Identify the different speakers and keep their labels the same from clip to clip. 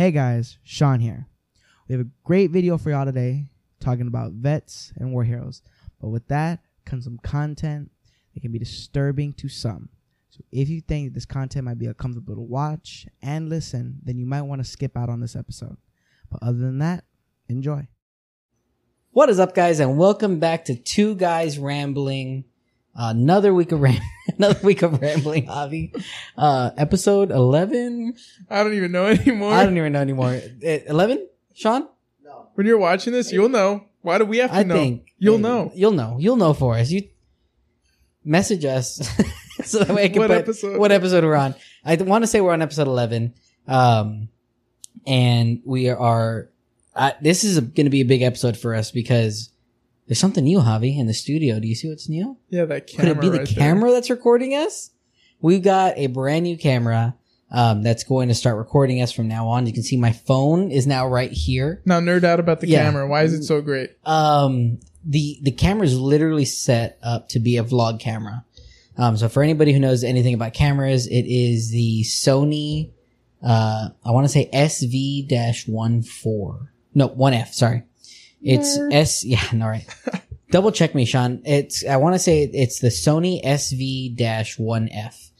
Speaker 1: Hey guys, Sean here. We have a great video for y'all today talking about vets and war heroes. But with that comes some content that can be disturbing to some. So if you think this content might be uncomfortable to watch and listen, then you might want to skip out on this episode. But other than that, enjoy.
Speaker 2: What is up, guys, and welcome back to Two Guys Rambling. Another week of ram- another week of rambling, Javi. Uh, episode eleven.
Speaker 3: I don't even know anymore.
Speaker 2: I don't even know anymore. Eh, Eleven, Sean. No.
Speaker 3: When you're watching this, you'll know. Why do we have to
Speaker 2: I
Speaker 3: know?
Speaker 2: think
Speaker 3: You'll know.
Speaker 2: You'll know. You'll know for us. You message us so that way I can
Speaker 3: What
Speaker 2: put
Speaker 3: episode?
Speaker 2: what episode we're on. I want to say we're on episode eleven, um, and we are. Uh, this is going to be a big episode for us because there's something new, Javi, in the studio. Do you see what's new?
Speaker 3: Yeah, that
Speaker 2: Could
Speaker 3: camera.
Speaker 2: it be the
Speaker 3: right there.
Speaker 2: camera that's recording us? We've got a brand new camera um, that's going to start recording us from now on. You can see my phone is now right here.
Speaker 3: Now nerd out about the
Speaker 2: Yeah.
Speaker 3: camera. Why is it so great?
Speaker 2: Um, the the camera is literally set up to be a vlog camera. Um, so for anybody who knows anything about cameras, it is the Sony. Uh, I want to say SV one four. No, one F. Sorry, it's
Speaker 3: Nerd.
Speaker 2: S. Yeah, no, right. Double check me, Sean. It's I want to say it's the Sony SV one F.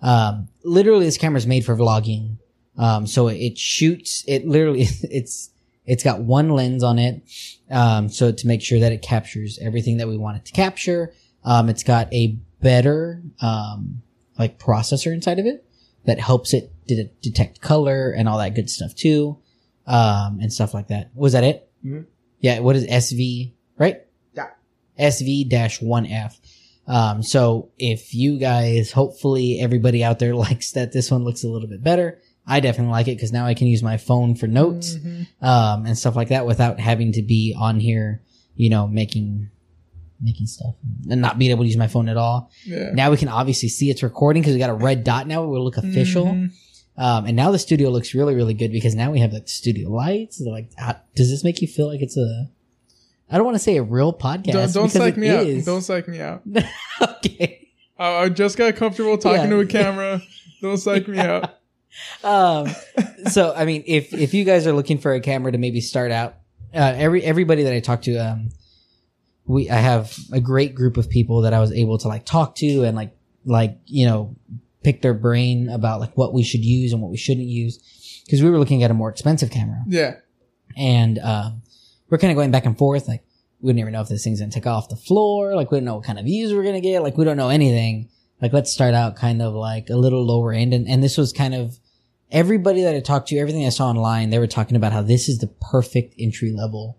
Speaker 2: Um, literally, this camera is made for vlogging. Um, so it shoots. It literally it's it's got one lens on it. Um, so to make sure that it captures everything that we want it to capture. Um, it's got a better, um, like processor inside of it that helps it de- detect color and all that good stuff too. Um, and stuff like that. Was that it?
Speaker 3: Mhm.
Speaker 2: Yeah. What is SV? Right?
Speaker 1: Yeah.
Speaker 2: SV one F. Um, so if you guys, hopefully everybody out there likes that this one looks a little bit better. I definitely like it because now I can use my phone for notes
Speaker 3: Mhm.
Speaker 2: um, and stuff like that without having to be on here, you know, making making stuff and not being able to use my phone at all.
Speaker 3: Yeah.
Speaker 2: Now we can obviously see it's recording because we got a red dot now. It will look official.
Speaker 3: Mhm.
Speaker 2: Um, and now the studio looks really, really good because now we have like studio lights. They're like, how, does this make you feel like it's a? I don't want to say a real podcast.
Speaker 3: Don't, don't psych me out. Don't psych me out.
Speaker 2: okay.
Speaker 3: I, I just got comfortable talking
Speaker 2: Yeah.
Speaker 3: to a camera. Don't psych me out.
Speaker 2: um so i mean if if you guys are looking for a camera to maybe start out uh every everybody that i talk to um we i have a great group of people that i was able to like talk to and like like you know pick their brain about like what we should use and what we shouldn't use. Because we were looking at a more expensive camera.
Speaker 3: Yeah.
Speaker 2: and um we're kind of going back and forth like we didn't even know if this thing's gonna take off the floor. Like we don't know what kind of views we're gonna get. Like we don't know anything. Like let's start out kind of like a little lower end. And, and this was kind of everybody that i talked to everything i saw online they were talking about how this is the perfect entry level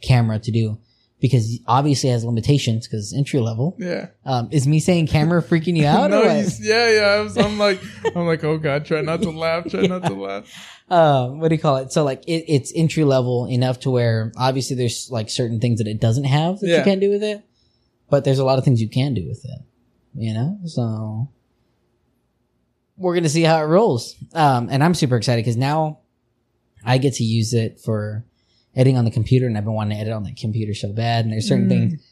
Speaker 2: camera to do because obviously it has limitations because it's entry level
Speaker 3: Yeah.
Speaker 2: um is me saying camera freaking you out
Speaker 3: no, yeah, yeah. I was, I'm like, I'm like, oh god, try not to laugh. Try not to laugh.
Speaker 2: um, what do you call it? So like it, it's entry level enough to where obviously there's like certain things that it doesn't have that you can't do with it, but there's a lot of things you can do with it. You know, so we're gonna see how it rolls. Um, and I'm super excited because now I get to use it for editing on the computer, and I've been wanting to edit on the computer so bad. And there's certain
Speaker 3: Mm.
Speaker 2: things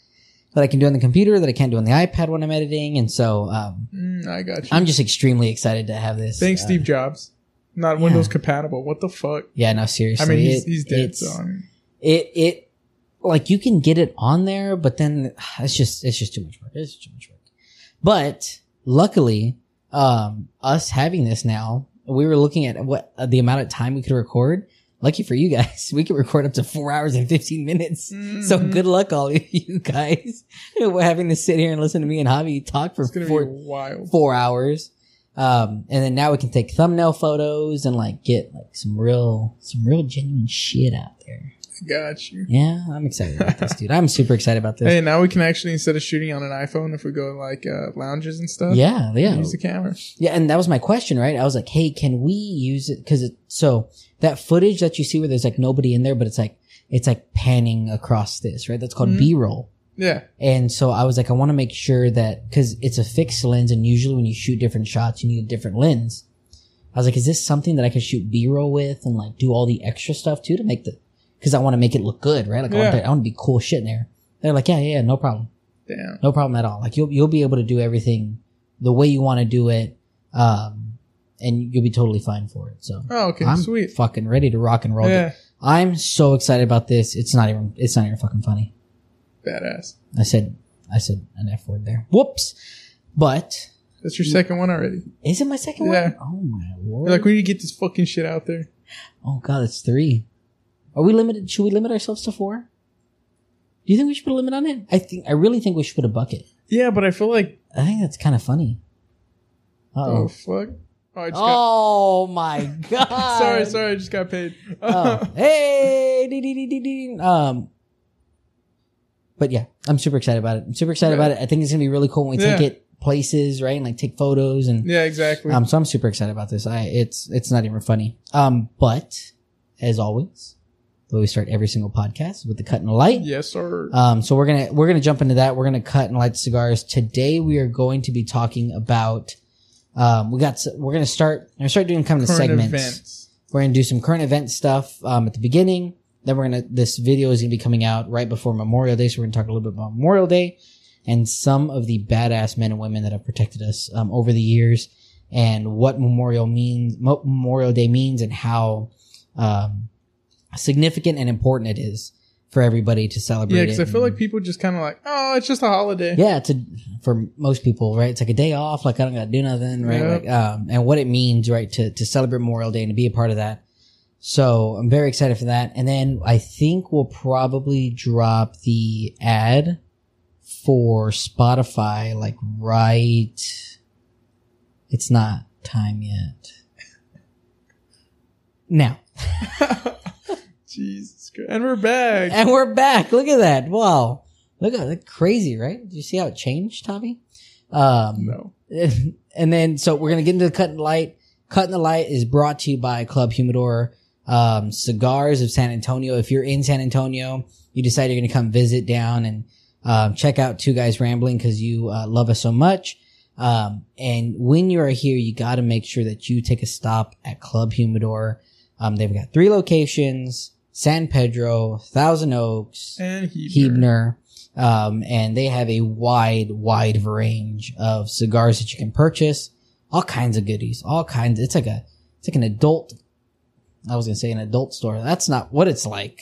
Speaker 2: that I can do on the computer that I can't do on the iPad when I'm editing, and so um,
Speaker 3: Mm, I got you.
Speaker 2: I'm just extremely excited to have this.
Speaker 3: Thanks,
Speaker 2: uh,
Speaker 3: Steve Jobs. Not
Speaker 2: yeah.
Speaker 3: Windows compatible. What the fuck?
Speaker 2: Yeah, no, seriously.
Speaker 3: I mean, he's,
Speaker 2: it-
Speaker 3: he's dead. So I mean,
Speaker 2: it it like you can get it on there, but then it's just it's just too much work. It's too much work. But luckily, um, us having this now, we were looking at what uh, the amount of time we could record. Lucky for you guys, we can record up to four hours and fifteen minutes. So
Speaker 3: Mhm.
Speaker 2: good luck, all of you guys. We're having to sit here and listen to me and Javi talk for four, four hours. Um, and then now we can take thumbnail photos and like get like some real, some real genuine shit out there.
Speaker 3: Got you.
Speaker 2: Yeah, I'm excited about this, dude. I'm super excited about this.
Speaker 3: Hey, now we can actually instead of shooting on an iPhone, if we go like uh, lounges and stuff,
Speaker 2: yeah, yeah,
Speaker 3: use the camera.
Speaker 2: yeah. And that was my question, right? I was like, hey, can we use it? Because it, so that footage that you see where there's like nobody in there, but it's like it's like panning across this, right? That's called
Speaker 3: Mhm.
Speaker 2: B-roll.
Speaker 3: Yeah,
Speaker 2: And so I was like, I want to make sure that because it's a fixed lens, and usually when you shoot different shots, you need a different lens. I was like, is this something that I could shoot B-roll with and like do all the extra stuff too to make the? Because I want to make it look good, right? Like I, want
Speaker 3: Yeah.
Speaker 2: there, I want to be cool shit in there. They're like, yeah, yeah, yeah, no problem.
Speaker 3: damn.
Speaker 2: No problem at all. Like you'll you'll be able to do everything the way you want to do it. Um, and you'll be totally fine for it. So
Speaker 3: Oh, okay,
Speaker 2: I'm
Speaker 3: sweet.
Speaker 2: fucking ready to rock and roll.
Speaker 3: Yeah,
Speaker 2: I'm so excited about this. It's not even. It's not even fucking funny.
Speaker 3: badass.
Speaker 2: I said. I said an f word there. Whoops. But
Speaker 3: That's your second one already.
Speaker 2: is it my second
Speaker 3: Yeah.
Speaker 2: one? Oh my lord.
Speaker 3: You're like, we need to get this fucking shit out there.
Speaker 2: oh god, it's three. Are we limited? Should we limit ourselves to four? Do you think we should put a limit on it? I think. I really think we should put a bucket.
Speaker 3: Yeah, but I feel like,
Speaker 2: I think that's kind of funny.
Speaker 3: oh,
Speaker 2: Oh.
Speaker 3: fuck. Oh, I just
Speaker 2: Oh my god.
Speaker 3: Sorry, sorry, I just got paid.
Speaker 2: oh, hey, dee, dee, dee, dee, dee. um, but yeah, I'm super excited about it. I'm super excited
Speaker 3: Yeah.
Speaker 2: about it. I think it's gonna be really cool when we take it places, right, and like take photos and
Speaker 3: yeah, exactly.
Speaker 2: um. So I'm super excited about this. I it's it's not even funny. Um, but as always, the way we start every single podcast with the cut and the light.
Speaker 3: yes, sir.
Speaker 2: Um, so we're gonna we're gonna jump into that. We're gonna cut and light the cigars today. We are going to be talking about. Um, we got. We're gonna start. We're gonna start doing kind of
Speaker 3: Current
Speaker 2: segments.
Speaker 3: events.
Speaker 2: We're gonna do some current event stuff um, at the beginning. Then we're gonna. This video is gonna be coming out right before Memorial Day, so we're gonna talk a little bit about Memorial Day and some of the badass men and women that have protected us um, over the years, and what Memorial means, what Memorial Day means, and how um, significant and important it is for everybody to celebrate.
Speaker 3: Yeah, because I feel like people just kind of like, oh, it's just a holiday.
Speaker 2: yeah, to for most people, right? It's like a day off, like I don't gotta do nothing, right?
Speaker 3: Yep.
Speaker 2: Like, um, and what it means, right, to to celebrate Memorial Day and to be a part of that. So I'm very excited for that. And then I think we'll probably drop the ad for Spotify, like right. It's not time yet. Now,
Speaker 3: Jesus Christ. And we're back.
Speaker 2: and we're back. Look at that! Wow, look at that, crazy, right? Did you see how it changed, Tommy? Um,
Speaker 3: no.
Speaker 2: and then so we're gonna get into the cut and light. Cut and the light is brought to you by Club Humidor, um, cigars of San Antonio. If you're in San Antonio, you decide you're gonna come visit down and um, check out Two Guys Rambling because you uh, love us so much. Um, and when you are here, you got to make sure that you take a stop at Club Humidor. Um, they've got three locations: San Pedro, Thousand Oaks,
Speaker 3: And Huebner.
Speaker 2: Huebner. Um, and they have a wide, wide range of cigars that you can purchase. All kinds of goodies, all kinds. It's like a, it's like an adult. I was gonna say an adult store. That's not what it's like.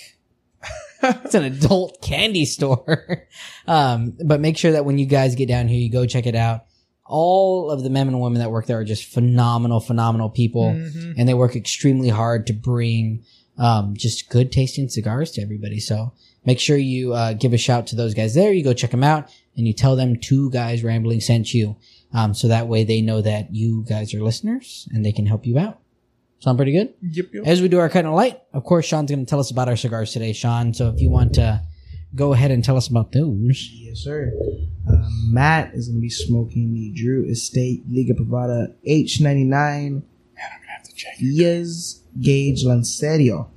Speaker 2: it's an adult candy store. um, but make sure that when you guys get down here, you go check it out. All of the men and women that work there are just phenomenal, phenomenal people
Speaker 3: Mhm.
Speaker 2: and they work extremely hard to bring um, just good tasting cigars to everybody. So make sure you uh, give a shout to those guys there. You go check them out and you tell them two guys rambling sent you. Um, so that way they know that you guys are listeners and they can help you out. Sound pretty good?
Speaker 3: Yep, yep.
Speaker 2: As we do our cut and light, of course, Sean's going to tell us about our cigars today, Sean. So if you want to go ahead and tell us about those.
Speaker 1: Yes, sir. Uh, Matt is going to be smoking the Drew Estate Liga Privada H99 Fies Gauge Lancerio.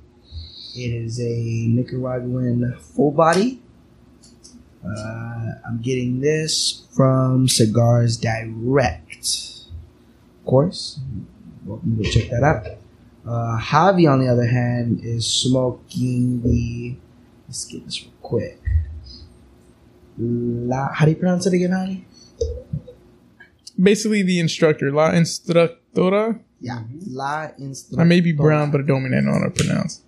Speaker 1: It is a Nicaraguan full body. Uh, I'm getting this from Cigars Direct. Of course, welcome to check that out. Uh, Javi, on the other hand, is smoking the. Let's get this real quick. La, how do you pronounce it again, Javi?
Speaker 3: Basically, the instructor, La Instructora.
Speaker 1: Yeah, La Instructora.
Speaker 3: I may be brown, but I don't mean I know how to pronounce.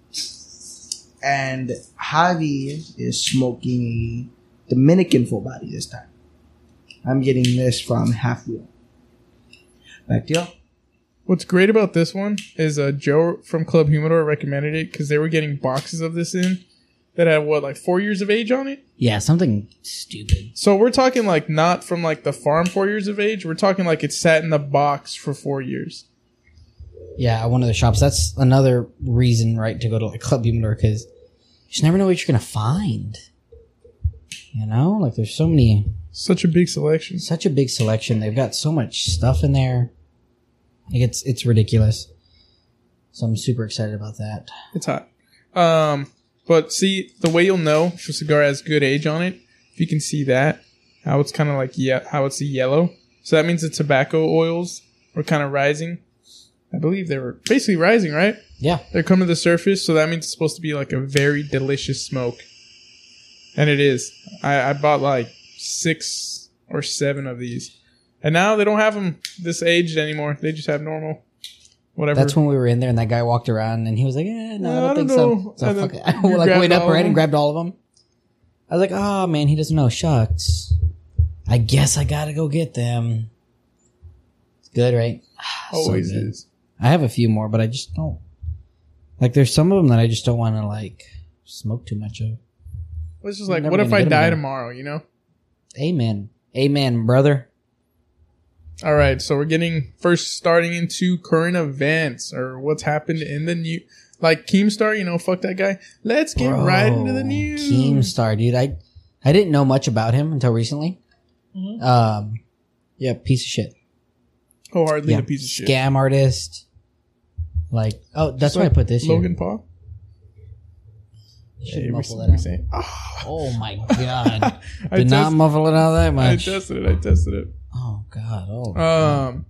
Speaker 1: And Javi is smoking a Dominican full body this time. I'm getting this from Half Wheel. Back to you.
Speaker 3: What's great about this one is uh, Joe from Club Humidor recommended it because they were getting boxes of this in that had what like four years of age on it.
Speaker 2: Yeah, something stupid.
Speaker 3: So we're talking like not from like the farm four years of age. We're talking like it sat in the box for four years.
Speaker 2: Yeah, one of the shops. That's another reason, right, to go to like Club Humidor because you just never know what you're gonna find. You know, like there's so many,
Speaker 3: Such a big selection.
Speaker 2: such a big selection. They've got so much stuff in there. Like it's it's ridiculous. So I'm super excited about that.
Speaker 3: It's hot. Um, but see the way you'll know if a cigar has good age on it, if you can see that, how it's kind of like yeah, how it's a yellow. So that means the tobacco oils are kind of rising. I believe they were basically rising, right?
Speaker 2: Yeah,
Speaker 3: They're coming to the surface, so that means it's supposed to be like a very delicious smoke. And it is. I, I bought like six or seven of these. And now they don't have them this aged anymore. They just have normal. whatever.
Speaker 2: That's when we were in there, and that guy walked around, and he was like, "Eh, no, I don't
Speaker 3: I
Speaker 2: think
Speaker 3: don't
Speaker 2: so."
Speaker 3: know.
Speaker 2: So fuck it. I like went up right and grabbed all of them. I was like, "Oh man, he doesn't know." Shucks. I guess I gotta go get them. It's good, right? So
Speaker 3: always
Speaker 2: good.
Speaker 3: is.
Speaker 2: I have a few more, but I just don't. Like, there's some of them that I just don't want to like smoke too much of.
Speaker 3: It's just like, what if I die tomorrow? You know.
Speaker 2: Amen, amen, brother.
Speaker 3: All right, so we're getting first starting into current events or what's happened in the new, like Keemstar. You know, fuck that guy. Let's get right into the
Speaker 2: Bro,
Speaker 3: news.
Speaker 2: Keemstar, dude. I I didn't know much about him until recently.
Speaker 3: Mhm.
Speaker 2: Um, yeah, piece of shit.
Speaker 3: Wholeheartedly
Speaker 2: Yeah,
Speaker 3: a piece of shit.
Speaker 2: scam artist. Like, oh, that's why I put this
Speaker 3: Logan. Paul.
Speaker 2: Should muffle that out.
Speaker 3: Ah.
Speaker 2: Oh my god! Did not muffle it out that much.
Speaker 3: I tested it. I tested it.
Speaker 2: oh god! Oh.
Speaker 3: Um,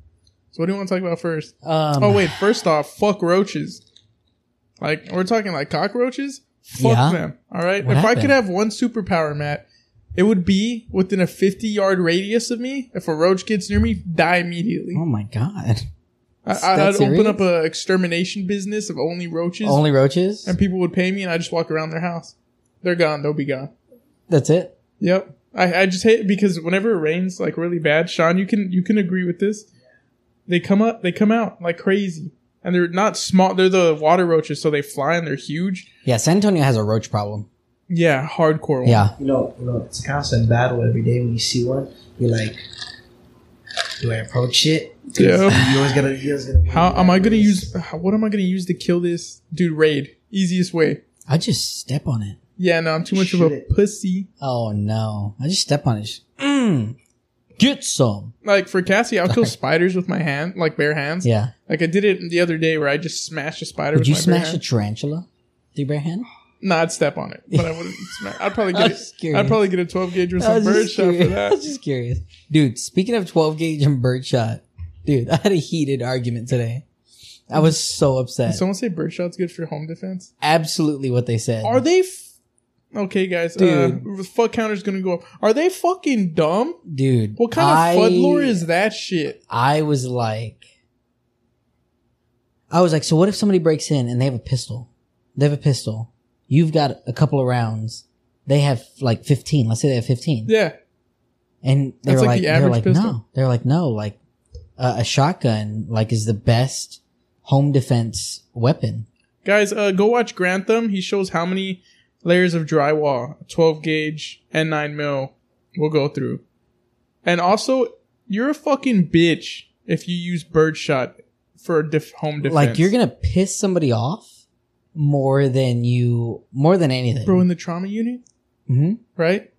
Speaker 3: so what do you want to talk about first?
Speaker 2: um.
Speaker 3: oh wait, first off, fuck roaches. Like we're talking like cockroaches. Fuck
Speaker 2: Yeah?
Speaker 3: them. All right.
Speaker 2: What
Speaker 3: if I could have one superpower, Matt, it would be within a fifty yard radius of me. If a roach gets near me, die immediately.
Speaker 2: Oh my god!
Speaker 3: I,
Speaker 2: that
Speaker 3: I'd open up a extermination business of only roaches,
Speaker 2: Only roaches.
Speaker 3: and people would pay me, and I just walk around their house. They're gone. They'll be gone.
Speaker 2: That's it.
Speaker 3: Yep. I, I just hate it because whenever it rains like really bad, Sean, you can you can agree with this. They come up, they come out like crazy, and they're not small. They're the water roaches, so they fly and they're huge.
Speaker 2: Yeah, San Antonio has a roach problem.
Speaker 3: Yeah, hardcore. One.
Speaker 2: Yeah.
Speaker 1: You know, you know, it's a constant battle every day when you see one. You're like, do I approach it? 'Cause
Speaker 3: Yeah.
Speaker 1: You always gotta. You always gotta
Speaker 3: How am I gonna use? How, what am I gonna use to kill this dude? Raid. Easiest way.
Speaker 2: I just step on it.
Speaker 3: Yeah, no, I'm too much of
Speaker 1: Shoot
Speaker 3: a
Speaker 1: it.
Speaker 3: pussy.
Speaker 2: Oh no! I just step on it. Mm, get some.
Speaker 3: Like for Cassie, I'll kill spiders with my hand, like bare hands.
Speaker 2: Yeah.
Speaker 3: Like I did it the other day where I just smashed a spider
Speaker 2: Would
Speaker 3: with
Speaker 2: you
Speaker 3: my bare
Speaker 2: smash a
Speaker 3: hand.
Speaker 2: tarantula? with your bare hand?
Speaker 3: No, I'd step on it, but I wouldn't smash. I'd probably
Speaker 2: I
Speaker 3: get.
Speaker 2: was
Speaker 3: It. I'd probably get a 12 gauge with
Speaker 2: I
Speaker 3: some
Speaker 2: was
Speaker 3: bird
Speaker 2: just
Speaker 3: shot for
Speaker 2: curious. I
Speaker 3: that.
Speaker 2: was just curious, dude. Speaking of twelve gauge and birdshot, dude, I had a heated argument today. I was so
Speaker 3: Did
Speaker 2: upset.
Speaker 3: someone say birdshot's good for home defense?
Speaker 2: Absolutely, what they said.
Speaker 3: Are they? F- okay, guys.
Speaker 2: Dude.
Speaker 3: Uh, fuck counter's gonna go up. Are they fucking dumb?
Speaker 2: dude?
Speaker 3: What kind of
Speaker 2: I-
Speaker 3: Fudd lore is that shit?
Speaker 2: I was like, I was like, so what if somebody breaks in and they have a pistol? They have a pistol. You've got a couple of rounds. They have like 15. Let's say they have 15.
Speaker 3: Yeah,
Speaker 2: And they're
Speaker 3: like
Speaker 2: like,
Speaker 3: the
Speaker 2: they're like,
Speaker 3: pistol.
Speaker 2: no, they're like, no, like uh, a shotgun, like is the best home defense weapon.
Speaker 3: guys. Uh, go watch Garand Thumb. He shows how many layers of drywall, 12 gauge and 9 mil, will go through. And also, you're a fucking bitch if you use birdshot for a def- home defense.
Speaker 2: Like you're going to piss somebody off more than you, more than anything.
Speaker 3: bro in the trauma unit,
Speaker 2: hmm
Speaker 3: right?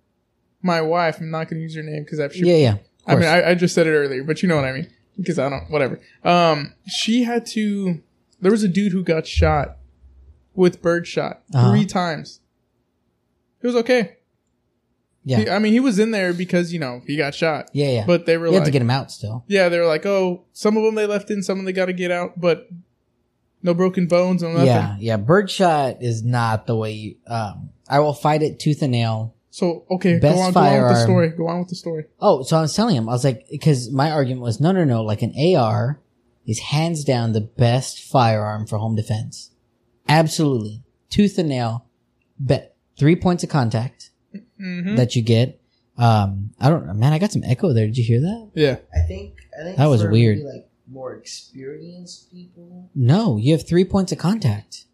Speaker 3: My wife. I'm not gonna use her name because I've.
Speaker 2: Yeah, yeah.
Speaker 3: I mean. I, I just said it earlier, but you know what I mean. Because I don't, whatever. Um, she had to. There was a dude who got shot with birdshot
Speaker 2: Uh-huh.
Speaker 3: three times. It was okay.
Speaker 2: yeah.
Speaker 3: He- I mean, he was in there because you know he got shot,
Speaker 2: yeah, yeah.
Speaker 3: but they were
Speaker 2: you
Speaker 3: like,
Speaker 2: to get him out still.
Speaker 3: yeah, they were like, oh, some of them they left in, some of them they got to get out, but no broken bones, no nothing.
Speaker 2: Yeah, yeah. Birdshot is not the way you. Um, I will fight it tooth and nail.
Speaker 3: So okay,
Speaker 2: Best
Speaker 3: go on, go on with the story. Go on with the story.
Speaker 2: Oh, so I was telling him, I was like, because my argument was, no, no, no. Like an AR is hands down the best firearm for home defense. Absolutely, tooth and nail. Bet three points of contact
Speaker 3: hmm
Speaker 2: that you get. Um, I don't know, man. I got some echo there. Did you hear that?
Speaker 3: Yeah,
Speaker 1: I think. I think
Speaker 2: That was
Speaker 1: for
Speaker 2: weird.
Speaker 1: maybe, like more experienced people.
Speaker 2: No, you have three points of contact.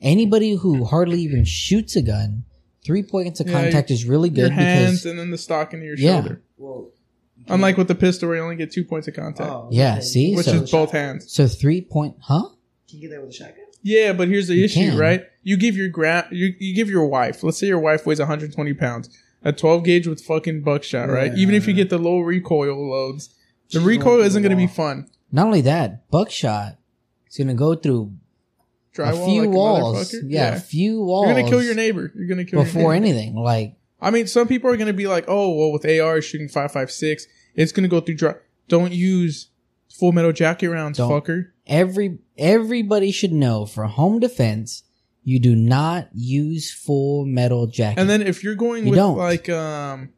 Speaker 2: Anybody who hardly even shoots a gun, three points of
Speaker 3: Yeah,
Speaker 2: contact is really good
Speaker 3: your
Speaker 2: good
Speaker 3: hands
Speaker 2: because
Speaker 3: and then the stock into your
Speaker 2: Yeah.
Speaker 3: shoulder.
Speaker 1: Well,
Speaker 3: Unlike with the pistol, where you only get two points of contact,
Speaker 1: oh,
Speaker 2: Yeah, see?
Speaker 3: which
Speaker 2: so-
Speaker 3: is both hands.
Speaker 2: so three point, huh?
Speaker 1: Can you get that with a shotgun?
Speaker 3: Yeah, but here's the
Speaker 2: You
Speaker 3: issue,
Speaker 2: can.
Speaker 3: right? You give your gra- you, you give your wife. Let's say your wife weighs 120 pounds, a 12 gauge with fucking buckshot, right?
Speaker 1: Yeah.
Speaker 3: Even if you get the low recoil loads, the
Speaker 1: She's
Speaker 3: recoil
Speaker 1: going through
Speaker 3: isn't
Speaker 1: the
Speaker 3: going to be
Speaker 1: wall.
Speaker 3: fun.
Speaker 2: Not only that, buckshot is going to go through
Speaker 3: Drywall,
Speaker 2: a few
Speaker 3: like
Speaker 2: walls.
Speaker 3: a motherfucker.
Speaker 2: yeah, a few walls.
Speaker 3: You're gonna kill your neighbor. You're gonna kill
Speaker 2: before
Speaker 3: your neighbor.
Speaker 2: anything. Like,
Speaker 3: I mean, some people are gonna be like, "Oh, well, with AR shooting five five six, it's gonna go through dry." Don't use full metal jacket rounds,
Speaker 2: Don't.
Speaker 3: fucker.
Speaker 2: every everybody should know for home defense, you do not use full metal jacket.
Speaker 3: And then if you're going
Speaker 2: You
Speaker 3: with
Speaker 2: don't.
Speaker 3: like um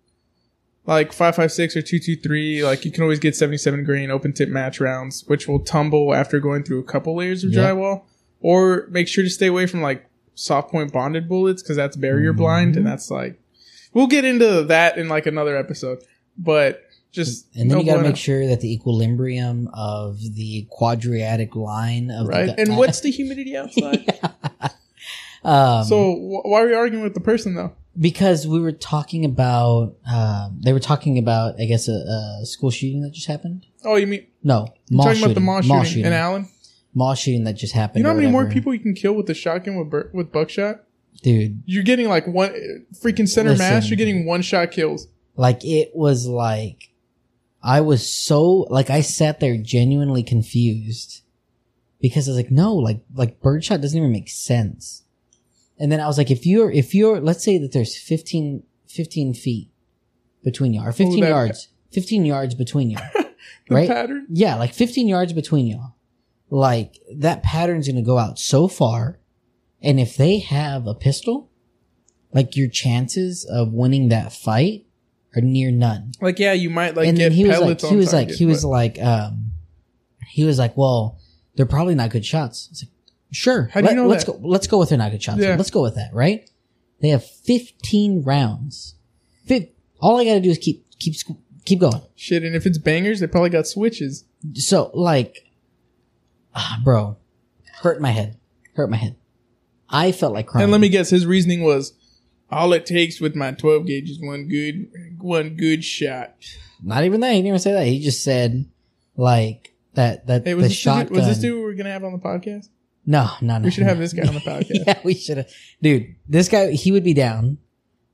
Speaker 3: like 556 or 223, like you can always get 77 grain open tip match rounds, which will tumble after going through a couple layers of
Speaker 2: Yep.
Speaker 3: drywall. Or make sure to stay away from like soft point bonded bullets because that's barrier blind
Speaker 2: Mm-hmm.
Speaker 3: and that's like we'll get into that in like another episode. But just
Speaker 2: And then
Speaker 3: no
Speaker 2: you got to
Speaker 3: bueno.
Speaker 2: make sure that the equilibrium of the quadriatic line of
Speaker 3: right.
Speaker 2: the
Speaker 3: And what's the humidity outside?
Speaker 2: um,
Speaker 3: so wh- why are we arguing with the person though?
Speaker 2: because we were talking about um, they were talking about I guess a, a school shooting that just happened.
Speaker 3: Oh, you mean
Speaker 2: No, mall
Speaker 3: talking
Speaker 2: shooting,
Speaker 3: about the mall shooting, in Allen?
Speaker 2: Mall shooting that just happened.
Speaker 3: You know how many more
Speaker 2: whatever.
Speaker 3: people you can kill with a shotgun with bur- with buckshot?
Speaker 2: dude?
Speaker 3: You're getting like one freaking center
Speaker 2: Listen.
Speaker 3: mass. You're getting one shot kills.
Speaker 2: Like it was like I was so like I sat there genuinely confused because I was like, no, like like birdshot doesn't even make sense. And then I was like, if you're if you're let's say that there's 15, 15 feet between you or 15
Speaker 3: that-
Speaker 2: yards, 15 yards between you.
Speaker 3: The
Speaker 2: right?
Speaker 3: pattern.
Speaker 2: Yeah, like 15 yards between y'all. Like that pattern's going to go out so far. And if they have a pistol, like your chances of winning that fight are near none.
Speaker 3: Like yeah, you might like
Speaker 2: and
Speaker 3: get
Speaker 2: then he was like, he was like,
Speaker 3: target,
Speaker 2: he was like, um, he was like, well, they're probably not good shots. Like, sure.
Speaker 3: How do you know
Speaker 2: let's
Speaker 3: that?
Speaker 2: go, let's go with they're not good shots.
Speaker 3: Yeah.
Speaker 2: Let's go with that, right? They have 15 rounds. Fif- all I got to do is keep, keep, keep going.
Speaker 3: shit. And if it's bangers, they probably got switches.
Speaker 2: So like, ah, bro, hurt my head, hurt my head. I felt like crying.
Speaker 3: And let me guess, his reasoning was, all it takes with my 12 gauge is one good one good shot.
Speaker 2: Not even that. He didn't even say that. He just said like that. That
Speaker 3: Hey, was
Speaker 2: the
Speaker 3: this,
Speaker 2: shotgun.
Speaker 3: dude, was this dude we were gonna have on the podcast?
Speaker 2: No, no, no.
Speaker 3: We should have this guy on the podcast.
Speaker 2: yeah, we should have. Dude, this guy, he would be down.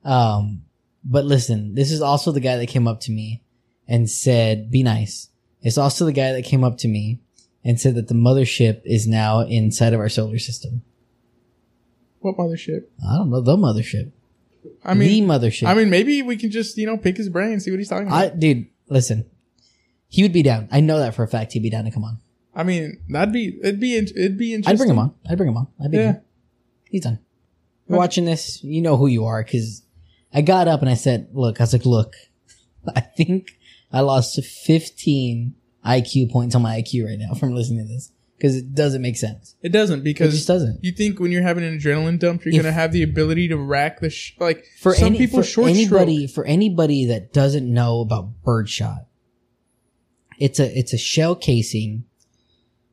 Speaker 2: Um, but listen, this is also the guy that came up to me and said, be nice. It's also the guy that came up to me and said that the mothership is now inside of our solar system.
Speaker 3: What mothership?
Speaker 2: I don't know, the mothership.
Speaker 3: I mean,
Speaker 2: the mothership.
Speaker 3: I mean, maybe we can just you know pick his brain, and see what he's talking about.
Speaker 2: I, dude, listen. He would be down. I know that for a fact. He'd be down to come on.
Speaker 3: I mean, that'd be it'd be in- it'd be interesting.
Speaker 2: I'd bring him on. I'd bring him on. I'd be
Speaker 3: Yeah.
Speaker 2: him. He's done. You're watching this. You know who you are because I got up and I said, "Look," I was like, "Look, I think I lost 15 IQ points on my IQ right now from listening to this because it doesn't make sense.
Speaker 3: It doesn't because It
Speaker 2: just doesn't."
Speaker 3: you think when you're having an adrenaline dump, you're
Speaker 2: If-
Speaker 3: gonna have the ability to rack the sh- like
Speaker 2: For
Speaker 3: some
Speaker 2: any,
Speaker 3: people
Speaker 2: for
Speaker 3: short
Speaker 2: anybody,
Speaker 3: stroke.
Speaker 2: for anybody that doesn't know about birdshot, it's a it's a shell casing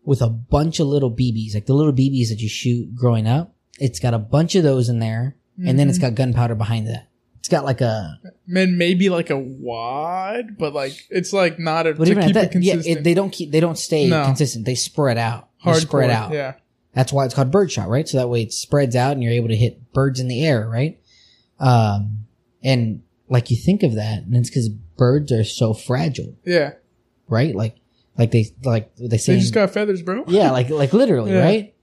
Speaker 2: with a bunch of little BBs, like the little BBs that you shoot growing up. It's got a bunch of those in there, and then it's
Speaker 3: Mm-hmm.
Speaker 2: got gunpowder behind that. It's got like a,
Speaker 3: Man, maybe like a wad, but like it's like not a
Speaker 2: but
Speaker 3: to
Speaker 2: even at
Speaker 3: keep
Speaker 2: that,
Speaker 3: it
Speaker 2: yeah, it, they don't keep, they don't stay
Speaker 3: No.
Speaker 2: consistent. They spread out, they
Speaker 3: Hardcore,
Speaker 2: spread out.
Speaker 3: Yeah,
Speaker 2: That's why it's called birdshot, right? So that way it spreads out and you're able to hit birds in the air, right? Um, and like you think of that, and it's because birds are so fragile,
Speaker 3: yeah.
Speaker 2: right? Like, like they, like they say,
Speaker 3: They
Speaker 2: in-
Speaker 3: just got feathers, bro.
Speaker 2: yeah, like, like literally,
Speaker 3: Yeah.
Speaker 2: right?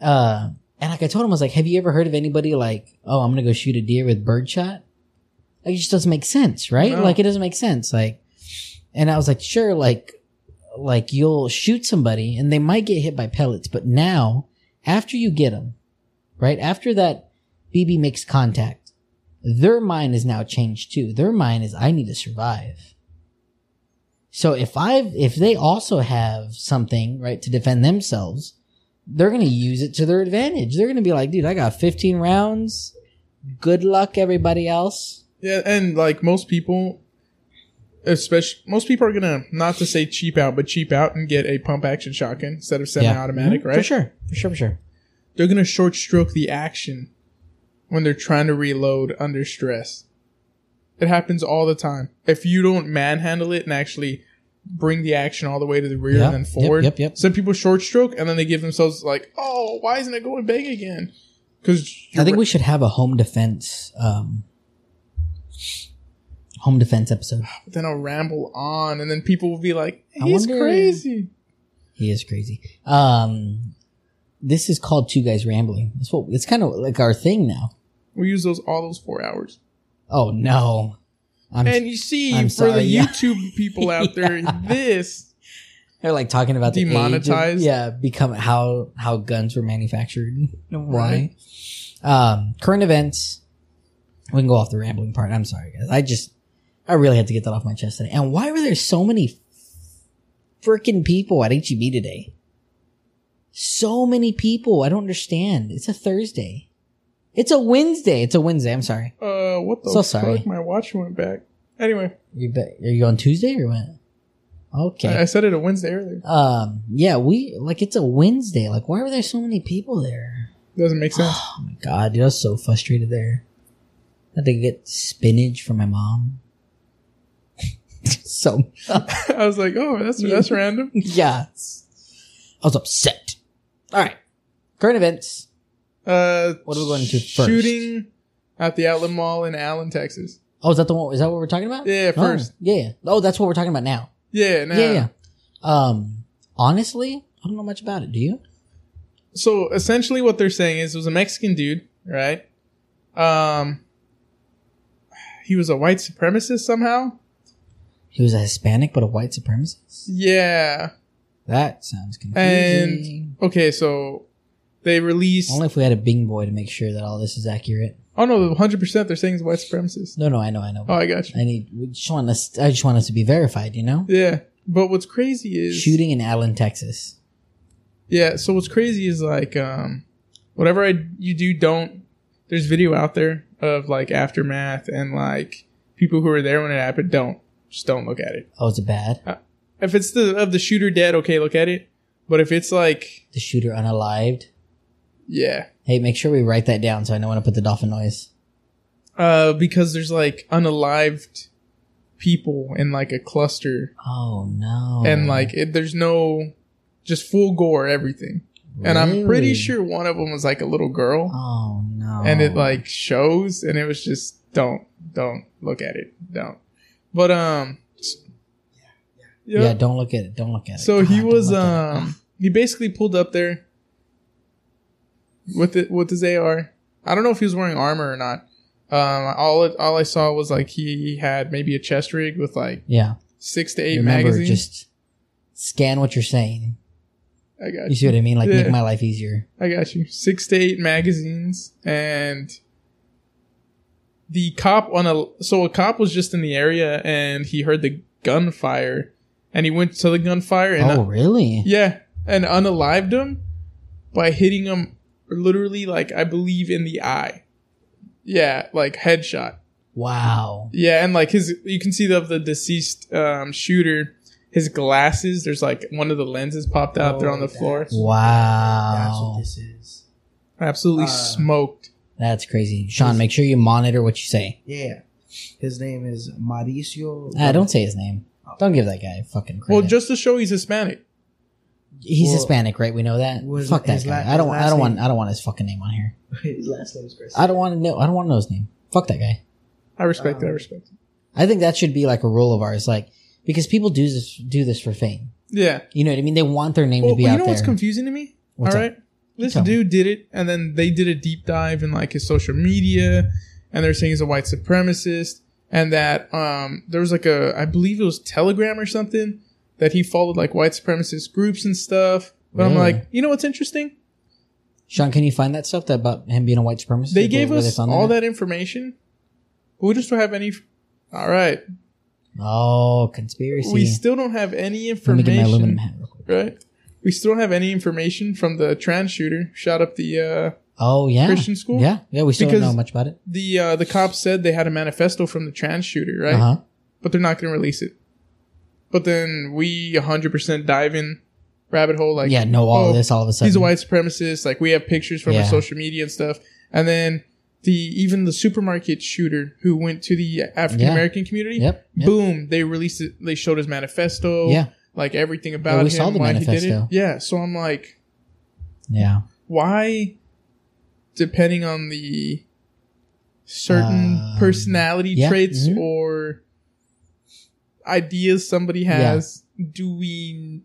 Speaker 2: Uh, and like I told him, I was like, have you ever heard of anybody like, oh, I'm gonna go shoot a deer with birdshot? Like, it just doesn't make sense, right?
Speaker 3: No.
Speaker 2: Like, it doesn't make sense. Like, and I was like, sure, like, like you'll shoot somebody and they might get hit by pellets, but now, after you get them, right? After that BB makes contact, their mind is now changed too. Their mind is, I need to survive. So if I've, if they also have something, right, to defend themselves, they're going to use it to their advantage. They're going to be like, dude, I got 15 rounds. Good luck, everybody else.
Speaker 3: Yeah, and like most people, especially most people are gonna not to say cheap out, but cheap out and get a pump action shotgun instead of semi-automatic,
Speaker 2: Mhm,
Speaker 3: right?
Speaker 2: For sure. For sure, for sure.
Speaker 3: They're gonna short stroke the action when they're trying to reload under stress. It happens all the time. If you don't manhandle it and actually bring the action all the way to the rear
Speaker 2: Yep,
Speaker 3: and then forward,
Speaker 2: yep, yep.
Speaker 3: some people short stroke and then they give themselves like, "Oh, why isn't it going bang again?" Because
Speaker 2: I think we should have a home defense, um, home defense episode.
Speaker 3: then I'll ramble on, and then people will be like,
Speaker 2: I
Speaker 3: "He's
Speaker 2: wonder-
Speaker 3: crazy."
Speaker 2: He is crazy. Um, this is called two guys rambling. That's what, it's kind of like our thing now.
Speaker 3: We use those all those four hours.
Speaker 2: Oh no. I'm,
Speaker 3: And you see,
Speaker 2: I'm
Speaker 3: for
Speaker 2: sorry,
Speaker 3: the
Speaker 2: yeah.
Speaker 3: YouTube people out there, this
Speaker 2: they're like talking about the age of-
Speaker 3: Demonetized?
Speaker 2: yeah, become how, how guns were manufactured. Why? Um, current events. We can go off the rambling part. I'm sorry, guys. I just, I really had to get that off my chest today. And why were there so many freaking people at HEB today? So many people. I don't understand. It's a Thursday. It's a Wednesday. It's a Wednesday. I'm sorry.
Speaker 3: Uh, what the
Speaker 2: So
Speaker 3: fuck?
Speaker 2: sorry.
Speaker 3: My watch went back. Anyway,
Speaker 2: You bet. Are you on Tuesday or what? Okay.
Speaker 3: I, I said it a Wednesday earlier.
Speaker 2: Um, yeah, we, like, it's a Wednesday. Like, why were there so many people there?
Speaker 3: Doesn't make sense.
Speaker 2: Oh my god, dude, I was so frustrated there. I had to get spinach for my mom. so,
Speaker 3: I was like, oh, that's that's random.
Speaker 2: yeah. I was upset. Alright. Current events.
Speaker 3: Uh,
Speaker 2: What are we going to first?
Speaker 3: Shooting at the Outlet Mall in Allen, Texas.
Speaker 2: Oh, is that the one? Is that what we're talking about?
Speaker 3: Yeah,
Speaker 2: Oh,
Speaker 3: first.
Speaker 2: yeah, yeah. Oh, that's what we're talking about now.
Speaker 3: Yeah, now,
Speaker 2: Yeah, yeah. Um, honestly, I don't know much about it. Do you?
Speaker 3: So essentially, what they're saying is, it was a Mexican dude, right? Um, he was a white supremacist somehow.
Speaker 2: He was a Hispanic but a white supremacist.
Speaker 3: Yeah.
Speaker 2: That sounds confusing.
Speaker 3: And okay, so they released.
Speaker 2: Only if we had a Bing boy to make sure that all this is accurate.
Speaker 3: oh no, hundred percent. They're saying a white supremacist.
Speaker 2: No, no, I know, I know.
Speaker 3: Oh, I got you.
Speaker 2: I need. We just want us. I just want us to be verified. You know,
Speaker 3: Yeah, but what's crazy is
Speaker 2: shooting in Allen, Texas.
Speaker 3: Yeah, so what's crazy is like um whatever I you do don't there's video out there of like aftermath and like people who were there when it happened don't just don't look at it.
Speaker 2: Oh, is it bad?
Speaker 3: If it's the of the shooter dead, okay, look at it. But if it's like
Speaker 2: The shooter unalived.
Speaker 3: yeah,
Speaker 2: Hey, make sure we write that down so I know when to put the dolphin noise.
Speaker 3: uh because there's like unalived people in like a cluster
Speaker 2: Oh no!
Speaker 3: and like it, there's no just full gore everything. And I'm pretty sure one of them was like a little girl.
Speaker 2: Oh no!
Speaker 3: and it like shows and it was just don't don't look at it don't but um yeah,
Speaker 2: yeah. Don't look at it. Don't look at it.
Speaker 3: so
Speaker 2: God,
Speaker 3: he was
Speaker 2: look at it.
Speaker 3: um he basically pulled up there with it with his ar i don't know if he was wearing armor or not um all it, all i saw was like he had maybe a chest rig with like
Speaker 2: yeah.
Speaker 3: six to eight
Speaker 2: Remember,
Speaker 3: magazines
Speaker 2: just scan what you're saying.
Speaker 3: i got
Speaker 2: You see what I mean? Like
Speaker 3: Yeah.
Speaker 2: make my life easier.
Speaker 3: I got you. Six to eight magazines, and the cop on a so a cop was just in the area, and he heard the gunfire, and he went to the gunfire, and
Speaker 2: oh really?
Speaker 3: yeah, and unalived him by hitting him literally like I believe in the eye. Yeah, like headshot.
Speaker 2: Wow.
Speaker 3: Yeah, and like his, you can see the the deceased um, shooter. His glasses, there's like one of the lenses popped out there on the
Speaker 1: Oh,
Speaker 3: floor.
Speaker 2: Wow.
Speaker 1: That's what this is.
Speaker 3: Absolutely
Speaker 1: Uh,
Speaker 3: smoked.
Speaker 2: That's crazy. Sean, make sure you monitor what you say.
Speaker 1: Yeah. His name is Mauricio.
Speaker 2: Ah, don't say his name. Don't give that guy fucking credit.
Speaker 3: Well, just to show he's Hispanic.
Speaker 2: he's
Speaker 1: well,
Speaker 2: Hispanic, right? We know that.
Speaker 1: was
Speaker 2: Fuck that
Speaker 1: his
Speaker 2: guy.
Speaker 1: la-
Speaker 2: I don't.
Speaker 1: his
Speaker 2: I
Speaker 1: last
Speaker 2: don't want.
Speaker 1: name-
Speaker 2: I don't want his fucking name on here.
Speaker 1: His last name is Chris.
Speaker 2: I don't want to know. I don't want to know his name. Fuck that guy.
Speaker 3: I respect it. I
Speaker 1: Um,
Speaker 3: respect it.
Speaker 2: I think that should be like a rule of ours, like because people do this do this for fame.
Speaker 3: Yeah.
Speaker 2: You know what I mean? They want their name
Speaker 3: Well,
Speaker 2: to be
Speaker 3: you
Speaker 2: out
Speaker 3: know
Speaker 2: there.
Speaker 3: what's confusing to me?
Speaker 2: What's
Speaker 3: All
Speaker 2: up?
Speaker 3: right. This
Speaker 2: tell me.
Speaker 3: dude did it, and then they did a deep dive in like his social media, and they're saying he's a white supremacist, and that um there was like a I believe it was Telegram or something that he followed like white supremacist groups and stuff. But I'm like, you know what's interesting?
Speaker 2: Sean, can you find that stuff that about him being a white supremacist?
Speaker 3: They gave us all
Speaker 2: there?
Speaker 3: that information, but we just don't have any. All right,
Speaker 2: Oh, conspiracy.
Speaker 3: we still don't have any information.
Speaker 2: Let me get my aluminum hat real quick.
Speaker 3: Right, we still don't have any information from the trans shooter shot up the uh
Speaker 2: Oh yeah,
Speaker 3: Christian school?
Speaker 2: Yeah, yeah. We still
Speaker 3: Because-
Speaker 2: don't know much about it.
Speaker 3: the uh the cops said they had a manifesto from the trans shooter, right?
Speaker 2: Uh huh.
Speaker 3: But they're not going to release it. But then we 100% dive in rabbit hole like
Speaker 2: yeah, know all
Speaker 3: oh,
Speaker 2: of this all of a sudden.
Speaker 3: he's a white supremacist. Like we have pictures from
Speaker 2: Yeah.
Speaker 3: his social media and stuff. And then the even the supermarket shooter who went to the African American community,
Speaker 2: Yep. yep.
Speaker 3: boom, they released it. They showed his manifesto,
Speaker 2: Yeah.
Speaker 3: Like everything about
Speaker 2: we
Speaker 3: him,
Speaker 2: saw the
Speaker 3: why he did
Speaker 2: manifesto.
Speaker 3: it. Yeah, so I'm like,
Speaker 2: Yeah.
Speaker 3: why, depending on the certain
Speaker 2: Um,
Speaker 3: personality
Speaker 2: yeah,
Speaker 3: traits
Speaker 2: mhm.
Speaker 3: or ideas somebody
Speaker 2: Yeah.
Speaker 3: has, do we?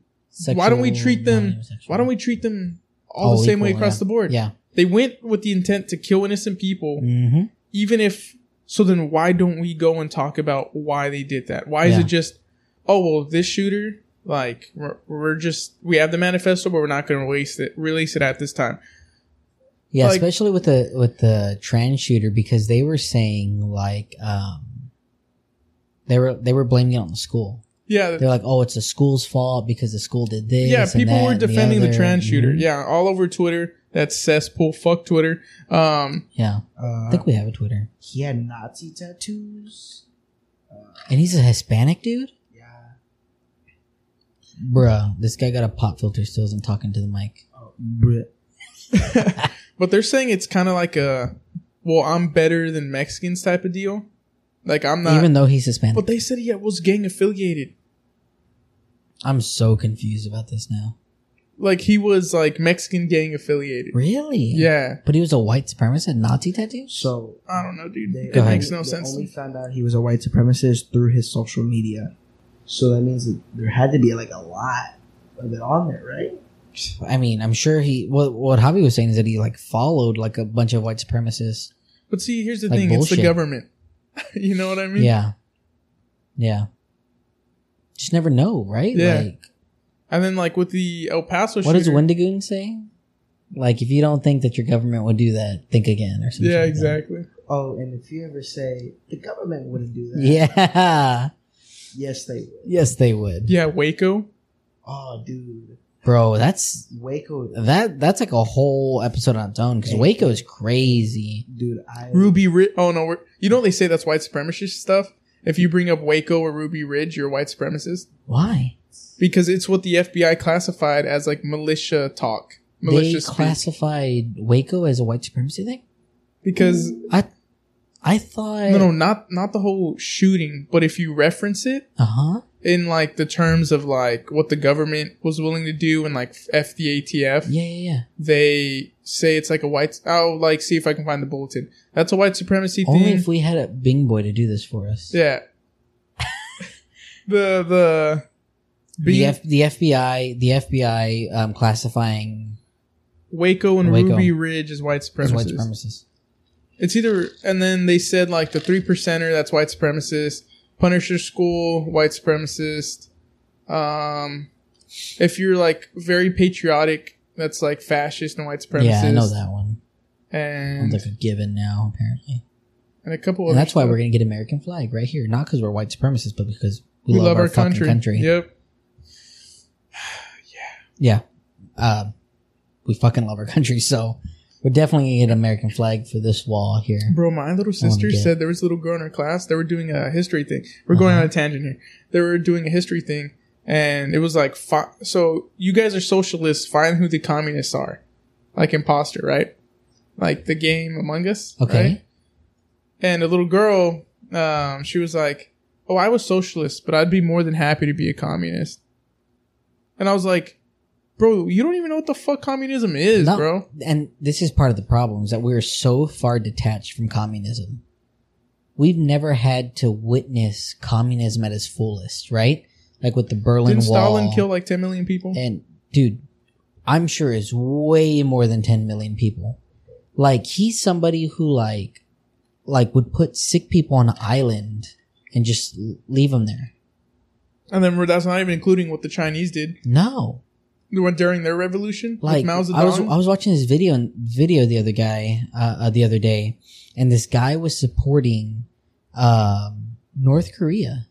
Speaker 3: why don't we treat them? Why don't we treat them all,
Speaker 2: All
Speaker 3: the same way across
Speaker 2: yeah.
Speaker 3: the board?
Speaker 2: Yeah.
Speaker 3: They went with the intent to kill innocent people,
Speaker 2: Mm-hmm.
Speaker 3: even if. So then, why don't we go and talk about why they did that? Why is it just, oh well, this shooter, like we're, we're just we have the manifesto, but we're not going to release it release it at this time.
Speaker 2: Yeah,
Speaker 3: Like-
Speaker 2: especially with the with the trans shooter because they were saying like um They were they were blaming it on the school.
Speaker 3: Yeah,
Speaker 2: They're like, oh, it's the school's fault because the school did this.
Speaker 3: yeah.
Speaker 2: and
Speaker 3: People
Speaker 2: that
Speaker 3: were
Speaker 2: and the
Speaker 3: defending the, trans shooter.
Speaker 2: Mhm.
Speaker 3: Yeah, all over Twitter. That's cesspool. Fuck Twitter. Um,
Speaker 2: Yeah.
Speaker 1: Uh,
Speaker 2: I think we have a Twitter.
Speaker 1: he had Nazi tattoos.
Speaker 2: And he's a Hispanic dude?
Speaker 1: Yeah.
Speaker 2: Bruh, this guy got a pop filter, still isn't talking to the mic.
Speaker 1: Oh, Brit.
Speaker 3: but they're saying it's kind of like a, well, I'm better than Mexicans type of deal. Like I'm not.
Speaker 2: Even though he's Hispanic.
Speaker 3: but they said he was gang affiliated.
Speaker 2: I'm so confused about this now.
Speaker 3: Like he was like Mexican gang affiliated.
Speaker 2: Really?
Speaker 3: Yeah,
Speaker 2: But he was a white supremacist, Nazi tattoos?
Speaker 1: So
Speaker 3: I don't know, dude.
Speaker 1: they,
Speaker 3: it makes no
Speaker 1: they
Speaker 3: sense. to
Speaker 1: only found out he was a white supremacist through his social media. So that means that there had to be like a lot of it on there, right?
Speaker 2: I mean, I'm sure he. What what Javi was saying is that he like followed like a bunch of white supremacists.
Speaker 3: But see, here's the
Speaker 2: Like
Speaker 3: thing: it's the government. you know what I mean?
Speaker 2: Yeah, yeah. Just never know, right?
Speaker 3: Yeah.
Speaker 2: Like,
Speaker 3: And then like with the El Paso
Speaker 2: what does
Speaker 3: shooter-
Speaker 2: Wendigoon say? Like, if you don't think that your government would do that, think again, or something.
Speaker 3: Yeah,
Speaker 2: like that.
Speaker 3: exactly.
Speaker 1: Oh, and if you ever say the government wouldn't do that,
Speaker 2: Yeah.
Speaker 1: yes, they would.
Speaker 2: Yes, they would,
Speaker 3: Yeah, Waco.
Speaker 1: Oh, dude,
Speaker 2: bro. That's
Speaker 1: Waco,
Speaker 2: that. That's like a whole episode on its own because Waco is crazy.
Speaker 1: dude. I
Speaker 3: Ruby Ridge. Oh no, we're, you know they say that's white supremacist stuff. If you bring up Waco or Ruby Ridge, you're white supremacist
Speaker 2: Why?
Speaker 3: because it's what the FBI classified as like militia talk,
Speaker 2: They
Speaker 3: militia speak.
Speaker 2: classified Waco as a white supremacy thing.
Speaker 3: Because
Speaker 2: I, I thought.
Speaker 3: no, no, not not the whole shooting, but if you reference it
Speaker 2: Uh huh.
Speaker 3: in like the terms of like what the government was willing to do and like FDATF,
Speaker 2: Yeah, yeah, yeah.
Speaker 3: they say it's like a white. I'll like see if I can find the bulletin. That's a white supremacy
Speaker 2: Only
Speaker 3: thing.
Speaker 2: if we had a Bing boy to do this for us.
Speaker 3: yeah. the the
Speaker 2: The, F, the FBI, the FBI, um, classifying
Speaker 3: Waco and
Speaker 2: Waco.
Speaker 3: Ruby Ridge as white
Speaker 2: as white
Speaker 3: supremacists. It's either and then they said like the three percenter that's white supremacist, Punisher skull white supremacist. Um, if you're like very patriotic, that's like fascist and white supremacist.
Speaker 2: Yeah, I know that one.
Speaker 3: And
Speaker 2: like a given now, apparently.
Speaker 3: and a couple.
Speaker 2: And that's why we're gonna get American flag right here, not because we're white supremacists, but because we,
Speaker 3: we
Speaker 2: love, our,
Speaker 3: fucking
Speaker 2: country. country.
Speaker 3: Yep.
Speaker 2: Yeah, um, we fucking love our country, so we're definitely gonna get an American flag for this wall here.
Speaker 3: Bro, my little sister
Speaker 2: get-
Speaker 3: said there was a little girl in her class. They were doing a history thing. We're going
Speaker 2: Uh-huh.
Speaker 3: on a tangent here. They were doing a history thing, and it was like, fi- so you guys are socialists. Find who the communists are, like imposter, right? Like the game Among Us.
Speaker 2: Okay,
Speaker 3: right? And a little girl, um, she was like, "Oh, I was socialist, but I'd be more than happy to be a communist." And I was like, "Bro, you don't even know what the fuck communism is,
Speaker 2: No,
Speaker 3: bro."
Speaker 2: and this is part of the problem is that we're so far detached from communism. We've never had to witness communism at its fullest, right? Like with the Berlin Wall.
Speaker 3: Didn't
Speaker 2: Wall.
Speaker 3: Stalin kill like ten million people?
Speaker 2: And dude, I'm sure it's way more than 10 million people. Like he's somebody who like, like would put sick people on an island and just leave them there.
Speaker 3: And then that's not even including what the Chinese did
Speaker 2: No,
Speaker 3: during their revolution
Speaker 2: like
Speaker 3: Mao Zedong.
Speaker 2: I was I was watching this video video the other guy uh, uh, the other day, and this guy was supporting um, North Korea.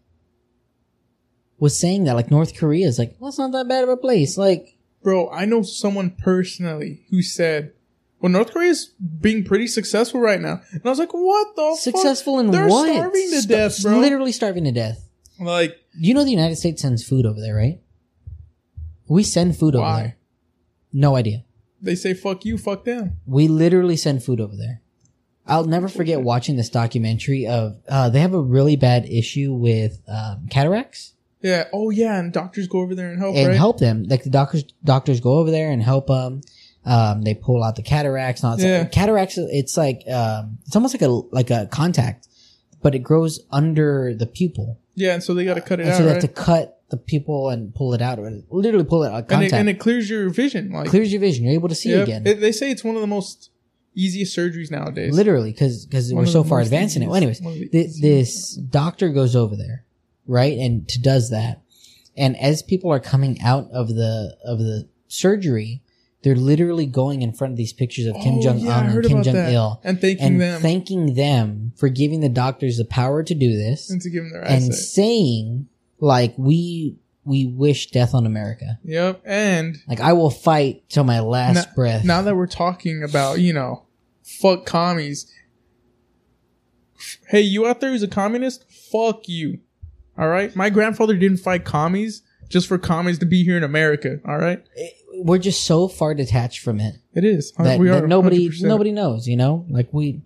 Speaker 2: Was saying that like North Korea is like well, it's not that bad of a place. Like
Speaker 3: Bro, I know someone personally who said, "Well, North Korea's being pretty successful right now," and I was like, "What the
Speaker 2: successful in
Speaker 3: They're
Speaker 2: what?
Speaker 3: starving to death, bro.
Speaker 2: Literally starving to death.
Speaker 3: Like,
Speaker 2: You know the United States sends food over there, right? We send food over there. No idea.
Speaker 3: they say, "Fuck you, fuck them."
Speaker 2: We literally send food over there. I'll never forget watching this documentary of uh, they have a really bad issue with um, cataracts
Speaker 3: Yeah. Oh yeah, and doctors go over there and help,
Speaker 2: and
Speaker 3: right?
Speaker 2: help them. Like the doctors doctors go over there and help them. Um, they pull out the cataracts. And all that stuff.
Speaker 3: Yeah.
Speaker 2: Cataracts. It's like um, it's almost like a like a contact, but it grows under the pupil,
Speaker 3: Yeah, and so they got to cut it
Speaker 2: and
Speaker 3: out,
Speaker 2: so they
Speaker 3: right?
Speaker 2: have to cut the pupil and pull it out, or literally pull it out.
Speaker 3: and, it, and it clears your vision. Like,
Speaker 2: clears your vision. You're able to see
Speaker 3: Yep.
Speaker 2: again.
Speaker 3: It- they say it's one of the most easiest surgeries nowadays.
Speaker 2: literally because because we're
Speaker 3: of
Speaker 2: so
Speaker 3: the
Speaker 2: far
Speaker 3: most
Speaker 2: advanced in it. Well, anyways,
Speaker 3: easiest- one of the
Speaker 2: th- this doctor goes over there, right, and to does that, and as people are coming out of the of the surgery, They're literally going in front of these pictures of Kim
Speaker 3: Oh,
Speaker 2: Jong
Speaker 3: yeah, I
Speaker 2: Un
Speaker 3: heard
Speaker 2: and Kim
Speaker 3: about
Speaker 2: Jong
Speaker 3: that.
Speaker 2: Il
Speaker 3: and thanking
Speaker 2: and
Speaker 3: them
Speaker 2: thanking them for giving the doctors the power to do this
Speaker 3: and to give them their
Speaker 2: and
Speaker 3: eyesight.
Speaker 2: saying like we we wish death on America.
Speaker 3: Yep. And
Speaker 2: Like I will fight till my last breath.
Speaker 3: now that we're talking about, you know, fuck commies. Hey, you out there who's a communist? Fuck you. All right. My grandfather didn't fight commies just for commies to be here in America. All right.
Speaker 2: We're just so far detached from it
Speaker 3: It is.
Speaker 2: Uh, that,
Speaker 3: we
Speaker 2: that
Speaker 3: are
Speaker 2: nobody
Speaker 3: 100%.
Speaker 2: nobody knows. You know, like we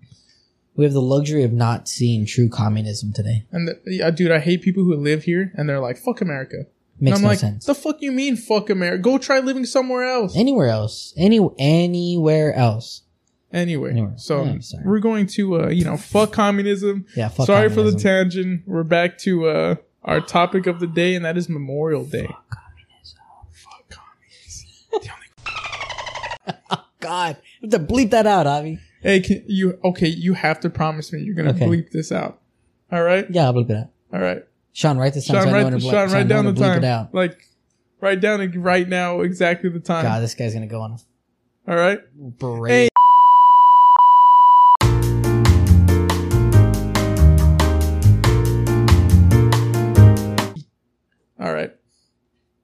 Speaker 2: we have the luxury of not seeing true communism today.
Speaker 3: And the, yeah, dude, I hate people who live here and they're like, "Fuck America."
Speaker 2: Makes
Speaker 3: and I'm
Speaker 2: no
Speaker 3: like,
Speaker 2: sense.
Speaker 3: "The fuck you mean, fuck America? Go try living somewhere else."
Speaker 2: Anywhere else, any anywhere else.
Speaker 3: Anyway,
Speaker 2: Anyway,
Speaker 3: so
Speaker 2: yeah,
Speaker 3: we're going to, uh, you know, fuck communism.
Speaker 2: Yeah, fuck
Speaker 3: Sorry for the tangent. We're back to uh, our topic of the day, and that is Memorial Day. Fuck communism.
Speaker 2: God, we have to bleep that out, Javi.
Speaker 3: Hey, can you? Okay, you have to promise me you're gonna
Speaker 2: Okay.
Speaker 3: bleep this out. All right,
Speaker 2: Yeah, I'll bleep it out.
Speaker 3: all right.
Speaker 2: Sean, write this down.
Speaker 3: Sean,
Speaker 2: so
Speaker 3: write,
Speaker 2: when to ble-
Speaker 3: Sean, write
Speaker 2: know
Speaker 3: down the time.
Speaker 2: It out.
Speaker 3: Like, write down right now exactly the time.
Speaker 2: God, this guy's gonna go on
Speaker 3: All right. Hey.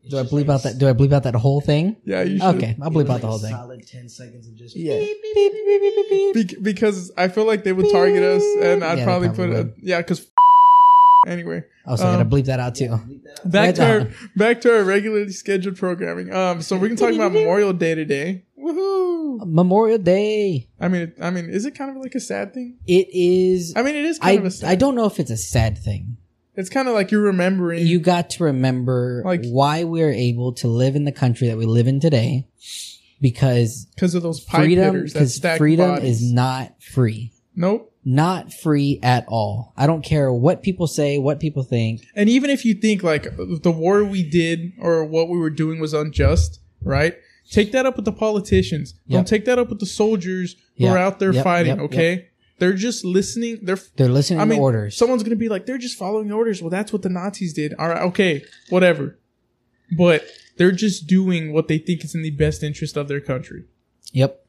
Speaker 2: Do I bleep out that? Do I bleep out that whole thing?
Speaker 3: Yeah, you should.
Speaker 2: Okay, I'll bleep out the whole thing.
Speaker 1: Solid ten seconds of just
Speaker 2: Yeah.
Speaker 3: Bec- because I feel like they would target us, and I'd
Speaker 2: Yeah,
Speaker 3: probably,
Speaker 2: probably
Speaker 3: put a yeah. Because anyway,
Speaker 2: Oh, so I gotta
Speaker 3: Um,
Speaker 2: bleep that out too.
Speaker 3: back
Speaker 2: Right
Speaker 3: to our back to our regularly scheduled programming. Um, so we can talk about Memorial Day today. Woohoo!
Speaker 2: Memorial Day.
Speaker 3: I mean, I mean, is it kind of like a sad thing?
Speaker 2: It is.
Speaker 3: I mean, it is kind
Speaker 2: I
Speaker 3: of a sad.
Speaker 2: I don't know if it's a sad thing.
Speaker 3: It's kind of like you're remembering.
Speaker 2: You got to remember
Speaker 3: Like-
Speaker 2: why we're able to live in the country that we live in today, because
Speaker 3: because of those pipe
Speaker 2: freedom. Because freedom
Speaker 3: bodies.
Speaker 2: is not free.
Speaker 3: nope.
Speaker 2: Not free at all. I don't care what people say, what people think.
Speaker 3: And even if you think like the war we did or what we were doing was unjust, right? Take that up with the politicians. Don't take that up with the soldiers who
Speaker 2: Yep.
Speaker 3: are out there
Speaker 2: Yep.
Speaker 3: fighting.
Speaker 2: Yep.
Speaker 3: Okay, they're just listening. They're
Speaker 2: They're listening
Speaker 3: I mean,
Speaker 2: to orders.
Speaker 3: someone's gonna be like, they're just following orders. Well, that's what the Nazis did. All right, okay, whatever. But they're just doing what they think is in the best interest of their country.
Speaker 2: yep.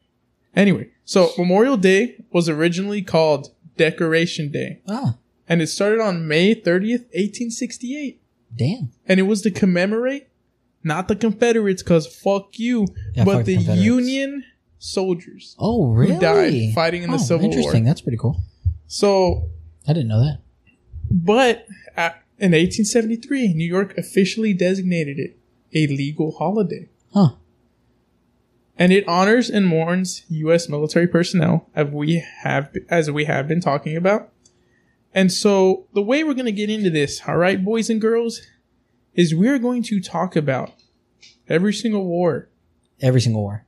Speaker 3: Anyway, so Memorial Day was originally called Decoration Day,
Speaker 2: Ah,
Speaker 3: and it started on May 30th, 1868.
Speaker 2: damn.
Speaker 3: And it was to commemorate not the Confederates, because fuck you,
Speaker 2: Yeah,
Speaker 3: but
Speaker 2: fuck
Speaker 3: the Union soldiers
Speaker 2: Oh, really?
Speaker 3: who died fighting in the
Speaker 2: Oh,
Speaker 3: Civil
Speaker 2: interesting.
Speaker 3: War. Interesting.
Speaker 2: That's pretty cool.
Speaker 3: So
Speaker 2: I didn't know that.
Speaker 3: But at, in 1873, New York officially designated it a legal holiday.
Speaker 2: Huh.
Speaker 3: And it honors and mourns U.S. military personnel, as we have as we have been talking about. And so, the way we're going to get into this, all right, boys and girls, is we're going to talk about every single war.
Speaker 2: Every single war.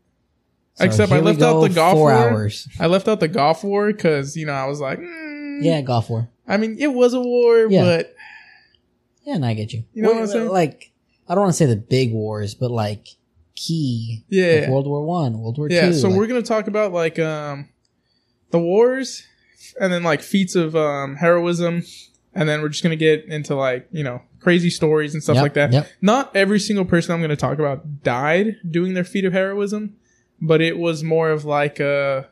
Speaker 2: So
Speaker 3: Except I left out the Gulf
Speaker 2: four
Speaker 3: War.
Speaker 2: hours.
Speaker 3: I left out the Gulf War because you know I was like, mm.
Speaker 2: Yeah, Gulf War.
Speaker 3: I mean, it was a war,
Speaker 2: Yeah.
Speaker 3: but
Speaker 2: Yeah, and I get you.
Speaker 3: You know what I'm saying?
Speaker 2: Like, I don't want to say the big wars, but like key.
Speaker 3: Yeah.
Speaker 2: Like World War One, World War
Speaker 3: Yeah,
Speaker 2: Two.
Speaker 3: so
Speaker 2: like-
Speaker 3: we're gonna talk about like um the wars and then like feats of um heroism and then we're just gonna get into like, you know, crazy stories and stuff
Speaker 2: Yep,
Speaker 3: like that.
Speaker 2: yep.
Speaker 3: Not every single person I'm gonna talk about died doing their feat of heroism, but it was more of like uh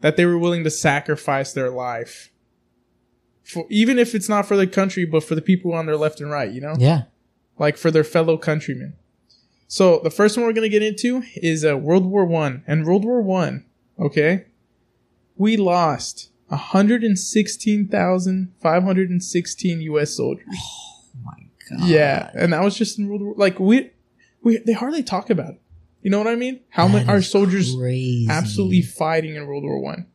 Speaker 3: that they were willing to sacrifice their life. For, even if it's not for the country, but for the people on their left and right, you know?
Speaker 2: Yeah.
Speaker 3: like for their fellow countrymen. So the first one we're gonna get into is uh, World War One, and World War One. Okay, we lost 116,516 U.S. soldiers.
Speaker 2: God.
Speaker 3: Yeah, and that was just in World War. Like we, we they hardly talk about it. You know what I mean? How many our soldiers
Speaker 2: crazy.
Speaker 3: absolutely fighting in World War One?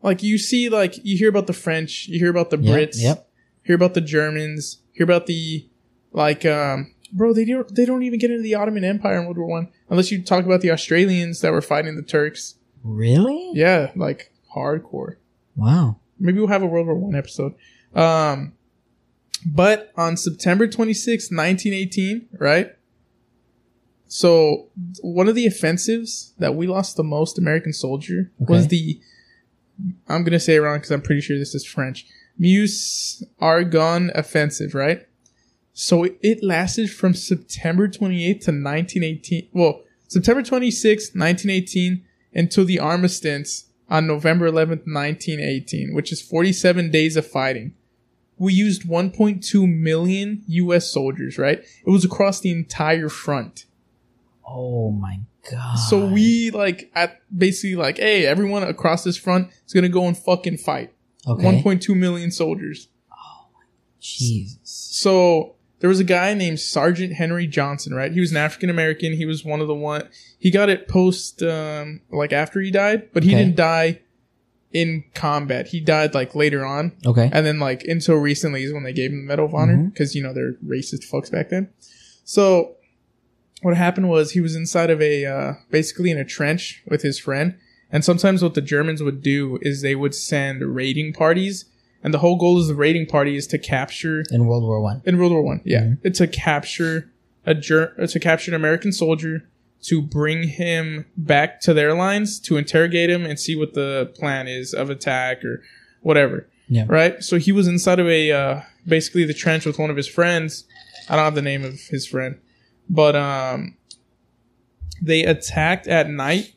Speaker 3: Like you see, like you hear about the French, you hear about the
Speaker 2: Yep,
Speaker 3: Brits,
Speaker 2: Yep.
Speaker 3: hear about the Germans, hear about the like um bro, they don't they don't even get into the Ottoman Empire in World War One unless you talk about the Australians that were fighting the Turks.
Speaker 2: Really?
Speaker 3: Yeah, like hardcore.
Speaker 2: Wow.
Speaker 3: Maybe we'll have a World War One episode. Um but on September 26, 1918, right? So one of the offensives that we lost the most American soldier was the I'm gonna say it wrong because I'm pretty sure this is French. Meuse Argonne offensive, right? So it- it lasted from September 28th to 1918. Well, September 26, 1918, until the armistice on November 11th, 1918, which is 47 days of fighting. We used 1.2 million U.S. soldiers, right? It was across the entire front.
Speaker 2: Oh my god.
Speaker 3: So we like at basically like, hey, everyone across this front is gonna go and fucking fight.
Speaker 2: okay.
Speaker 3: 1.2 million soldiers.
Speaker 2: Oh Jesus.
Speaker 3: So there was a guy named Sergeant Henry Johnson, right? He was an African American. He was one of the one. He got it post, um, like after he died, but he
Speaker 2: Okay.
Speaker 3: didn't die in combat. He died like later on,
Speaker 2: Okay.
Speaker 3: and then like until recently is when they gave him the Medal of Honor because you know they're racist fucks back then. So what happened was he was inside of a uh, basically in a trench with his friend, and sometimes what the Germans would do is they would send raiding parties, and the whole goal of the raiding party is to capture
Speaker 2: In World War One.
Speaker 3: in World War One. Yeah,
Speaker 2: Mhm.
Speaker 3: it's to capture a ger- uh, to capture an American soldier to bring him back to their lines to interrogate him and see what the plan is of attack or whatever.
Speaker 2: Yeah.
Speaker 3: Right. So he was inside of a uh, basically the trench with one of his friends. I don't have the name of his friend, but um, they attacked at night,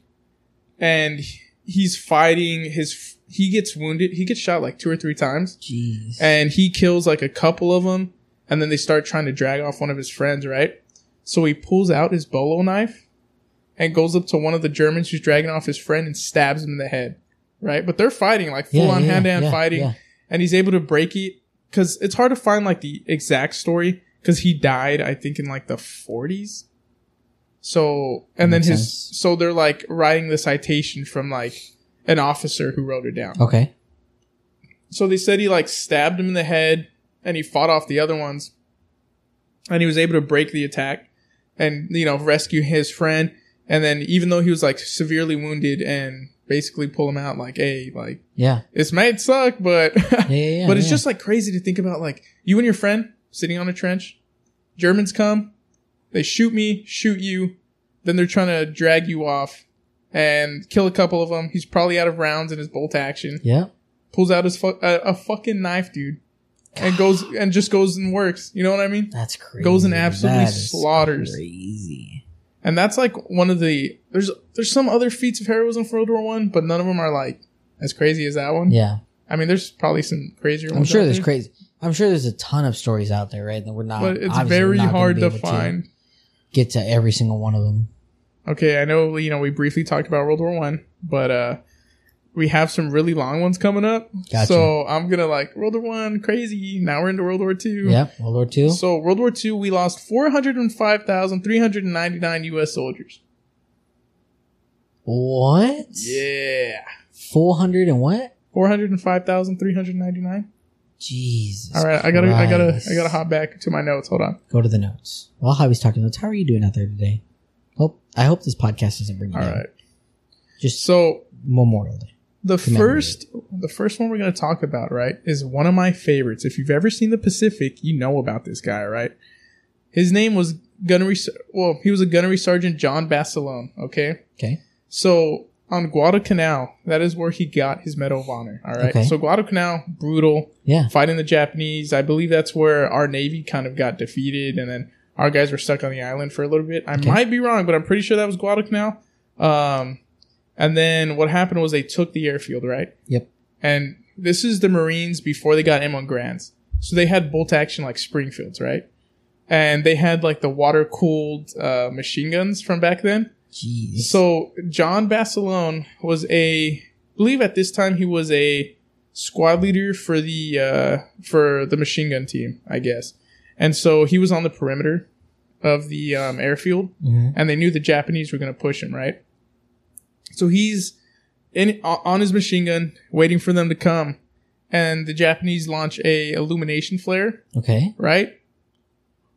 Speaker 3: and he's fighting his. He gets wounded. He gets shot like two or three times
Speaker 2: Jeez.
Speaker 3: and he kills like a couple of them and then they start trying to drag off one of his friends right so he pulls out his bolo knife and goes up to one of the germans who's dragging off his friend and stabs him in the head right but they're fighting like full
Speaker 2: Yeah,
Speaker 3: on hand to hand fighting
Speaker 2: yeah.
Speaker 3: and he's able to break it because it's hard to find like the exact story because he died i think in like the 40s so and then
Speaker 2: Makes
Speaker 3: his
Speaker 2: sense.
Speaker 3: so they're like writing the citation from like an officer who wrote it down
Speaker 2: Okay.
Speaker 3: so they said he like stabbed him in the head and he fought off the other ones and he was able to break the attack and you know rescue his friend and then even though he was like severely wounded and basically pull him out like hey like
Speaker 2: Yeah.
Speaker 3: this might suck but
Speaker 2: Yeah. yeah, yeah
Speaker 3: but it's just like crazy to think about like you and your friend sitting on a trench germans come they shoot me shoot you then they're trying to drag you off and kill a couple of them he's probably out of rounds in his bolt action
Speaker 2: Yeah.
Speaker 3: pulls out his fu- a, a fucking knife, dude, and goes and just goes and works. You know what I mean?
Speaker 2: That's crazy.
Speaker 3: Goes and absolutely
Speaker 2: That is
Speaker 3: slaughters.
Speaker 2: Crazy.
Speaker 3: And that's like one of the there's there's some other feats of heroism for World War One, but none of them are like as crazy as that one.
Speaker 2: Yeah.
Speaker 3: I mean, there's probably some crazier
Speaker 2: I'm
Speaker 3: ones.
Speaker 2: sure
Speaker 3: out
Speaker 2: there's
Speaker 3: there,
Speaker 2: crazy. I'm sure there's a ton of stories out there, right? That we're not.
Speaker 3: but it's very
Speaker 2: not
Speaker 3: hard to find.
Speaker 2: get to every single one of them.
Speaker 3: Okay, I know you know we briefly talked about World War One, but uh we have some really long ones coming up.
Speaker 2: Gotcha.
Speaker 3: So I'm gonna like World War One, crazy. Now we're into World War Two.
Speaker 2: Yep. World War Two.
Speaker 3: So World War II, we lost 405,399 U.S. soldiers.
Speaker 2: What?
Speaker 3: Yeah.
Speaker 2: Four hundred and what?
Speaker 3: 405,399.
Speaker 2: Jesus.
Speaker 3: All right, I gotta, I gotta, I gotta hop back to my notes. Hold on.
Speaker 2: Go to the notes. Well, Javi's talking notes. How are you doing out there today? Hope I hope this podcast doesn't bring you
Speaker 3: All
Speaker 2: down.
Speaker 3: right.
Speaker 2: Just
Speaker 3: So
Speaker 2: Memorial Day.
Speaker 3: the first, the first one we're gonna talk about, right, is one of my favorites. If you've ever seen the Pacific, you know about this guy, right? His name was gunnery. Well, he was a gunnery sergeant, John Basilone. Okay.
Speaker 2: Okay.
Speaker 3: So on Guadalcanal, that is where he got his Medal of Honor. All right.
Speaker 2: Okay.
Speaker 3: So Guadalcanal, brutal.
Speaker 2: Yeah.
Speaker 3: fighting the Japanese. I believe that's where our navy kind of got defeated, and then our guys were stuck on the island for a little bit. I
Speaker 2: Okay.
Speaker 3: might be wrong, but I'm pretty sure that was Guadalcanal. Um, and then what happened was they took the airfield, right?
Speaker 2: Yep.
Speaker 3: And this is the Marines before they got M1 Garands, so they had bolt action like Springfields, right? And they had like the water cooled uh, machine guns from back then.
Speaker 2: Jeez.
Speaker 3: So John Basilone was a, I believe at this time he was a squad leader for the uh, for the machine gun team, I guess. And so he was on the perimeter of the um, airfield,
Speaker 2: Mhm.
Speaker 3: and they knew the Japanese were going to push him, right? So he's in on his machine gun, waiting for them to come, and the Japanese launch a illumination flare,
Speaker 2: Okay.
Speaker 3: right?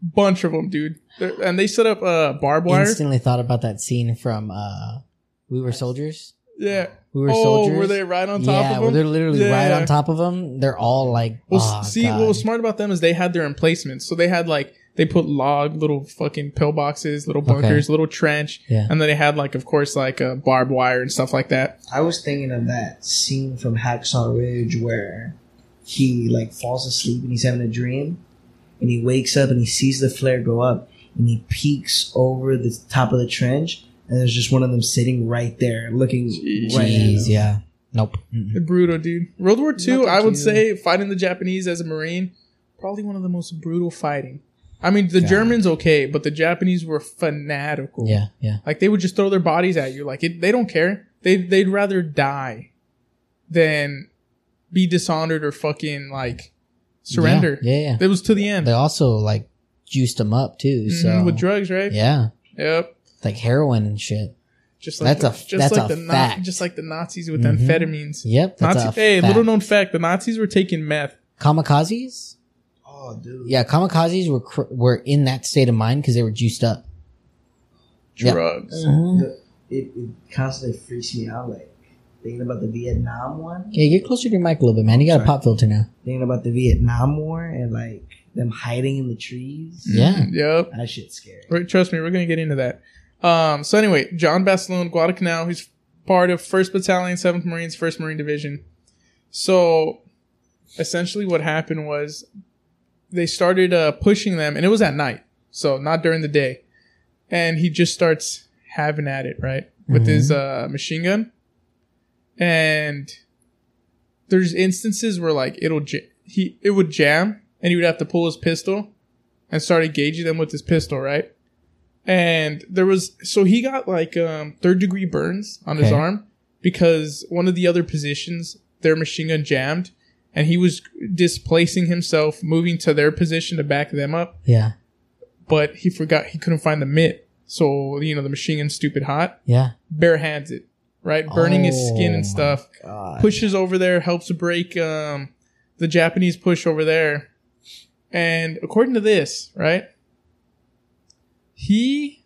Speaker 3: Bunch of them, dude, They're, and they set up a uh, barbed wire.
Speaker 2: I instantly thought about that scene from uh We Were Soldiers.
Speaker 3: Yeah.
Speaker 2: We Were
Speaker 3: oh,
Speaker 2: Soldiers.
Speaker 3: were they right on top
Speaker 2: yeah,
Speaker 3: of
Speaker 2: where
Speaker 3: them?
Speaker 2: they're literally
Speaker 3: Yeah.
Speaker 2: right on top of them. They're all like,
Speaker 3: Well,
Speaker 2: oh,
Speaker 3: see,
Speaker 2: God.
Speaker 3: what was smart about them is they had their emplacements. So they had like they put log, little fucking pillboxes, little bunkers, little trench,
Speaker 2: Yeah.
Speaker 3: and then they had like, of course, like uh, barbed wire and stuff like that.
Speaker 1: I was thinking of that scene from Hacksaw Ridge where he like falls asleep and he's having a dream, and he wakes up and he sees the flare go up, and he peeks over the top of the trench, and there's just one of them sitting right there, looking right at
Speaker 2: Jeez,
Speaker 1: him.
Speaker 2: yeah. Nope. Mm-mm.
Speaker 3: Brutal, dude. World War II, I would
Speaker 1: to-
Speaker 3: say fighting the Japanese as a Marine, probably one of the most brutal fighting. I mean, the
Speaker 2: Yeah.
Speaker 3: Germans okay, but the Japanese were fanatical.
Speaker 2: Yeah, yeah.
Speaker 3: Like they would just throw their bodies at you. Like it, they don't care. They they'd rather die than be dishonored or fucking like surrender.
Speaker 2: Yeah, yeah. yeah.
Speaker 3: It was to the end
Speaker 2: They also like juiced them up too.
Speaker 3: Mhm, with drugs, right?
Speaker 2: yeah,
Speaker 3: Yep.
Speaker 2: like heroin and shit.
Speaker 3: Just like
Speaker 2: That's
Speaker 3: the,
Speaker 2: a-
Speaker 3: just
Speaker 2: that's
Speaker 3: like
Speaker 2: a
Speaker 3: the Na-
Speaker 2: fact.
Speaker 3: just like the Nazis with
Speaker 2: Mhm.
Speaker 3: amphetamines.
Speaker 2: Yep. That's
Speaker 3: Nazi,
Speaker 2: a
Speaker 3: hey,
Speaker 2: fact.
Speaker 3: little known fact: the Nazis were taking meth.
Speaker 2: kamikazes.
Speaker 1: Oh, dude.
Speaker 2: Yeah, kamikazes were cr- were in that state of mind because they were juiced up. Yeah.
Speaker 3: Drugs.
Speaker 1: The- it, it constantly freaks me out. Like thinking about the Vietnam one,
Speaker 2: Yeah, get closer to your mic a little bit, man. You got a pop filter now.
Speaker 1: thinking about the Vietnam War and like them hiding in the trees.
Speaker 2: Yeah.
Speaker 3: Mhm, Yep.
Speaker 1: That shit's scary.
Speaker 3: Right, Trust me, we're gonna get into that. Um, so anyway, John Basilone, Guadalcanal, he's part of First Battalion, Seventh Marines, First Marine Division. So essentially, what happened was they started uh, pushing them, and it was at night, so not during the day. And he just starts having at it, right, with his uh, machine gun. And there's instances where like it'll j- he it would jam, and he would have to pull his pistol and start engaging them with his pistol, right? And there was so he got like um, third degree burns on his
Speaker 2: Okay.
Speaker 3: arm because one of the other positions their machine gun jammed, and he was displacing himself, moving to their position to back them up,
Speaker 2: Yeah,
Speaker 3: but he forgot he couldn't find the mitt. So you know the machine gun's stupid hot,
Speaker 2: yeah.
Speaker 3: bare hands it, right, burning his skin
Speaker 2: Oh
Speaker 3: and stuff
Speaker 1: God.
Speaker 3: pushes over there, helps break um, the Japanese push over there. And according to this, right, he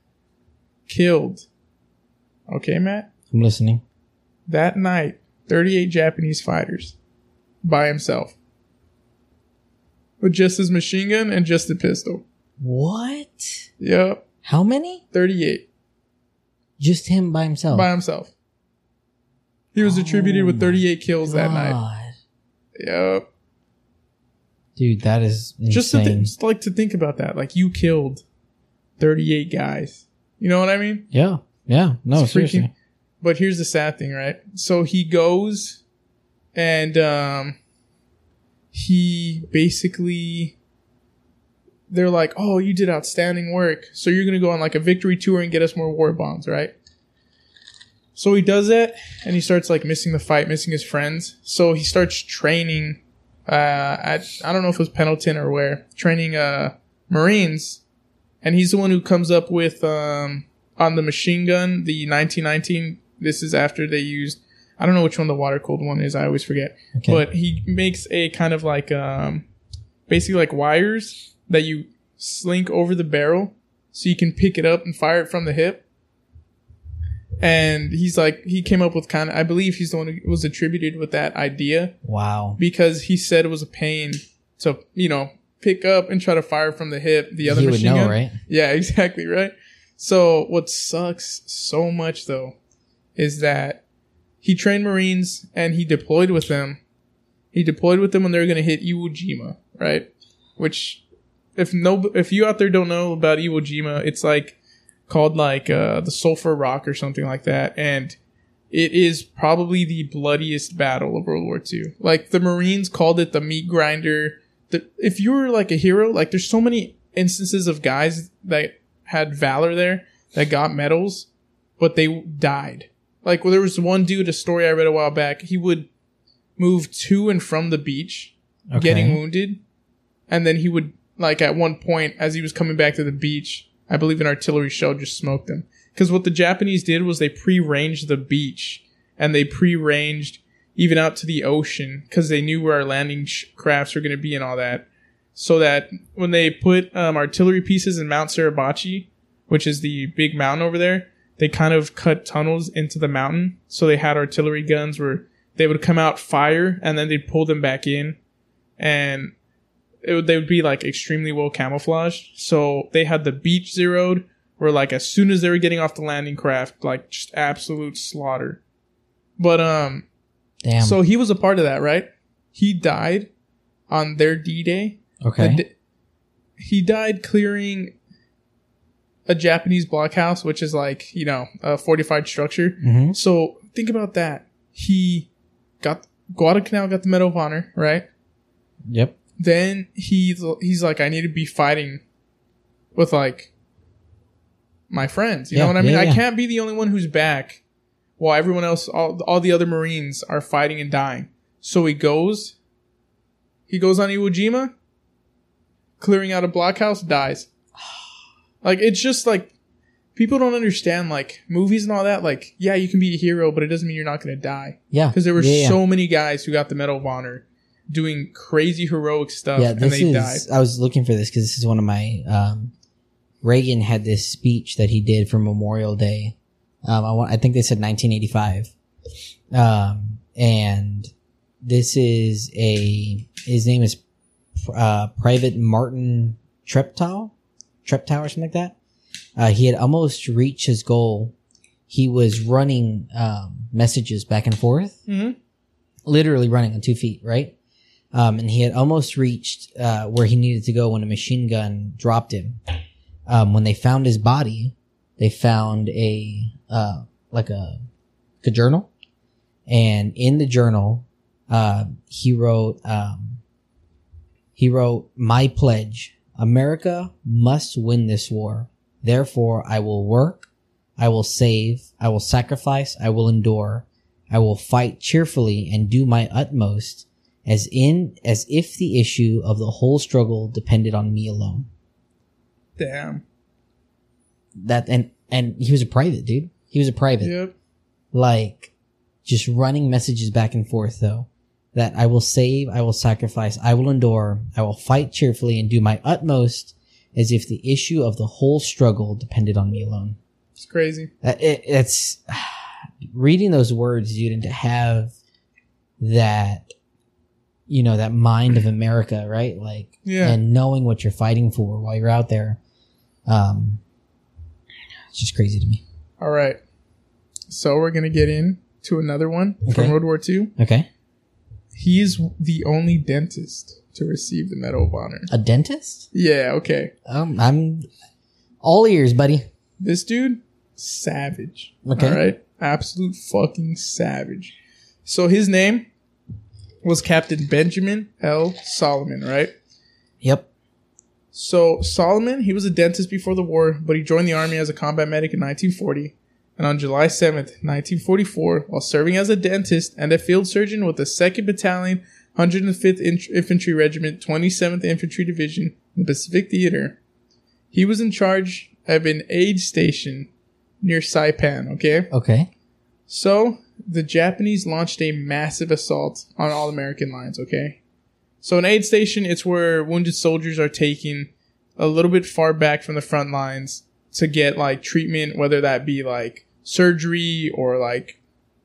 Speaker 3: killed, okay, Matt,
Speaker 2: I'm listening.
Speaker 3: that night, 38 Japanese fighters by himself with just his machine gun and just a pistol.
Speaker 2: What?
Speaker 3: Yep,
Speaker 2: How many?
Speaker 3: 38
Speaker 2: Just him by himself.
Speaker 3: by himself. He was attributed
Speaker 2: Oh
Speaker 3: with 38 kills that night.
Speaker 2: God.
Speaker 3: Yep.
Speaker 2: Dude, that is insane.
Speaker 3: just to th- just like to think about that like you killed 38 guys you know what i mean
Speaker 2: yeah, yeah. No,
Speaker 3: It's
Speaker 2: seriously.
Speaker 3: freaking- but here's the sad thing right so he goes and um he basically they're like oh you did outstanding work so you're gonna go on like a victory tour and get us more war bonds right so he does that and he starts like missing the fight missing his friends. So he starts training uh at i don't know if it was pendleton or where training uh marines. And he's the one who comes up with um on the machine gun the 1919 this is after they used i don't know which one the water cooled one is i always forget.
Speaker 2: Okay.
Speaker 3: but he makes a kind of like um basically like wires that you slink over the barrel so you can pick it up and fire it from the hip and he's like he came up with kind of i believe he's the one who was attributed with that idea
Speaker 2: wow.
Speaker 3: because he said it was a pain to you know pick up and try to fire from the hip the other
Speaker 2: he would
Speaker 3: machine
Speaker 2: know,
Speaker 3: gun
Speaker 2: right?
Speaker 3: yeah, exactly right. So what sucks so much though is that he trained Marines and he deployed with them. He deployed with them when they were going to hit Iwo Jima, right? Which, if no, if you out there don't know about Iwo Jima, it's like called like uh, the Sulphur Rock or something like that, and it is probably the bloodiest battle of World War II. Like the Marines called it the meat grinder. The, if you were like a hero, like there's so many instances of guys that had valor there that got medals, but they died. Like well, there was one dude, a story I read a while back. He would move to and from the beach,
Speaker 2: Okay.
Speaker 3: getting wounded, and then he would like at one point as he was coming back to the beach, I believe an artillery shell just smoked them. Because what the Japanese did was they pre-ranged the beach and they pre-ranged even out to the ocean because they knew where our landing sh- crafts were going to be and all that. So that when they put um, artillery pieces in Mount Suribachi, which is the big mountain over there, they kind of cut tunnels into the mountain. So they had artillery guns where they would come out fire and then they'd pull them back in. And would, they would be like extremely well camouflaged. So they had the beach zeroed where like as soon as they were getting off the landing craft, like just absolute slaughter. But um
Speaker 2: Damn.
Speaker 3: so he was a part of that, right? He died on their D Day.
Speaker 2: okay.
Speaker 3: he died clearing a Japanese blockhouse, which is like you know a fortified structure.
Speaker 2: hmm
Speaker 3: So think about that. He got Guadalcanal got the Medal of Honor, right?
Speaker 2: Yep.
Speaker 3: Then he's he's like, I need to be fighting with like my friends. You
Speaker 2: Yeah,
Speaker 3: know what I mean?
Speaker 2: yeah,
Speaker 3: I can't be the only one who's back while everyone else, all, all the other Marines are fighting and dying. So he goes, he goes on Iwo Jima, clearing out a blockhouse, dies. Like it's just like people don't understand like movies and all that. Like yeah, you can be a hero, but it doesn't mean you're not going to die
Speaker 2: Yeah.
Speaker 3: because there were
Speaker 2: yeah, yeah.
Speaker 3: so many guys who got the Medal of Honor doing crazy heroic stuff
Speaker 2: yeah,
Speaker 3: and
Speaker 2: this
Speaker 3: they
Speaker 2: is.
Speaker 3: died.
Speaker 2: I was looking for this because this is one of my. Um, Reagan had this speech that he did for Memorial Day. Um, I, want, I think they said 1985, um, and this is a his name is uh, Private Martin Treptow, Treptow or something like that. Uh, he had almost reached his goal. He was running um, messages back and forth
Speaker 3: Mhm.
Speaker 2: literally running on two feet, right? Um, and he had almost reached uh, where he needed to go when a machine gun dropped him. Um, when they found his body, they found a uh, like a, a journal, and in the journal, uh, he wrote um, he wrote my pledge: America must win this war. Therefore, I will work, I will save, I will sacrifice, I will endure. I will fight cheerfully and do my utmost as in as if the issue of the whole struggle depended on me alone.
Speaker 3: Damn.
Speaker 2: That and and he was a private dude. He was a private.
Speaker 3: Yep.
Speaker 2: Like just running messages back and forth though. That I will save, I will sacrifice, I will endure, I will fight cheerfully and do my utmost as if the issue of the whole struggle depended on me alone.
Speaker 3: It's crazy.
Speaker 2: Uh, it, it's reading those words, dude, and to have that, you know, that mind of America, right? Like,
Speaker 3: Yeah.
Speaker 2: and knowing what you're fighting for while you're out there, um, it's just crazy to me.
Speaker 3: All right. So we're gonna get in to another one
Speaker 2: Okay.
Speaker 3: from World War II.
Speaker 2: Okay,
Speaker 3: He is the only dentist to receive the Medal of Honor.
Speaker 2: a dentist?
Speaker 3: Yeah. Okay.
Speaker 2: Um, I'm all ears, buddy.
Speaker 3: This dude, savage.
Speaker 2: Okay.
Speaker 3: All right. Absolute fucking savage. So his name was Captain Benjamin L. Salomon, right?
Speaker 2: Yep.
Speaker 3: So Salomon, he was a dentist before the war, but he joined the army as a combat medic in 1940. And on July 7th, 1944, while serving as a dentist and a field surgeon with the 2nd Battalion, 105th Int- Infantry Regiment, 27th Infantry Division in the Pacific Theater, he was in charge of an aid station near Saipan, okay?
Speaker 2: Okay.
Speaker 3: So the Japanese launched a massive assault on all American lines, okay? So an aid station, it's where wounded soldiers are taken a little bit far back from the front lines to get like treatment, whether that be like surgery or like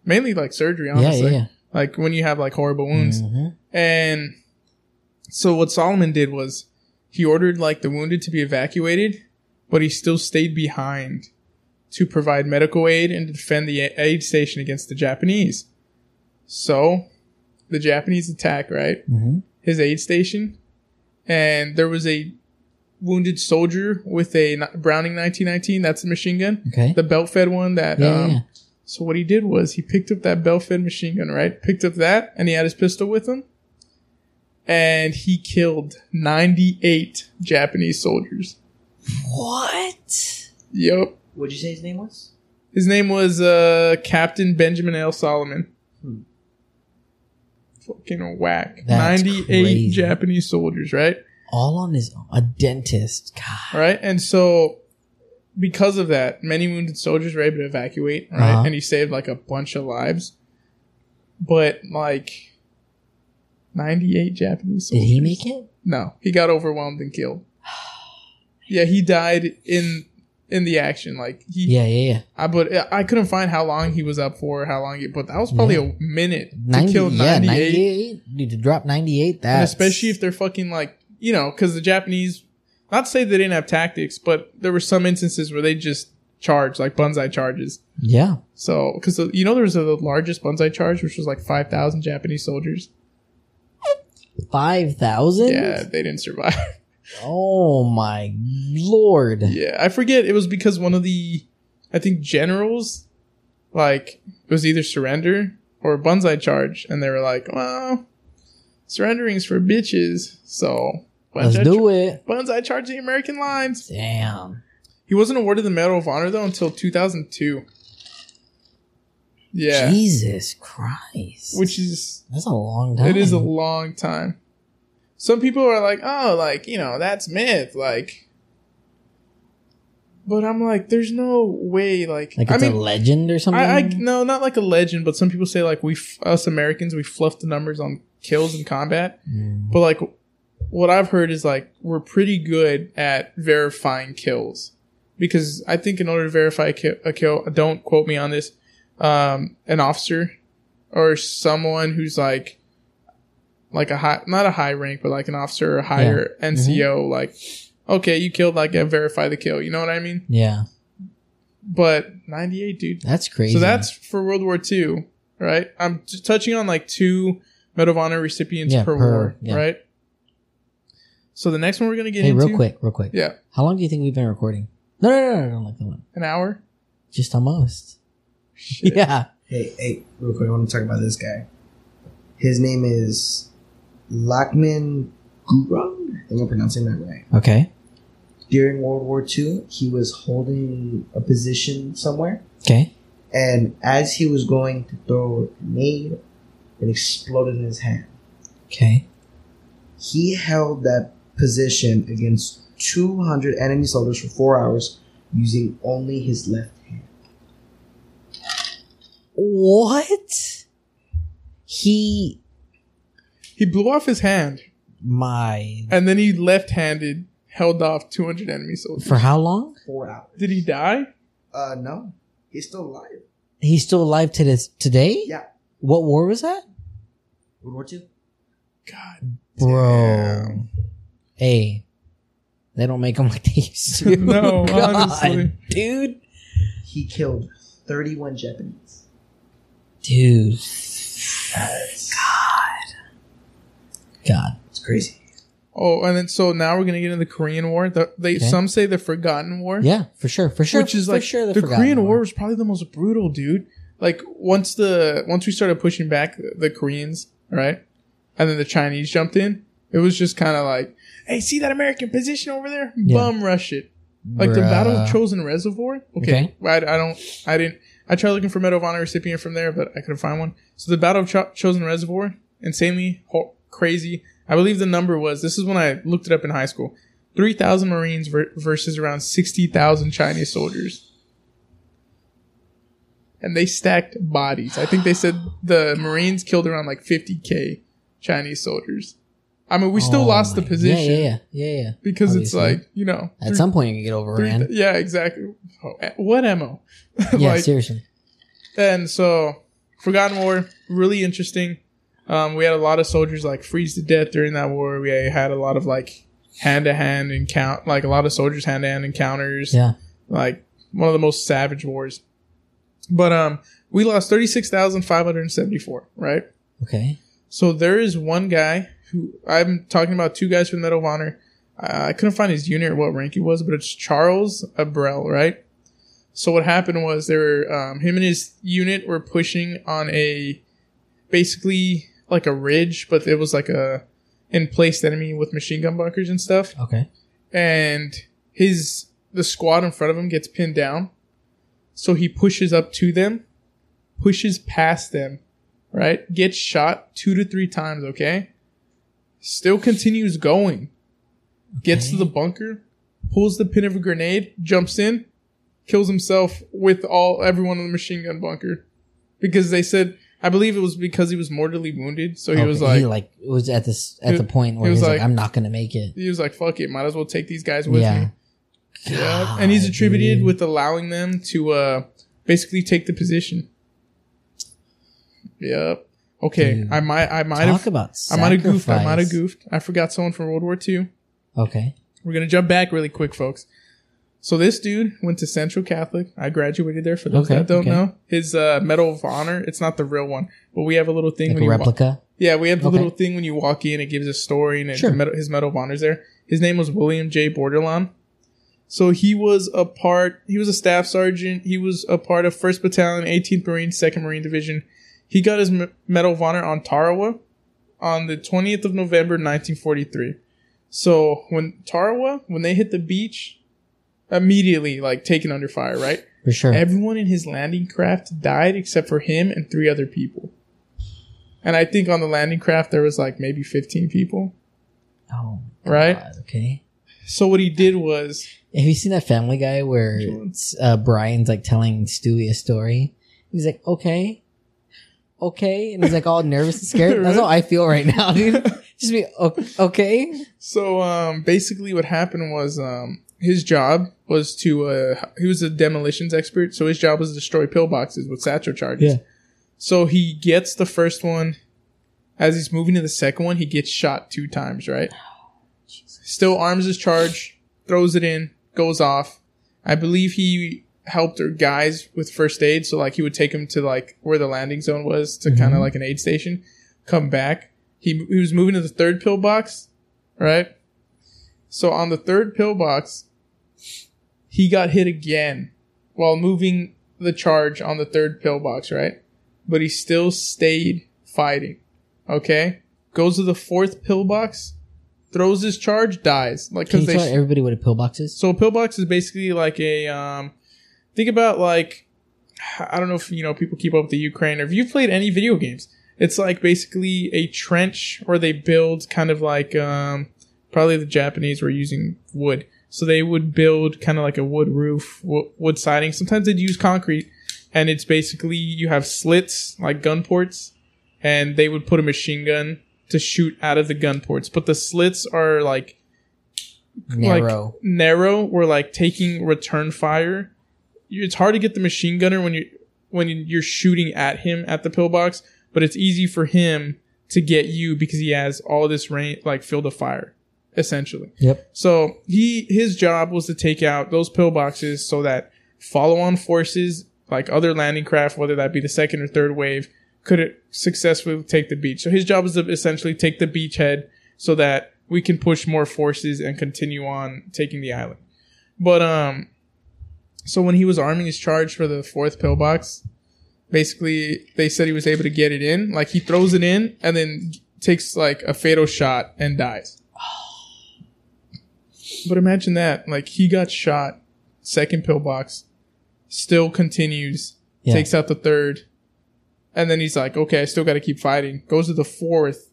Speaker 3: mainly like surgery, honestly.
Speaker 2: yeah, yeah.
Speaker 3: Like when you have like horrible wounds.
Speaker 2: Mhm.
Speaker 3: And so what Salomon did was he ordered like the wounded to be evacuated, but he still stayed behind to provide medical aid and to defend the aid station against the Japanese. So the Japanese attack, right?
Speaker 2: Mhm.
Speaker 3: His aid station and there was a wounded soldier with a Browning 1919, that's the machine gun,
Speaker 2: Okay.
Speaker 3: the belt-fed one that
Speaker 2: Yeah,
Speaker 3: um so what he did was he picked up that belt fed machine gun, right? Picked up that, and he had his pistol with him, and he killed 98 Japanese soldiers.
Speaker 2: What?
Speaker 3: Yep.
Speaker 2: What'd you say his name was?
Speaker 3: His name was uh, Captain Benjamin L. Salomon.
Speaker 2: Hmm.
Speaker 3: Fucking whack.
Speaker 2: That's
Speaker 3: 98
Speaker 2: crazy.
Speaker 3: Japanese soldiers, right?
Speaker 2: All on his own. A dentist. God.
Speaker 3: Right? And so, because of that, many wounded soldiers were able to evacuate, right?
Speaker 2: Uh-huh.
Speaker 3: And he saved like a bunch of lives. But, like, 98 Japanese
Speaker 2: Did he make it?
Speaker 3: No, he got overwhelmed and killed. Yeah, he died in in the action. Like he,
Speaker 2: Yeah, yeah, yeah.
Speaker 3: I but I couldn't find how long he was up for, how long. He, but that was probably
Speaker 2: Yeah.
Speaker 3: a minute to
Speaker 2: 90,
Speaker 3: kill
Speaker 2: yeah,
Speaker 3: 98,
Speaker 2: 98. Dude, to drop 98, That
Speaker 3: especially if they're fucking like you know, because the Japanese. Not to say they didn't have tactics, but there were some instances where they just charged like banzai charges.
Speaker 2: Yeah.
Speaker 3: So, because you know there was the largest banzai charge, which was like five thousand Japanese soldiers.
Speaker 2: 5,000?
Speaker 3: Yeah, they didn't survive.
Speaker 2: Oh my lord.
Speaker 3: Yeah, I forget. It was because one of the, I think generals, like it was either surrender or banzai charge, and they were like, "Well, surrendering's for bitches." So
Speaker 2: Let's do it.
Speaker 3: banzai charge the American lines.
Speaker 2: Damn.
Speaker 3: He wasn't awarded the Medal of Honor though until 2002. Yeah,
Speaker 2: Jesus Christ.
Speaker 3: which is
Speaker 2: that's a long time.
Speaker 3: it is a long time. Some people are like, "Oh, like you know, that's myth." Like, but I'm like, there's no way. Like,
Speaker 2: like
Speaker 3: I
Speaker 2: it's
Speaker 3: mean,
Speaker 2: a legend or something.
Speaker 3: I, I no, not like a legend, but some people say like we f- us Americans we fluff the numbers on kills in combat.
Speaker 2: Mm.
Speaker 3: But like what I've heard is like we're pretty good at verifying kills because I think in order to verify a kill, a kill don't quote me on this, um, an officer or someone who's like like a high not a high rank but like an officer or higher NCO like okay you killed like uh, verify the kill you know what I mean
Speaker 2: Yeah,
Speaker 3: but 98 dude
Speaker 2: that's crazy.
Speaker 3: so that's for World War II, right? I'm just touching on like two Medal of Honor recipients
Speaker 2: Yeah,
Speaker 3: per,
Speaker 2: per-
Speaker 3: war,
Speaker 2: yeah.
Speaker 3: right? So the next one we're gonna get
Speaker 2: hey,
Speaker 3: into,
Speaker 2: real quick, real quick.
Speaker 3: yeah,
Speaker 2: How long do you think we've been recording? No, no, no, no, no, like that one.
Speaker 3: an hour.
Speaker 2: Just almost.
Speaker 3: Shit.
Speaker 2: Yeah.
Speaker 1: Hey, hey, real quick, I want to talk about this guy. His name is Lakman Gurung. I think I'm pronouncing that right.
Speaker 2: Okay.
Speaker 1: During World War II, he was holding a position somewhere,
Speaker 2: Okay.
Speaker 1: and as he was going to throw a grenade, it exploded in his hand.
Speaker 2: Okay.
Speaker 1: He held that position against 200 enemy soldiers for four hours using only his left hand.
Speaker 2: What? He,
Speaker 3: He blew off his hand,
Speaker 2: my,
Speaker 3: and then he left-handed held off 200 enemy soldiers.
Speaker 2: for how long?
Speaker 1: Four hours.
Speaker 3: Did he die?
Speaker 1: Uh, no, he's still alive.
Speaker 2: He's still alive to this today?
Speaker 1: Yeah,
Speaker 2: What war was that?
Speaker 1: World War II.
Speaker 3: God,
Speaker 2: Bro.
Speaker 3: Damn.
Speaker 2: Hey. They don't make them like they used to.
Speaker 3: No,
Speaker 2: God,
Speaker 3: honestly.
Speaker 2: Dude.
Speaker 1: He killed 31 Japanese.
Speaker 2: Dude.
Speaker 1: That's,
Speaker 2: God.
Speaker 1: it's crazy.
Speaker 3: Oh, and then so now we're gonna get into the Korean War. The, they
Speaker 2: Okay.
Speaker 3: some say the Forgotten War.
Speaker 2: Yeah, for sure. For sure.
Speaker 3: which is
Speaker 2: for
Speaker 3: like
Speaker 2: sure
Speaker 3: the,
Speaker 2: Forgotten
Speaker 3: Korean War was probably the most brutal, dude. Like once the once we started pushing back the, the Koreans, right, and then the Chinese jumped in, it was just kind of like, hey, see that American position over there?
Speaker 2: Yeah.
Speaker 3: Bum rush it. Like the Battle of Chosin Reservoir. Okay, I, I don't, I didn't. I tried looking for Medal of Honor recipient from there, but I couldn't find one. So the Battle of Cho- Chosin Reservoir, insanely ho- crazy. I believe the number was. This is when I looked it up in high school. Three thousand Marines ver- versus around sixty thousand Chinese soldiers, and they stacked bodies. I think they said the Marines killed around like fifty k Chinese soldiers. I mean, we still
Speaker 2: Oh
Speaker 3: lost the position
Speaker 2: Yeah, yeah, yeah, yeah, yeah.
Speaker 3: because it's like you know
Speaker 2: At
Speaker 3: three-
Speaker 2: some point, you can get
Speaker 3: three-
Speaker 2: overran.
Speaker 3: yeah, exactly. Oh, what ammo?
Speaker 2: Yeah,
Speaker 3: like,
Speaker 2: seriously.
Speaker 3: and so Forgotten War, really interesting. Um, we had a lot of soldiers like freeze to death during that war. We had a lot of like hand to hand encounter, like a lot of soldiers hand to hand encounters.
Speaker 2: Yeah.
Speaker 3: Like one of the most savage wars. But um, we lost thirty six thousand five hundred seventy four. Right.
Speaker 2: Okay.
Speaker 3: So there is one guy who I'm talking about two guys from the Medal of Honor. Uh, I couldn't find his unit or what rank he was, but it's Charles Abrell, right? So what happened was there were um, him and his unit were pushing on a basically like a ridge, but it was like a in place enemy with machine gun bunkers and stuff.
Speaker 2: Okay.
Speaker 3: And his the squad in front of him gets pinned down, so he pushes up to them, pushes past them, right? Gets shot two to three times, okay? Still continues going. Gets to the bunker, pulls the pin of a grenade, jumps in, kills himself with all everyone in the machine gun bunker. Because they said I believe it was because he was mortally wounded, so he was
Speaker 2: Okay,
Speaker 3: like
Speaker 2: he like was at this at
Speaker 3: He-
Speaker 2: the point where
Speaker 3: he was
Speaker 2: he's like,
Speaker 3: like-
Speaker 2: I'm not gonna make it.
Speaker 3: he was like, fuck it, might as well take these guys with
Speaker 2: Yeah.
Speaker 3: me. Yeah. And he's
Speaker 2: God,
Speaker 3: attributed
Speaker 2: dude.
Speaker 3: with allowing them to uh basically take the position. Yep. Okay.
Speaker 2: Dude.
Speaker 3: I might I might
Speaker 2: talk
Speaker 3: have
Speaker 2: about
Speaker 3: I might have goofed. I might have
Speaker 2: sacrifice.
Speaker 3: goofed. I forgot someone from World War II.
Speaker 2: Okay.
Speaker 3: We're gonna jump back really quick, folks. So this dude went to Central Catholic. I graduated there. For those
Speaker 2: Okay,
Speaker 3: that don't
Speaker 2: okay.
Speaker 3: know, his uh, Medal of Honor. It's not the real one, but we have a little thing
Speaker 2: Like
Speaker 3: when
Speaker 2: a
Speaker 3: you
Speaker 2: replica.
Speaker 3: yeah, we have the
Speaker 2: Okay.
Speaker 3: little thing when you walk in. It gives a story, and
Speaker 2: Sure.
Speaker 3: medal, his Medal of Honor's there. His name was William J. Bordelon. So he was a part. He was a staff sergeant. He was a part of First Battalion, 18th Marine, Second Marine Division. He got his M- Medal of Honor on Tarawa on the 20th of November, 1943. So when Tarawa, when they hit the beach, immediately like taken under fire, right?
Speaker 2: For sure.
Speaker 3: Everyone in his landing craft died except for him and three other people. And I think on the landing craft there was like maybe 15 people,
Speaker 2: oh,
Speaker 3: right?
Speaker 2: God, okay.
Speaker 3: So what he did was
Speaker 2: Have you seen that Family Guy where
Speaker 3: Which one?
Speaker 2: it's, uh, Brian's like telling Stewie a story? He's like, okay, okay, and he's like all nervous and scared. That's how I feel right now, dude. Just be okay.
Speaker 3: so um basically what happened was um his job was to uh he was a demolitions expert, so his job was to destroy pillboxes with satchel charges.
Speaker 2: Yeah.
Speaker 3: So he gets the first one. As he's moving to the second one, he gets shot two times, right? Still arms his charge, throws it in, goes off. I believe he helped our guys with first aid, so like he would take them to like where the landing zone was to kind of like an aid station. Come back. He he was moving to the third pillbox, right? So on the third pillbox, he got hit again while moving the charge on the third pillbox, right? But he still stayed fighting. Okay? Goes to the fourth pillbox, throws his charge, dies. Like
Speaker 2: Can
Speaker 3: because
Speaker 2: you
Speaker 3: they
Speaker 2: tell everybody what a pillbox is?
Speaker 3: so a pillbox is basically like a um think about like I don't know if you know people keep up with the Ukraine or if you've played any video games. It's like basically a trench where they build kind of like um probably the Japanese were using wood. So they would build kind of like a wood roof, wo- wood siding. Sometimes they'd use concrete and it's basically you have slits like gun ports and they would put a machine gun to shoot out of the gun ports. But the slits are like
Speaker 2: Narrow.
Speaker 3: like narrow where like taking return fire it's hard to get the machine gunner when you when you're shooting at him at the pillbox but it's easy for him to get you because he has all this range like field of fire essentially.
Speaker 2: Yep.
Speaker 3: so he his job was to take out those pillboxes so that follow-on forces like other landing craft whether that be the second or third wave could successfully take the beach. So his job was to essentially take the beachhead so that we can push more forces and continue on taking the island. But um so when he was arming his charge for the fourth pillbox basically they said he was able to get it in. Like he throws it in and then takes like a fatal shot and dies but imagine that. Like he got shot, second pillbox, still continues,
Speaker 2: Yeah.
Speaker 3: takes out the third, and then he's like, okay, I still got to keep fighting. Goes to the fourth,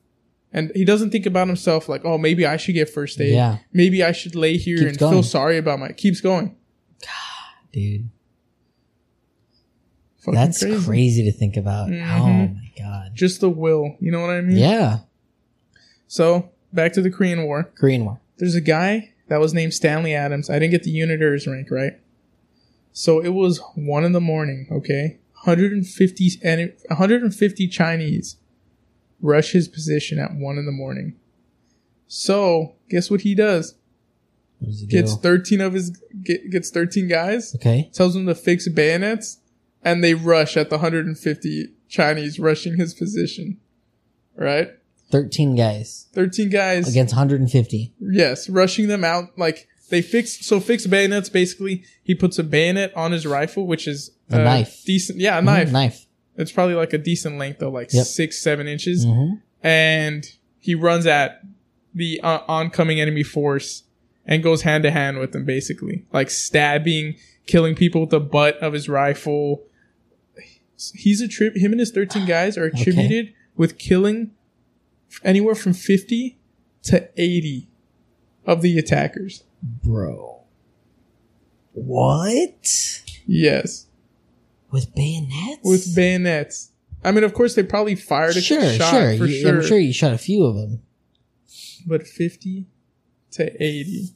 Speaker 3: and he doesn't think about himself like, oh, maybe I should get first aid.
Speaker 2: Yeah.
Speaker 3: Maybe I should lay here
Speaker 2: Keeps
Speaker 3: and
Speaker 2: going.
Speaker 3: feel sorry about my. Keeps going.
Speaker 2: God, dude.
Speaker 3: Fucking
Speaker 2: That's crazy. to think about.
Speaker 3: Mhm.
Speaker 2: Oh my god.
Speaker 3: Just the will. You know what I mean?
Speaker 2: Yeah.
Speaker 3: So back to the Korean War.
Speaker 2: Korean War.
Speaker 3: there's a guy that was named Stanley Adams. I didn't get the unit or his rank right. So it was one in the morning. Okay, 150 and 150 Chinese rush his position at one in the morning. So guess what he does?
Speaker 2: What does he
Speaker 3: Gets
Speaker 2: do?
Speaker 3: 13 of his get, gets 13 guys.
Speaker 2: Okay.
Speaker 3: Tells them to fix bayonets, and they rush at the 150 Chinese rushing his position. Right,
Speaker 2: 13 guys
Speaker 3: 13 guys.
Speaker 2: against 150.
Speaker 3: Yes, rushing them out like they fix so fix bayonets. Basically, he puts a bayonet on his rifle, which is
Speaker 2: A
Speaker 3: uh,
Speaker 2: knife.
Speaker 3: decent. Yeah, a knife.
Speaker 2: Mhm, Knife.
Speaker 3: It's probably like a decent length though, like
Speaker 2: Yep.
Speaker 3: six seven inches,
Speaker 2: Mhm.
Speaker 3: and he runs at the uh, oncoming enemy force and goes hand to hand with them, basically like stabbing, killing people with the butt of his rifle. He's a trip. Him and his thirteen guys are attributed with killing anywhere from fifty to eighty of the attackers.
Speaker 2: Bro. What?
Speaker 3: Yes,
Speaker 2: With bayonets?
Speaker 3: with bayonets. I mean, of course, they probably fired a
Speaker 2: Sure,
Speaker 3: shot
Speaker 2: sure.
Speaker 3: for
Speaker 2: You-
Speaker 3: sure,
Speaker 2: I'm sure you shot a few of them.
Speaker 3: but fifty to eighty.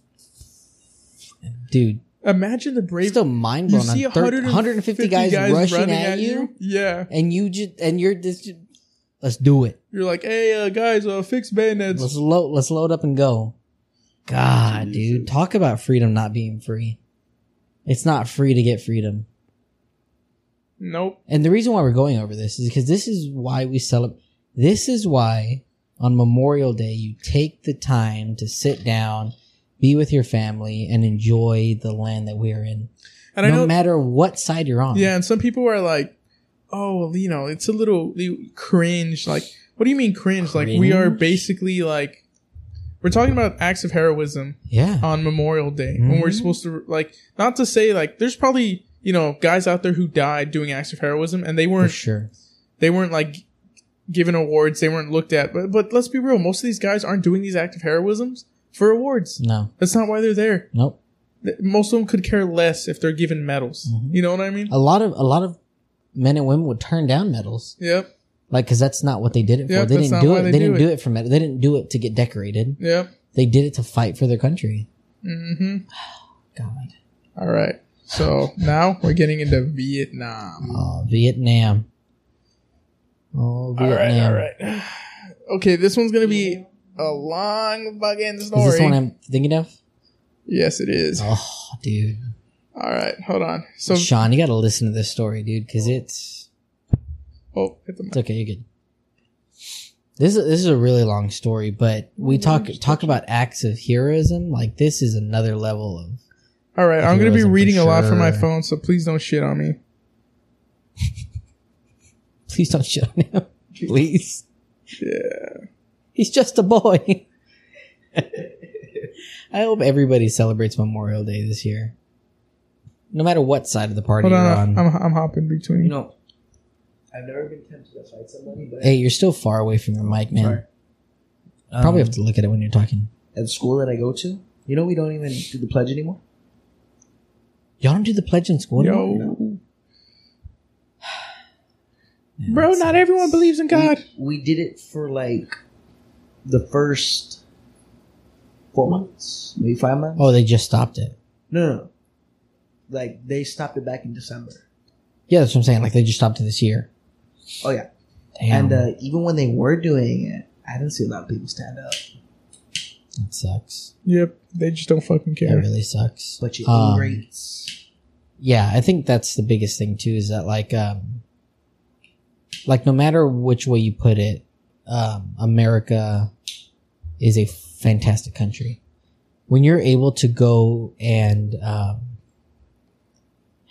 Speaker 2: Dude,
Speaker 3: Imagine the brave.
Speaker 2: still mind
Speaker 3: you see
Speaker 2: on thir- 150 guys, rushing
Speaker 3: running
Speaker 2: at, you,
Speaker 3: Yeah,
Speaker 2: and you just, and you're just, let's do it.
Speaker 3: you're like, hey, uh, guys, uh, fix bayonets.
Speaker 2: Let's load, let's load up and go. God,
Speaker 3: Jesus.
Speaker 2: dude, talk about freedom not being free. It's not free to get freedom.
Speaker 3: Nope.
Speaker 2: And the reason why we're going over this is because this is why we celebrate. This is why on Memorial Day you take the time to sit down be with your family, and enjoy the land that we're in.
Speaker 3: And I
Speaker 2: no matter what side you're on.
Speaker 3: yeah, and some people are like, "Oh, well, you know, it's a little cringe." Like, what do you mean cringe? Like, we are basically like, we're talking about acts of heroism
Speaker 2: Yeah.
Speaker 3: on Memorial Day when we're
Speaker 2: Mhm.
Speaker 3: supposed to like, not to say like, there's probably you know guys out there who died doing acts of heroism, and they weren't
Speaker 2: sure.
Speaker 3: they weren't like given awards, they weren't looked at. But but let's be real, most of these guys aren't doing these acts of heroisms for awards.
Speaker 2: No.
Speaker 3: That's not why they're there.
Speaker 2: Nope.
Speaker 3: Most of them could care less if they're given medals.
Speaker 2: Mhm.
Speaker 3: You know what I mean?
Speaker 2: A lot of a lot of men and women would turn down medals,
Speaker 3: Yep.
Speaker 2: like because that's not what they did it for.
Speaker 3: Yep,
Speaker 2: they didn't do it.
Speaker 3: they
Speaker 2: They, didn't do it for medal. They didn't do it to get decorated.
Speaker 3: Yep.
Speaker 2: They did it to fight for their country.
Speaker 3: hmm
Speaker 2: God.
Speaker 3: All right. So now we're getting into Vietnam.
Speaker 2: Oh, Vietnam. Oh, Vietnam.
Speaker 3: right. All right. Okay, this one's gonna be a long fucking story.
Speaker 2: Is this one I'm thinking of?
Speaker 3: yes, it is.
Speaker 2: Oh, dude.
Speaker 3: All right. Hold on. So,
Speaker 2: Sean, you got to listen to this story, dude, because it's
Speaker 3: oh, hit the
Speaker 2: it's okay. You're good. This is this is a really long story, but we talk talk about acts of heroism. Like this is another level of.
Speaker 3: All right. I'm gonna be reading a lot from my phone, so please don't shit on me.
Speaker 2: Please don't shit on him. Please,
Speaker 3: Yeah.
Speaker 2: he's just a boy. I hope everybody celebrates Memorial Day this year, no matter what side of the party
Speaker 3: Hold
Speaker 2: you're
Speaker 3: on.
Speaker 2: on.
Speaker 3: I'm I'm hopping between.
Speaker 1: You know, I've never been tempted to fight somebody, but
Speaker 2: hey, you're still far away from your mic, man.
Speaker 1: Sorry.
Speaker 2: Probably
Speaker 1: Um,
Speaker 2: have to look at it when you're talking.
Speaker 1: at the school that I go to. You know, we don't even do the pledge anymore.
Speaker 2: Y'all don't do the pledge in school
Speaker 3: Yo.
Speaker 2: anymore? Yeah,
Speaker 3: Bro,
Speaker 2: that
Speaker 3: not
Speaker 2: sucks.
Speaker 3: everyone believes in God.
Speaker 1: We, we did it for like the first four months, maybe five months.
Speaker 2: Oh, they just stopped it.
Speaker 1: no, no, no. Like they stopped it back in December.
Speaker 2: Yeah, that's what I'm saying. Like they just stopped it this year.
Speaker 1: Oh yeah,
Speaker 2: Damn,
Speaker 1: and uh, even when they were doing it, I didn't see a lot of people stand up.
Speaker 2: that sucks.
Speaker 3: Yep. They just don't fucking care.
Speaker 2: That really sucks.
Speaker 1: But you
Speaker 2: Um,
Speaker 1: rates,
Speaker 2: Yeah, I think that's the biggest thing too. Is that like, um, like no matter which way you put it, um, America is a fantastic country. When you're able to go and um,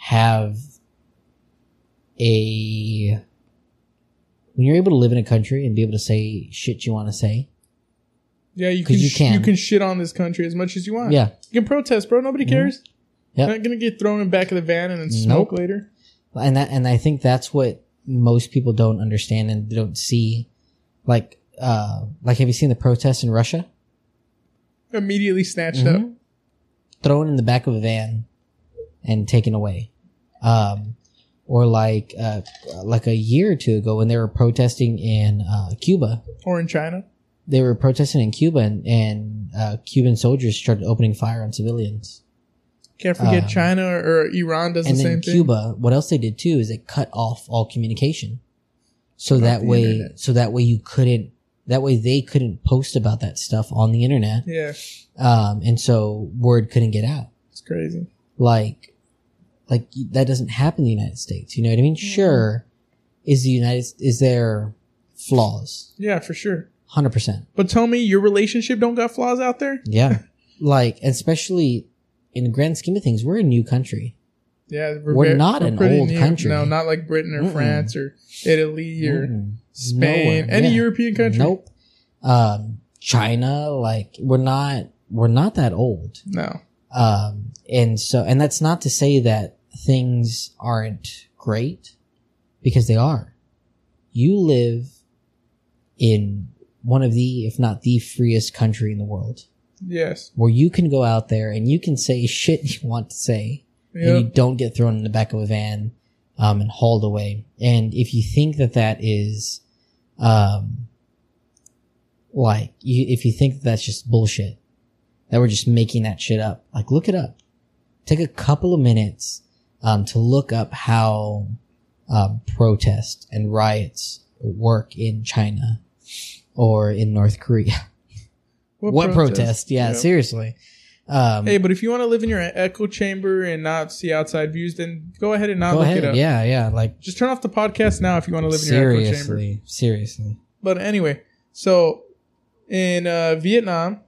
Speaker 2: have a when you're able to live in a country and be able to say shit you want to say,
Speaker 3: Yeah, you can,
Speaker 2: you
Speaker 3: sh-
Speaker 2: can.
Speaker 3: you can shit on this country as much as you want.
Speaker 2: yeah,
Speaker 3: You can protest, bro. Nobody
Speaker 2: Mhm.
Speaker 3: cares. You're not gonna get thrown in the back of the van and then smoke
Speaker 2: Nope.
Speaker 3: later.
Speaker 2: and that and I think that's what most people don't understand and don't see. Like, uh, like have you seen the protests in Russia?
Speaker 3: Immediately snatched up.
Speaker 2: Mhm. Thrown in the back of a van and taken away. Um, or like uh, like a year or two ago when they were protesting in uh, Cuba.
Speaker 3: Or in China.
Speaker 2: They were protesting in Cuba and, and uh, Cuban soldiers started opening fire on civilians.
Speaker 3: Can't forget
Speaker 2: Um,
Speaker 3: China or, or Iran does the same
Speaker 2: then
Speaker 3: thing.
Speaker 2: Cuba, what else they did too is they cut off all communication, so
Speaker 3: About
Speaker 2: that way,
Speaker 3: internet.
Speaker 2: so that way you couldn't, that way they couldn't post about that stuff on the internet,
Speaker 3: Yeah,
Speaker 2: um, and so word couldn't get out.
Speaker 3: it's crazy.
Speaker 2: Like, like that doesn't happen in the United States. You know what I mean? Sure, is the United is there flaws?
Speaker 3: Yeah, for sure.
Speaker 2: Hundred percent.
Speaker 3: But tell me, your relationship don't got flaws out there?
Speaker 2: Yeah, like especially in the grand scheme of things, we're a new country.
Speaker 3: Yeah,
Speaker 2: We're
Speaker 3: ve-
Speaker 2: not an
Speaker 3: pretty
Speaker 2: old country.
Speaker 3: No, not like Britain or
Speaker 2: Mm-mm.
Speaker 3: France or Italy or
Speaker 2: Mm-mm.
Speaker 3: Spain,
Speaker 2: Nowhere,
Speaker 3: any
Speaker 2: yeah.
Speaker 3: European country.
Speaker 2: Nope. Um, China, like we're not we're not that old.
Speaker 3: No.
Speaker 2: Um, and so and that's not to say that things aren't great because they are. You live in one of the, if not the freest country in the world
Speaker 3: Yes.
Speaker 2: where you can go out there and you can say shit you want to say and you don't get thrown in the back of a van um, and hauled away. And if you think that that is, um, like, you, if you think that that's just bullshit, that we're just making that shit up, like, look it up. Take a couple of minutes um, to look up how um, protests and riots work in China or in North Korea. What, protest? Yeah,
Speaker 3: Yep.
Speaker 2: seriously. Um,
Speaker 3: Hey, but if you want to live in your echo chamber and not see outside views, then go ahead and not look
Speaker 2: ahead.
Speaker 3: it up.
Speaker 2: Yeah, yeah. Like
Speaker 3: Just turn off the podcast now if you want to live in your echo chamber.
Speaker 2: seriously, seriously.
Speaker 3: But anyway, so in uh, Vietnam,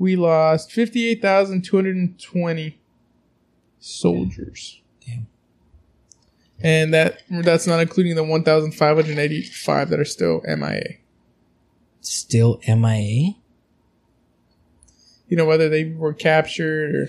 Speaker 3: we lost 58,220 soldiers.
Speaker 2: Damn.
Speaker 3: And that that's not including the 1,585 that are still MIA.
Speaker 2: Still MIA.
Speaker 3: You know, whether they were captured or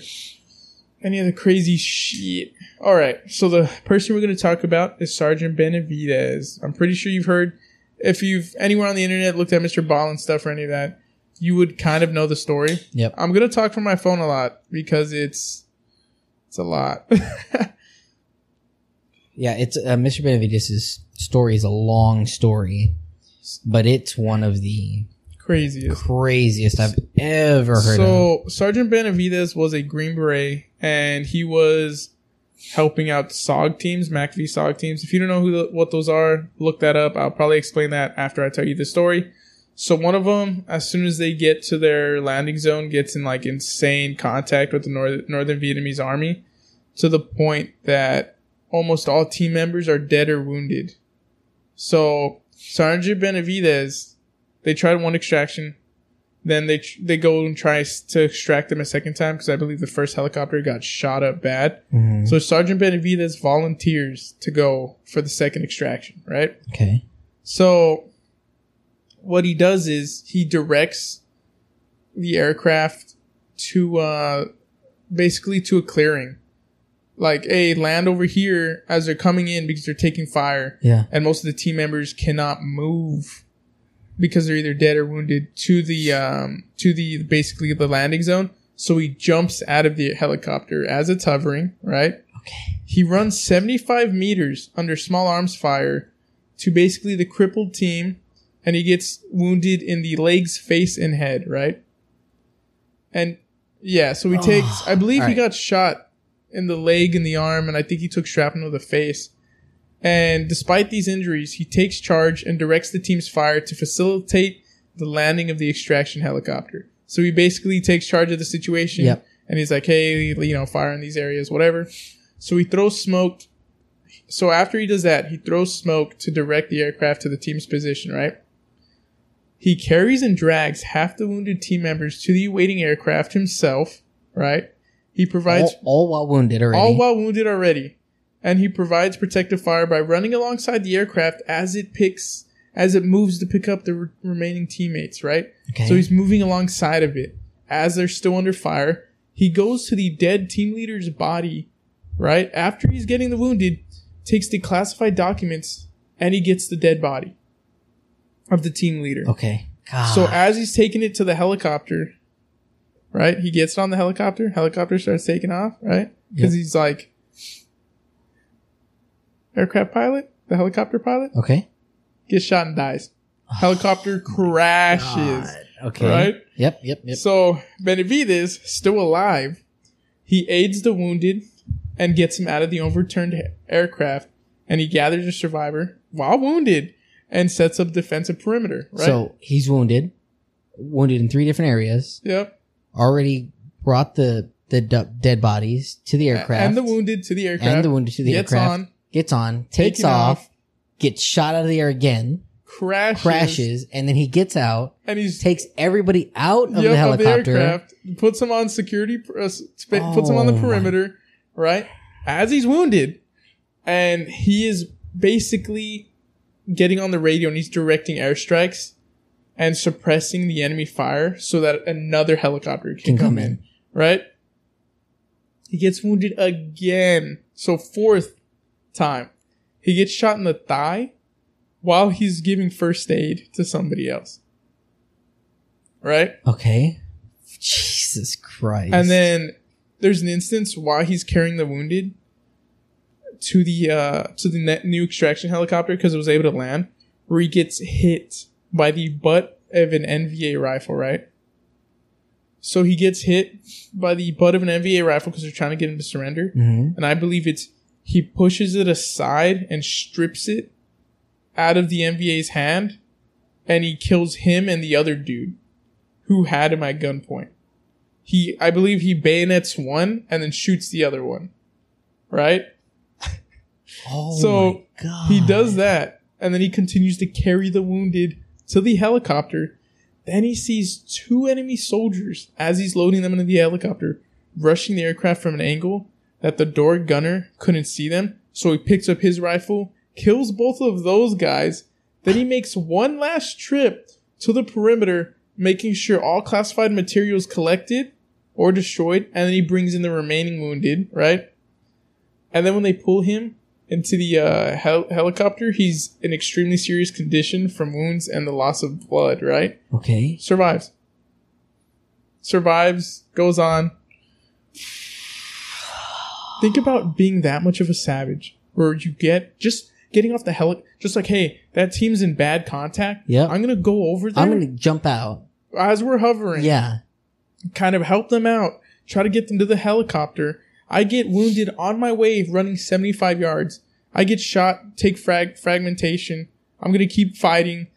Speaker 3: any other crazy shit. All right. So the person we're going to talk about is Sergeant Benavidez. I'm pretty sure you've heard, if you've anywhere on the internet looked at MrBallen stuff or any of that, you would kind of know the story.
Speaker 2: Yep.
Speaker 3: I'm to talk from my phone a lot because it's, it's a lot.
Speaker 2: Yeah, it's uh, Mr. Benavidez' story is a long story, but it's one of the
Speaker 3: Craziest.
Speaker 2: craziest I've ever heard of.
Speaker 3: So Sergeant Benavidez was a Green Beret, and he was helping out SOG teams, MACV SOG teams. If you don't know who the, what those are, look that up. I'll probably explain that after I tell you the story. So one of them, as soon as they get to their landing zone, gets in like insane contact with the North, Northern Vietnamese army, to the point that almost all team members are dead or wounded. So Sergeant Benavidez, they tried one extraction, then they tr- they go and try to extract them a second time because I believe the first helicopter got shot up bad.
Speaker 2: Mhm.
Speaker 3: So Sergeant Benavidez volunteers to go for the second extraction, right?
Speaker 2: Okay.
Speaker 3: So what he does is he directs the aircraft to uh basically to a clearing. Like, hey, land over here as they're coming in because they're taking fire
Speaker 2: Yeah.
Speaker 3: and most of the team members cannot move because they're either dead or wounded to the um to the basically the landing zone. So he jumps out of the helicopter as it's hovering, right?
Speaker 2: Okay.
Speaker 3: He runs 75 meters under small arms fire to basically the crippled team, and he gets wounded in the legs, face, and head, right? And yeah, so he takes, oh, I believe he got shot in the leg and the arm, and I think he took shrapnel to the face. And despite these injuries, he takes charge and directs the team's fire to facilitate the landing of the extraction helicopter. So he basically takes charge of the situation
Speaker 2: Yep.
Speaker 3: and he's like, hey, you know, fire in these areas, whatever. So he throws smoke. So after he does that, he throws smoke to direct the aircraft to the team's position, right? He carries and drags half the wounded team members to the awaiting aircraft himself, right? He provides
Speaker 2: All, all while wounded already.
Speaker 3: all while wounded already. And he provides protective fire by running alongside the aircraft as it picks, as it moves to pick up the re- remaining teammates, right?
Speaker 2: okay.
Speaker 3: So he's moving alongside of it as they're still under fire. He goes to the dead team leader's body, right? After he's getting the wounded, takes the classified documents, and he gets the dead body of the team leader.
Speaker 2: okay. God.
Speaker 3: So as he's taking it to the helicopter, right? He gets it on the helicopter. Helicopter starts taking off, right? Because
Speaker 2: Yep.
Speaker 3: he's like aircraft pilot, the helicopter pilot
Speaker 2: okay.
Speaker 3: gets shot and dies. Helicopter oh crashes,
Speaker 2: God. Okay.
Speaker 3: right?
Speaker 2: Yep. Yep. Yep.
Speaker 3: So Benavidez, still alive, he aids the wounded and gets him out of the overturned aircraft, and he gathers a survivor while wounded and sets up defensive perimeter. Right?
Speaker 2: So he's wounded, wounded in three different areas.
Speaker 3: yep.
Speaker 2: Already brought the the du- dead bodies to the aircraft
Speaker 3: and the wounded to the aircraft.
Speaker 2: and the wounded to the aircraft.
Speaker 3: gets
Speaker 2: aircraft.
Speaker 3: on,
Speaker 2: Gets on, takes
Speaker 3: taken
Speaker 2: off, gets shot out of the air again,
Speaker 3: crashes,
Speaker 2: crashes, and then he gets out,
Speaker 3: and he
Speaker 2: takes everybody out of
Speaker 3: yep,
Speaker 2: the helicopter.
Speaker 3: aircraft, puts him on security, uh, sp- puts him on the
Speaker 2: Oh my-
Speaker 3: perimeter, right? As he's wounded, and he is basically getting on the radio and he's directing airstrikes and suppressing the enemy fire so that another helicopter can,
Speaker 2: Can
Speaker 3: come,
Speaker 2: come
Speaker 3: in,
Speaker 2: in.
Speaker 3: right? He gets wounded again, so fourth time. He gets shot in the thigh while he's giving first aid to somebody else. Right?
Speaker 2: Okay. Jesus Christ.
Speaker 3: And then there's an instance while he's carrying the wounded to the uh to the net new extraction helicopter because it was able to land, where he gets hit by the butt of an NVA rifle, right? So he gets hit by the butt of an NVA rifle because they're trying to get him to surrender.
Speaker 2: Mhm.
Speaker 3: And I believe it's he pushes it aside and strips it out of the NVA's hand, and he kills him and the other dude who had him at gunpoint. He, I believe, he bayonets one and then shoots the other one. Right?
Speaker 2: Oh
Speaker 3: so,
Speaker 2: my God.
Speaker 3: He does that, and then he continues to carry the wounded to the helicopter, Then he sees two enemy soldiers as he's loading them into the helicopter, rushing the aircraft from an angle that the door gunner couldn't see them. So he picks up his rifle, kills both of those guys. Then he makes one last trip to the perimeter, making sure all classified materials collected or destroyed, and then he brings in the remaining wounded, right? And then when they pull him into the uh, hel- helicopter, he's in extremely serious condition from wounds and the loss of blood, right?
Speaker 2: Okay.
Speaker 3: Survives. Survives, goes on. Think about being that much of a savage where you get just getting off the heli, just like, hey, that team's in bad contact.
Speaker 2: Yeah.
Speaker 3: I'm going to go over there
Speaker 2: I'm gonna jump out.
Speaker 3: as we're hovering
Speaker 2: Yeah.
Speaker 3: kind of help them out, try to get them to the helicopter. I get wounded on my way running 75 yards. I get shot, take frag fragmentation. I'm gonna keep fighting,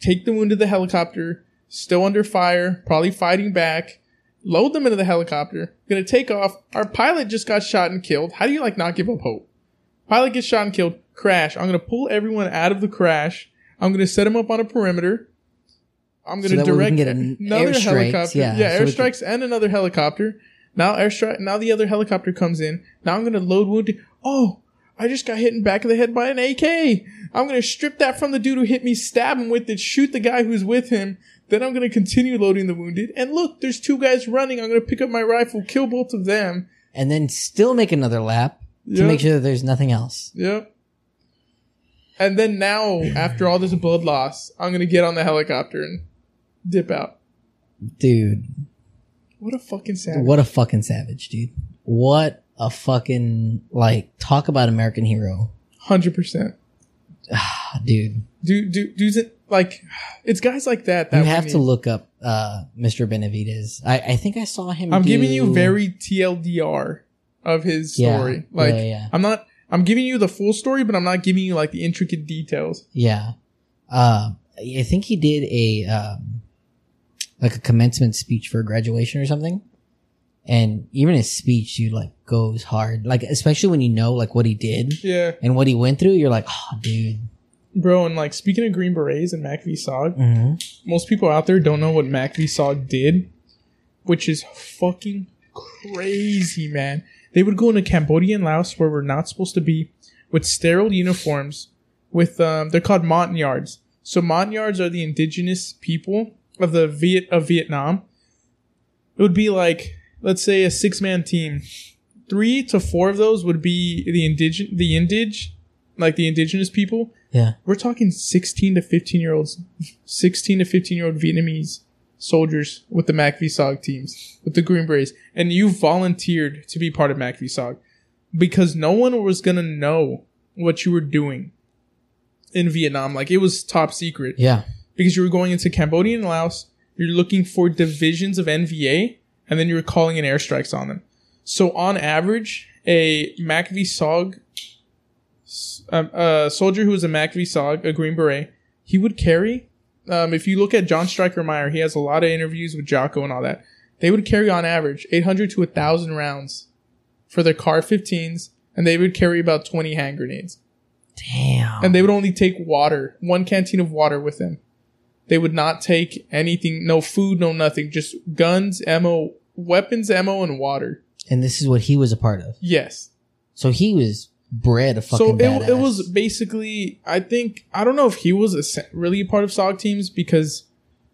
Speaker 3: take the wound to the helicopter, still under fire, probably fighting back, load them into the helicopter, gonna take off. Our pilot just got shot and killed. How do you like not give up hope? Pilot gets shot and killed, crash. I'm gonna pull everyone out of the crash. I'm gonna set them up on a perimeter. I'm gonna direct
Speaker 2: can get an
Speaker 3: another
Speaker 2: airstrikes,
Speaker 3: helicopter.
Speaker 2: yeah,
Speaker 3: yeah
Speaker 2: so we can-
Speaker 3: airstrikes and another helicopter. Now airstrike. Now the other helicopter comes in. Now I'm gonna load wounded. Oh, I just got hit in the back of the head by an AK. I'm gonna strip that from the dude who hit me, stab him with it, shoot the guy who's with him. Then I'm gonna continue loading the wounded. And look, there's two guys running. I'm gonna pick up my rifle, kill both of them.
Speaker 2: And then still make another lap to
Speaker 3: Yep.
Speaker 2: make sure that there's nothing else.
Speaker 3: Yep. And then now, after all this blood loss, I'm gonna get on the helicopter and dip out.
Speaker 2: Dude,
Speaker 3: What a fucking savage.
Speaker 2: what a fucking savage, dude. What a fucking, like, talk about American hero.
Speaker 3: Hundred percent.
Speaker 2: Dude,
Speaker 3: Dude, dude, dudes, like, it's guys like that. that
Speaker 2: you have to look up, uh, Mr. Benavidez. I, I think I saw him
Speaker 3: I'm
Speaker 2: do-
Speaker 3: giving you very TLDR of his
Speaker 2: Yeah,
Speaker 3: story. Like,
Speaker 2: yeah, yeah.
Speaker 3: I'm not. I'm giving you the full story, but I'm not giving you like the intricate details.
Speaker 2: Yeah. Uh, I think he did a, um, like a commencement speech for graduation or something. And even his speech, dude, like goes hard. Like, especially when you know like what he did
Speaker 3: Yeah,
Speaker 2: and what he went through, you're like, oh, dude.
Speaker 3: bro. And like speaking of Green Berets and MACV SOG,
Speaker 2: hmm
Speaker 3: most people out there don't know what MACV SOG did, which is fucking crazy, man. They would go into Cambodia and Laos where we're not supposed to be with sterile uniforms with um they're called Montagnards. So Montagnards are the indigenous people of the Viet of Vietnam. It would be like let's say a six man team. Three to four of those would be the indig the indig, like the indigenous people.
Speaker 2: Yeah.
Speaker 3: We're talking 16 to 15 year olds, 16 to 15 year old Vietnamese soldiers with the MACV SOG teams, with the Green Berets. And you volunteered to be part of MACV SOG because no one was going to know what you were doing in Vietnam. Like it was top secret
Speaker 2: Yeah.
Speaker 3: Because you were going into Cambodia and Laos. You're looking for divisions of NVA, and then you were calling in airstrikes on them. So on average, a MACV SOG, um, a soldier who was a MACV SOG, a Green Beret, he would carry. Um, if you look at John Stryker Meyer, he has a lot of interviews with Jocko and all that. They would carry on average 800 to 1,000 rounds for their CAR-15s, and they would carry about 20 hand grenades
Speaker 2: Damn.
Speaker 3: and they would only take water, one canteen of water with them. They would not take anything, no food, no nothing, just guns, ammo, weapons, ammo, and water.
Speaker 2: And this is what he was a part of.
Speaker 3: Yes.
Speaker 2: So he was bred a
Speaker 3: So
Speaker 2: fucking
Speaker 3: it,
Speaker 2: badass.
Speaker 3: it was basically, I think, I don't know if he was a, really a part of SOG teams because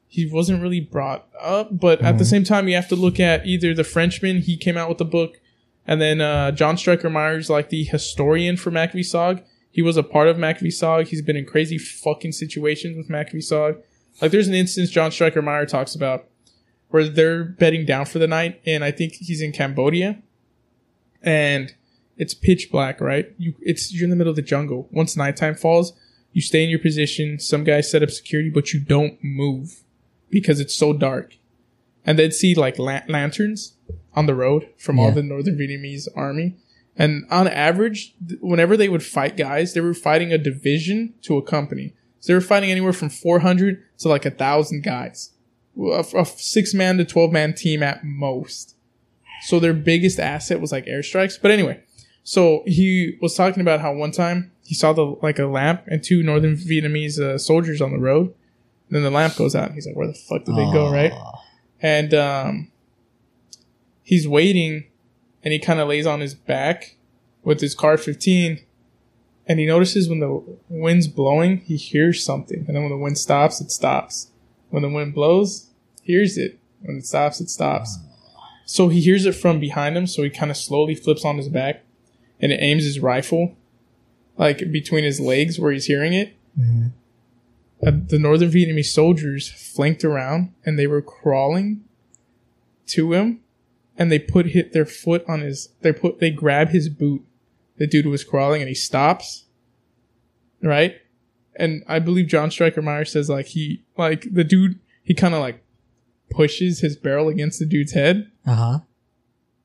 Speaker 3: he wasn't really brought up, but at the same time, you have to look at either the Frenchman, he came out with the book, and then uh, John Stryker Meyers, like the historian for v SOG. He was a part of v SOG. He's been in crazy fucking situations with v SOG. Like, there's an instance John Stryker Meyer talks about where they're bedding down for the night, and I think he's in Cambodia, and it's pitch black, right? You, it's you're in the middle of the jungle. Once nighttime falls, you stay in your position. Some guys set up security, but you don't move because it's so dark. And they'd see like la- lanterns on the road from all the Northern Vietnamese army. And on average, whenever they would fight guys, they were fighting a division to a company. So they were fighting anywhere from 400 to like a thousand guys. A, a six man to 12 man team at most. So their biggest asset was like airstrikes. But anyway, so he was talking about how one time he saw the like a lamp and two northern Vietnamese uh, soldiers on the road, And Then the lamp goes out. And He's like, "Where the fuck did they go?" Right? And um, he's waiting, and he kind of lays on his back with his CAR-15, and he notices when the wind's blowing, he hears something, and then when the wind stops, it stops. When the wind blows, hears it. When it stops, it stops. So he hears it from behind him, so he kind of slowly flips on his back, and it aims his rifle, like between his legs where he's hearing it.
Speaker 2: Mhm.
Speaker 3: Uh, the northern Vietnamese soldiers flanked around, and they were crawling to him, and they put hit their foot on his. They put they grab his boot. The dude was crawling, and he stops. Right, and I believe John Stryker Meyer says like he like the dude he kind of like pushes his barrel against the dude's head,
Speaker 2: Uh huh.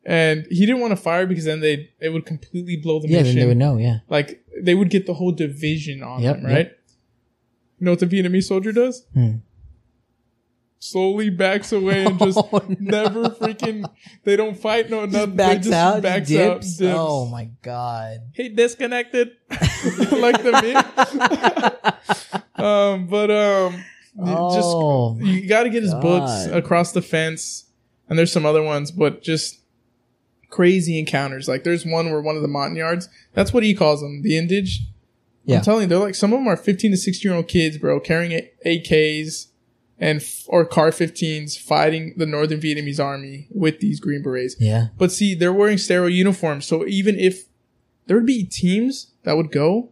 Speaker 3: and he didn't want to fire because then they it would completely blow the
Speaker 2: Yeah, then
Speaker 3: mission.
Speaker 2: they would know. Yeah.
Speaker 3: Like they would get the whole division on
Speaker 2: Yep,
Speaker 3: them, right? You know what the Vietnamese soldier does?
Speaker 2: Hmm.
Speaker 3: Slowly backs away and just
Speaker 2: Oh, no.
Speaker 3: never freaking. They don't fight. No, nothing.
Speaker 2: backs
Speaker 3: they just
Speaker 2: out,
Speaker 3: Backs
Speaker 2: dips.
Speaker 3: out. Dips.
Speaker 2: Oh my god.
Speaker 3: He disconnected. like the meme. um, but um,
Speaker 2: Oh,
Speaker 3: just you got to get his books across the fence, and there's some other ones, but just crazy encounters. Like there's one where one of the Montagnards. That's what he calls them, the Indige.
Speaker 2: Yeah.
Speaker 3: I'm telling you, they're like some of them are 15 to 16 year old kids, bro, carrying A- AKs and or CAR-15s, fighting the Northern Vietnamese army with these Green Berets.
Speaker 2: yeah.
Speaker 3: But see, they're wearing sterile uniforms, so even if there would be teams that would go,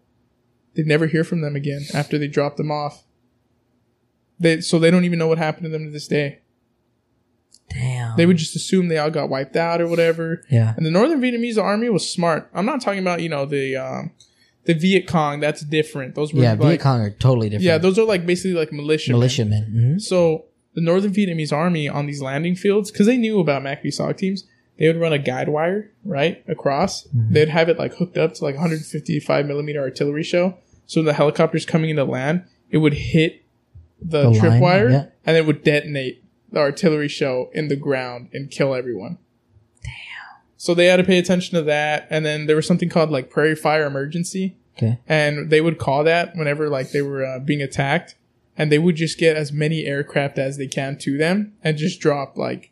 Speaker 3: they'd never hear from them again after they drop them off. They so they don't even know what happened to them to this day.
Speaker 2: Damn.
Speaker 3: They would just assume they all got wiped out or whatever.
Speaker 2: Yeah.
Speaker 3: And the Northern Vietnamese army was smart. I'm not talking about you know the um, the Viet Cong. That's different. Those were
Speaker 2: Yeah.
Speaker 3: like,
Speaker 2: Viet Cong are totally different.
Speaker 3: yeah, those are like basically like militia.
Speaker 2: militiamen. hmm
Speaker 3: So the Northern Vietnamese army on these landing fields, because they knew about MACV SOG teams, they would run a guide wire right across.
Speaker 2: Mhm.
Speaker 3: They'd have it like hooked up to like 155 millimeter artillery shell. So when the helicopters coming into land, it would hit the,
Speaker 2: The
Speaker 3: tripwire
Speaker 2: yeah.
Speaker 3: and it would detonate the artillery shell in the ground and kill everyone. So they had to pay attention to that, and then there was something called like prairie fire emergency
Speaker 2: Okay.
Speaker 3: and they would call that whenever like they were uh, being attacked and they would just get as many aircraft as they can to them and just drop like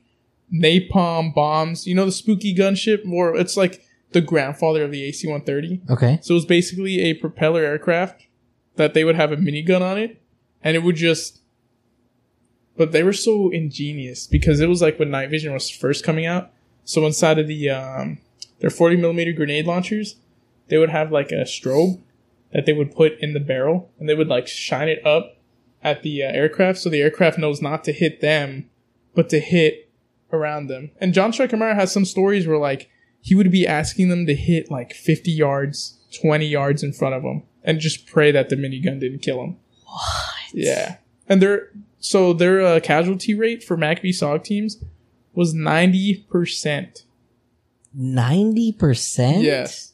Speaker 3: napalm bombs you know the spooky gunship or it's like the grandfather of the ac-130
Speaker 2: Okay.
Speaker 3: so it was basically a propeller aircraft that they would have a minigun on it and it would just but they were so ingenious because it was like when night vision was first coming out so inside of the um their 40 millimeter grenade launchers they would have like a strobe that they would put in the barrel and they would like shine it up at the uh, aircraft so the aircraft knows not to hit them but to hit around them. And john Stryker has some stories where like he would be asking them to hit like 50 yards 20 yards in front of them and just pray that the minigun didn't kill him. What? yeah. And their so their uh, casualty rate for MACV SOG teams was 90%
Speaker 2: Ninety percent.
Speaker 3: yes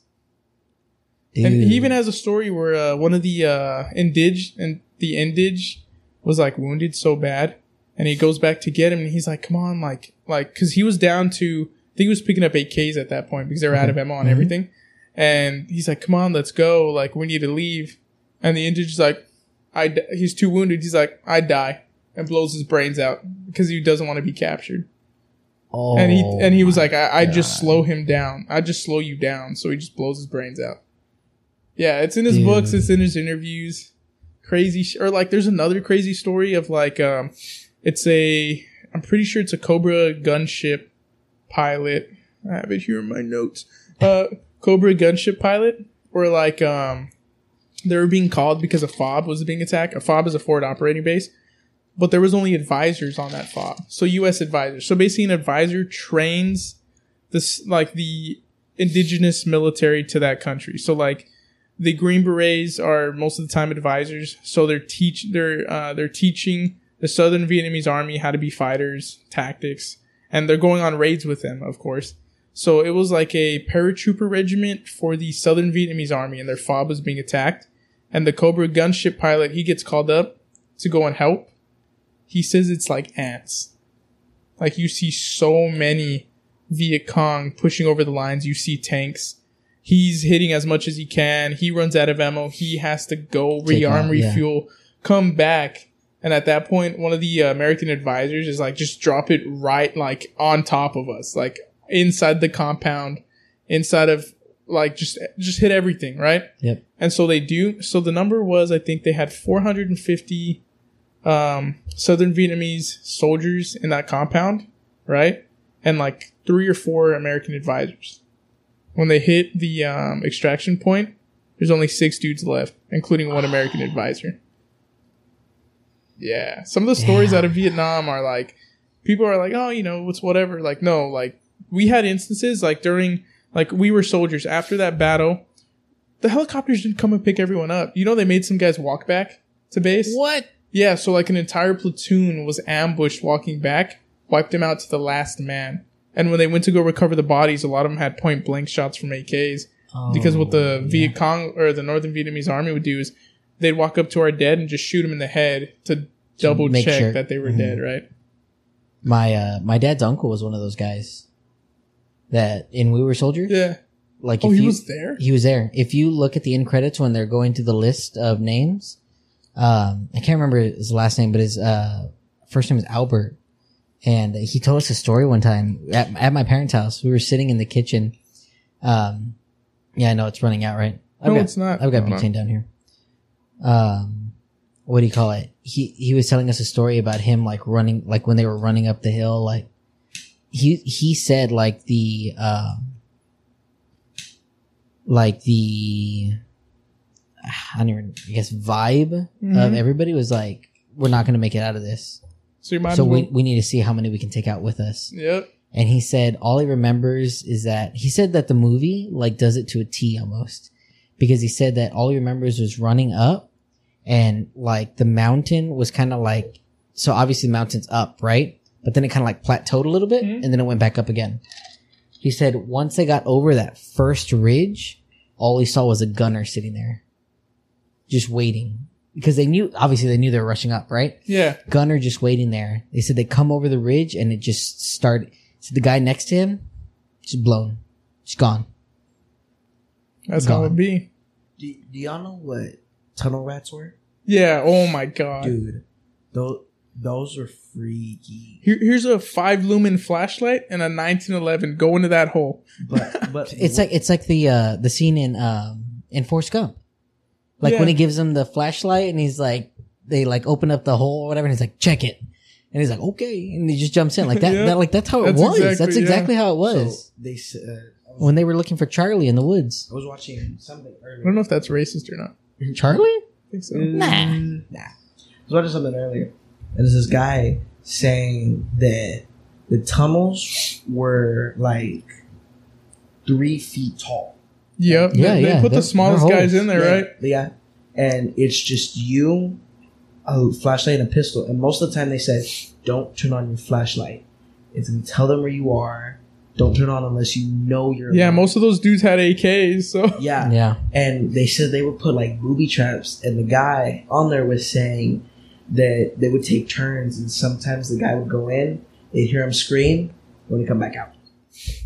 Speaker 2: Dude.
Speaker 3: And he even has a story where uh, one of the uh, indige and the indige was like wounded so bad, and he goes back to get him, and he's like, "Come on, like, like," because he was down to, I think he was picking up AKs at that point because they were out of ammo and
Speaker 2: Mhm.
Speaker 3: everything, and he's like, "Come on, let's go, like, we need to leave," and the indige's like, "I," d- he's too wounded. He's like, "I die," and blows his brains out because he doesn't want to be captured.
Speaker 2: Oh,
Speaker 3: and he and he was like, I, I just slow him down. I just slow you down. So he just blows his brains out. Yeah, it's in his
Speaker 2: Dude.
Speaker 3: books. It's in his interviews. Crazy, sh- or like there's another crazy story of like, um, it's a, I'm pretty sure it's a Cobra gunship pilot. I have it here in my notes. Uh, Cobra gunship pilot, where like, um, they were being called because a fob was being attacked. A fob is a forward operating base but there was only advisors on that fob. So U.S. advisors. So basically, an advisor trains this like the indigenous military to that country. So like the Green Berets are most of the time advisors. So they're teach they're uh, they're teaching the Southern Vietnamese Army how to be fighters, tactics, and they're going on raids with them, of course. So it was like a paratrooper regiment for the Southern Vietnamese Army, and their fob was being attacked. And the Cobra gunship pilot he gets called up to go and help he says it's like ants. Like you see so many Viet Cong pushing over the lines. You see tanks. He's hitting as much as he can. He runs out of ammo. He has to go
Speaker 2: Take
Speaker 3: rearm,
Speaker 2: out, yeah.
Speaker 3: refuel, come back, And at that point, one of the uh, American advisors is like, just drop it right like on top of us, like inside the compound, inside of like just just hit everything, right?
Speaker 2: Yep.
Speaker 3: And so they do. So the number was, I think they had 450 um, Southern Vietnamese soldiers in that compound, right? And like three or four American advisors. When they hit the um, extraction point, there's only six dudes left, including one American advisor. Yeah, some of the stories
Speaker 2: Yeah.
Speaker 3: out of Vietnam are like, people are like, oh, you know, it's whatever. Like, no, like we had instances like during like we were soldiers after that battle. The helicopters didn't come and pick everyone up. You know, they made some guys walk back to base.
Speaker 2: What?
Speaker 3: Yeah, so like an entire platoon was ambushed walking back, wiped them out to the last man. And when they went to go recover the bodies, a lot of them had point blank shots from AKs. because what the
Speaker 2: Oh,
Speaker 3: Viet Cong or the Northern Vietnamese army would do is they'd walk up to our dead and just shoot them in the head to double
Speaker 2: make
Speaker 3: check
Speaker 2: sure.
Speaker 3: that they were
Speaker 2: Mhm.
Speaker 3: dead, right?
Speaker 2: My uh my dad's uncle was one of those guys that in We Were Soldiers.
Speaker 3: Yeah.
Speaker 2: Like
Speaker 3: Oh,
Speaker 2: if
Speaker 3: he
Speaker 2: you,
Speaker 3: was there.
Speaker 2: He was there. If you look at the end credits when they're going to the list of names, um, I can't remember his last name, but his uh, first name is Albert. And he told us a story one time at, at my parents' house. We were sitting in the kitchen. Um, yeah, I know it's running out, right? I've
Speaker 3: No,
Speaker 2: got,
Speaker 3: it's not.
Speaker 2: I've got butane down here. Um, what do you call it? He he was telling us a story about him like running, like when they were running up the hill. Like he he said, like the um, like the I don't even I guess vibe of
Speaker 3: Mhm.
Speaker 2: everybody was like, we're not going to make it out of this.
Speaker 3: So you
Speaker 2: so we we need to see how many we can take out with us.
Speaker 3: Yep.
Speaker 2: And he said all he remembers is that he said that the movie like does it to a T almost because he said that all he remembers was running up and like the mountain was kind of like so obviously the mountain's up right but then it kind of like plateaued a little bit
Speaker 3: Mhm.
Speaker 2: and then it went back up again. He said once they got over that first ridge, all he saw was a gunner sitting there, just waiting because they knew obviously they knew they were rushing up right
Speaker 3: Yeah.
Speaker 2: gunner just waiting there. They said they come over the ridge and it just started. So the guy next to him, just blown, just gone.
Speaker 3: That's how
Speaker 2: Gone.
Speaker 3: it be.
Speaker 1: Do, do y'all know what tunnel rats were?
Speaker 3: Yeah. Oh my god.
Speaker 1: Dude, those those are freaky.
Speaker 3: Here, here's a five lumen flashlight and a 1911. Go into that hole.
Speaker 1: But but
Speaker 2: It's like it's like the uh the scene in um in Forrest Gump, like when he gives him the flashlight and he's like they like open up the hole or whatever and he's like check it, and he's like okay, and he just jumps in like that.
Speaker 3: Yeah.
Speaker 2: that like that's how it
Speaker 3: That's
Speaker 2: was.
Speaker 3: exactly-
Speaker 2: that's
Speaker 3: yeah.
Speaker 2: exactly how it was
Speaker 1: So they s- uh, was,
Speaker 2: when they were looking for Charlie in the woods.
Speaker 1: I was watching something Earlier.
Speaker 3: I don't know if that's racist or not.
Speaker 2: Charlie?
Speaker 3: I think so.
Speaker 2: Nah.
Speaker 1: Mm, nah. I was watching something earlier. And there's this guy saying that the tunnels were like three feet tall.
Speaker 3: Yep.
Speaker 2: Yeah,
Speaker 3: they, they
Speaker 2: yeah,
Speaker 3: put
Speaker 2: they're-
Speaker 3: the smallest guys in there,
Speaker 1: yeah,
Speaker 3: right?
Speaker 1: Yeah. And it's just you, a flashlight, and a pistol. And most of the time they said, don't turn on your flashlight. It's going to tell them where you are. Don't turn on unless you know you're.
Speaker 3: Yeah.
Speaker 1: alone."
Speaker 3: Most of those dudes had AKs. So
Speaker 1: Yeah.
Speaker 2: Yeah.
Speaker 1: And they said they would put like booby traps. And the guy on there was saying that they would take turns. And sometimes the guy would go in, they'd hear him scream, when he come back out.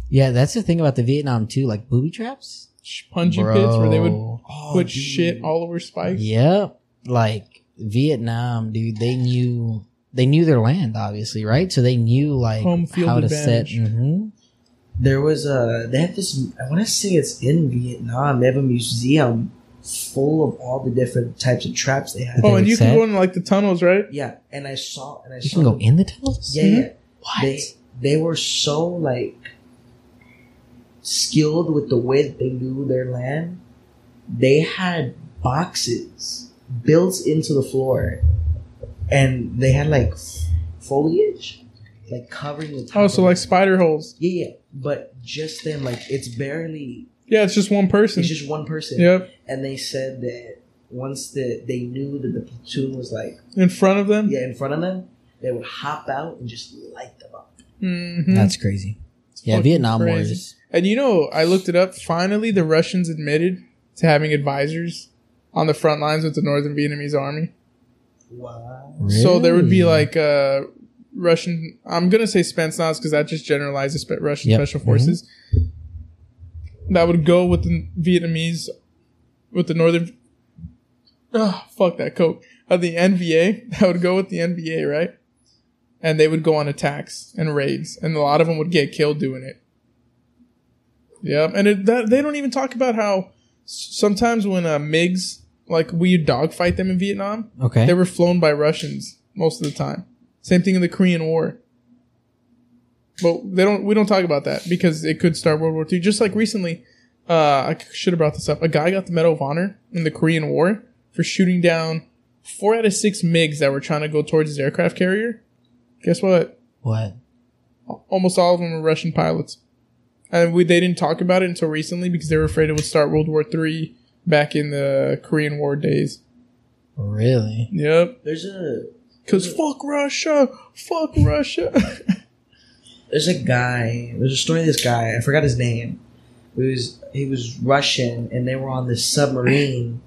Speaker 2: Yeah, that's the thing about the Vietnam too, like booby traps.
Speaker 3: Punji pits where they would
Speaker 2: Bro.
Speaker 1: Oh,
Speaker 3: put
Speaker 1: dude.
Speaker 3: shit all over spikes.
Speaker 2: Yep. Like Vietnam, dude, they knew they knew their land, obviously, right? So they knew like
Speaker 3: Home field
Speaker 2: how to set.
Speaker 3: advantage.
Speaker 2: hmm
Speaker 1: There was a they have this. I want to say it's in Vietnam. They have a museum full of all the different types of traps they have.
Speaker 3: Oh,
Speaker 2: They
Speaker 3: and you
Speaker 2: said-
Speaker 3: can go in like the tunnels, right?
Speaker 1: Yeah, and I saw and I
Speaker 2: You
Speaker 1: saw
Speaker 2: can go
Speaker 1: them-
Speaker 2: in the tunnels.
Speaker 1: Yeah, yeah.
Speaker 2: What?
Speaker 1: They they were so like skilled with the way that they knew their land. They had boxes built into the floor, and they had like foliage, like covering the. Top
Speaker 3: Oh, so like
Speaker 1: it.
Speaker 3: spider holes.
Speaker 1: yeah, yeah, but just them like it's barely.
Speaker 3: Yeah, it's just one person.
Speaker 1: It's just one person.
Speaker 3: Yep,
Speaker 1: and they said that once the they knew that the platoon was like
Speaker 3: in front of them.
Speaker 1: yeah in front of them, they would hop out and just light them up.
Speaker 3: Mhm.
Speaker 2: That's crazy. Yeah, Vietnam
Speaker 3: crazy.
Speaker 2: Wars.
Speaker 3: And you know, I looked it up. Finally, the Russians admitted to having advisors on the front lines with the Northern Vietnamese army.
Speaker 1: Wow.
Speaker 3: So there would be like uh, Russian. I'm gonna say Spetsnaz because that just generalizes Russian
Speaker 2: Yep.
Speaker 3: special forces. Mm-hmm. That would go with the Vietnamese, with the Northern. Oh, fuck that coke. of the NVA, that would go with the NVA, right? And they would go on attacks and raids, and a lot of them would get killed doing it. Yep, and it, that, they don't even talk about how sometimes when uh, MiGs like we dogfight them in Vietnam,
Speaker 2: Okay.
Speaker 3: they were flown by Russians most of the time. Same thing in the Korean War. But they don't. We don't talk about that because it could start World War II. Just like recently, uh, I should have brought this up. A guy got the Medal of Honor in the Korean War for shooting down four out of six MiGs that were trying to go towards his aircraft carrier. Guess what?
Speaker 2: what?
Speaker 3: Almost all of them were Russian pilots, and we they didn't talk about it until recently because they were afraid it would start World War III back in the Korean War days.
Speaker 2: Really?
Speaker 3: Yep.
Speaker 1: There's a
Speaker 3: Cause fuck Russia, fuck Russia.
Speaker 1: there's a guy. There's a story of this guy. I forgot his name. He was he was Russian, and they were on this submarine.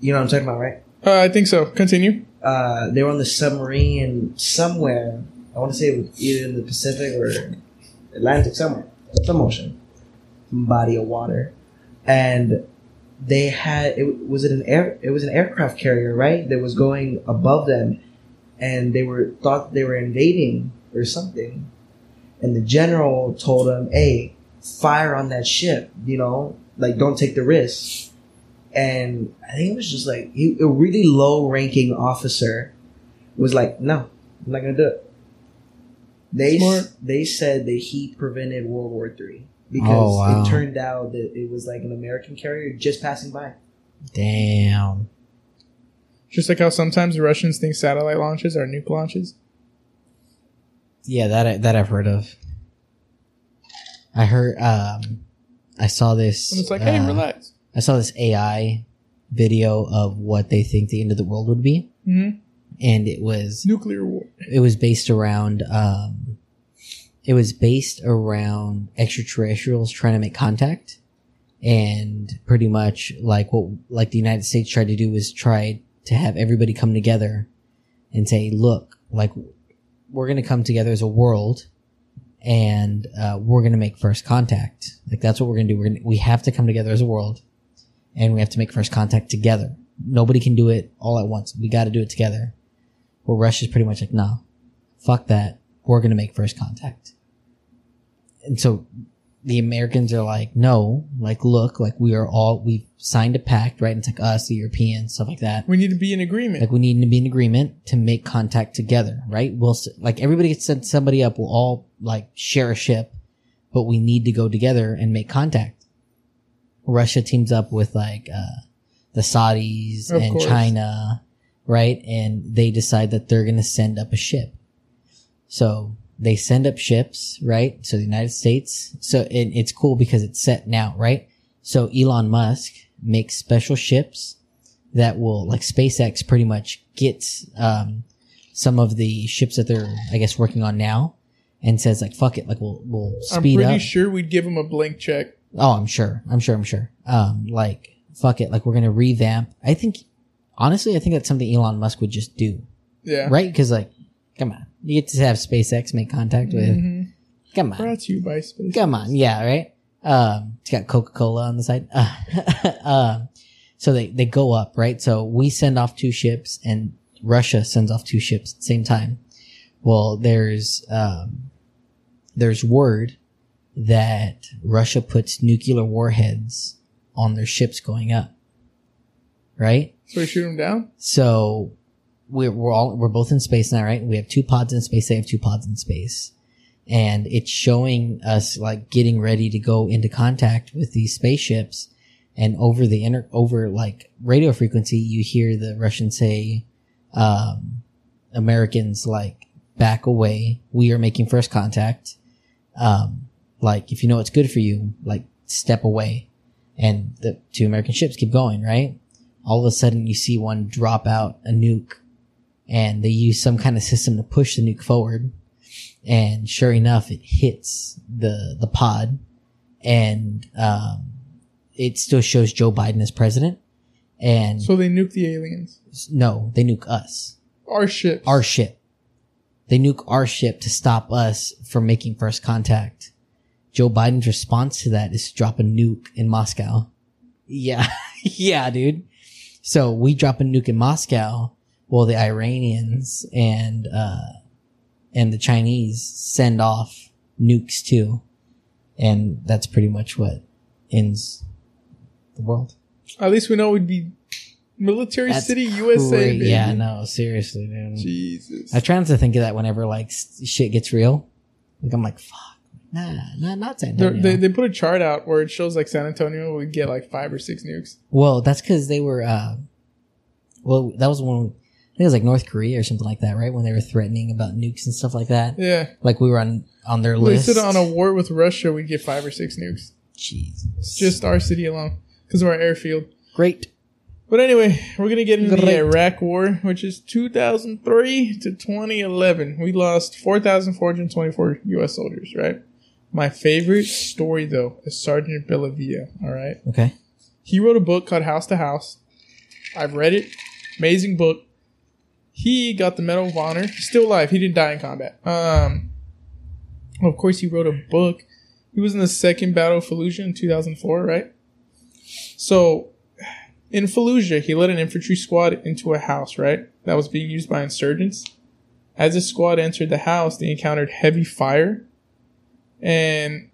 Speaker 1: You know what I'm talking about, right?
Speaker 3: uh, I think so. Continue.
Speaker 1: Uh, they were on the submarine somewhere. I want to say it was either in the Pacific or Atlantic, somewhere, some ocean, some body of water, and they had it was it an air it was an aircraft carrier right? That was going above them. And they were thought they were invading or something. And the general told them hey fire on that ship you know? Like don't take the risk and i think it was just like he, a really low ranking officer was like no i'm not gonna do it they
Speaker 3: Smart.
Speaker 1: they said that he prevented world war three because
Speaker 2: Oh, wow.
Speaker 1: it turned out that it was like an american carrier just passing by
Speaker 2: Damn.
Speaker 3: Just like how sometimes the Russians think satellite launches are nuke launches.
Speaker 2: Yeah, that I- that I've heard of. I heard. Um, I saw this.
Speaker 3: And it's like, hey,
Speaker 2: uh,
Speaker 3: relax.
Speaker 2: I saw this AI video of what they think the end of the world would be,
Speaker 3: hmm
Speaker 2: and it was
Speaker 3: Nuclear war.
Speaker 2: it was based around um, it was based around extraterrestrials trying to make contact, and pretty much like what like the United States tried to do was try to have everybody come together and say, look, like we're gonna come together as a world. And uh, we're gonna make first contact. Like that's what we're gonna do. We're gonna we have to come together as a world, and we have to make first contact together. Nobody can do it all at once. We got to do it together. Well, Russia's pretty much like, nah, fuck that. We're gonna make first contact. And so the Americans are like, no, like, look, like we are all, we've signed a pact, right? And it's like us, the Europeans, stuff like that.
Speaker 3: We need to be in agreement.
Speaker 2: Like we need to be in agreement to make contact together, right? We'll, like everybody gets sent somebody up, we'll all like share a ship, but we need to go together and make contact. Russia teams up with like, uh, the Saudis
Speaker 3: Of
Speaker 2: and
Speaker 3: course.
Speaker 2: China, right? And they decide that they're going to send up a ship. So they send up ships, right? So the United States, so it, it's cool because it's set now, right? So Elon Musk makes special ships that will, like SpaceX pretty much gets, um, some of the ships that they're, I guess, working on now and says like, fuck it, like we'll, we'll speed up.
Speaker 3: I'm pretty
Speaker 2: up.
Speaker 3: sure we'd give them a blank check.
Speaker 2: Oh, I'm sure. I'm sure. I'm sure. Um, like, fuck it. Like, we're gonna revamp. I think, honestly, I think that's something Elon Musk would just do,
Speaker 3: Yeah.
Speaker 2: right? Because, like, come on, you get to have SpaceX make contact with.
Speaker 3: hmm
Speaker 2: Come on,
Speaker 3: Brought to you by Space.
Speaker 2: come on, yeah, right. Um, it's got Coca Cola on the side. Uh, um, so they they go up, right? So we send off two ships, and Russia sends off two ships at the same time. Well, there's um, there's word that Russia puts nuclear warheads on their ships going up. Right?
Speaker 3: So we shoot them down.
Speaker 2: So we're, we're all, we're both in space now, right? We have two pods in space. They have two pods in space. And it's showing us like getting ready to go into contact with these spaceships. And over the inter, over like radio frequency, you hear the Russians say, um, Americans like back away. We are making first contact. Um, like if you know what's good for you, like step away. And the two American ships keep going, right? All of a sudden you see one drop out a nuke and they use some kind of system to push the nuke forward. And sure enough, it hits the, the pod and, um, it still shows Joe Biden as president. And
Speaker 3: So they nuke the aliens.
Speaker 2: no, they nuke us
Speaker 3: Our ship.
Speaker 2: our ship. They nuke our ship to stop us from making first contact. Joe Biden's response to that is to drop a nuke in Moscow. Yeah. yeah, dude. So we drop a nuke in Moscow. well, the Iranians and uh, and the Chinese send off nukes too, and that's pretty much what ends the world.
Speaker 3: At least we know we'd be military
Speaker 2: That's
Speaker 3: city USA.
Speaker 2: Great.
Speaker 3: baby.
Speaker 2: Yeah, no, seriously, dude.
Speaker 3: Jesus.
Speaker 2: I try not to think of that whenever like shit gets real. Like I'm like, fuck, nah, nah not San Antonio.
Speaker 3: They, they put a chart out where it shows like San Antonio would get like five or six nukes.
Speaker 2: well, that's because they were. uh Well, that was one. I think it was like North Korea or something like that, right? When they were threatening about nukes and stuff like that.
Speaker 3: Yeah.
Speaker 2: Like we were on on their
Speaker 3: They
Speaker 2: list.
Speaker 3: said on a war with Russia, we'd get five or six nukes.
Speaker 2: Jesus.
Speaker 3: It's just our city alone because of our airfield.
Speaker 2: great.
Speaker 3: But anyway, we're gonna get into
Speaker 2: Great.
Speaker 3: the Iraq War, which is 2003 to 2011. We lost 4,424 U.S. soldiers. Right. My favorite story though is Sergeant Bellavia. All right.
Speaker 2: Okay.
Speaker 3: He wrote a book called House to House. I've read it. Amazing book. He got the Medal of Honor. He's still alive. He didn't die in combat. Um, of course, he wrote a book. He was in the second Battle of Fallujah in 2004, right? So, in Fallujah, he led an infantry squad into a house, right? That was being used by insurgents. As the squad entered the house, they encountered heavy fire. And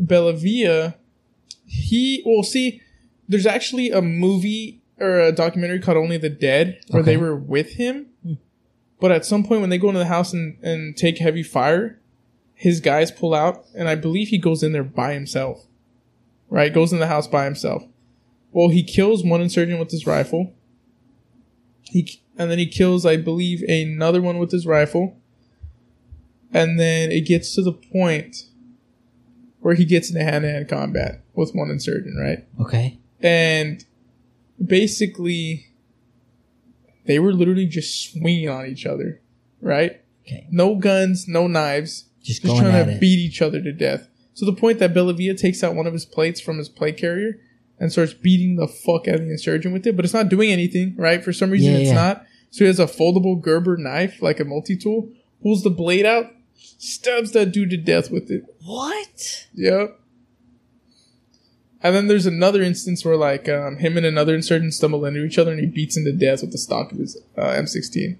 Speaker 3: Bellavia, he, well, see, there's actually a movie or a documentary called Only the Dead where
Speaker 2: Okay.
Speaker 3: they were with him. But at some point when they go into the house and, and take heavy fire, his guys pull out, and I believe he goes in there by himself. Right? Goes in the house by himself. Well, he kills one insurgent with his rifle. He and then he kills, I believe, another one with his rifle. And then it gets to the point where he gets into hand-to-hand combat with one insurgent, right?
Speaker 2: Okay.
Speaker 3: and basically they were literally just swinging on each other right
Speaker 2: Okay.
Speaker 3: no guns no knives
Speaker 2: Just,
Speaker 3: just
Speaker 2: going
Speaker 3: trying
Speaker 2: at
Speaker 3: to
Speaker 2: it.
Speaker 3: beat each other to death to the point that Bellavia takes out one of his plates from his plate carrier and starts beating the fuck out of the insurgent with it but it's not doing anything right for some reason
Speaker 2: Yeah,
Speaker 3: it's
Speaker 2: yeah.
Speaker 3: not so he has a foldable gerber knife like a multi-tool pulls the blade out stabs that dude to death with it
Speaker 2: what?
Speaker 3: Yep. And then there's another instance where like um, him and another insurgent stumble into each other and he beats him to death with the stock of his uh, M16.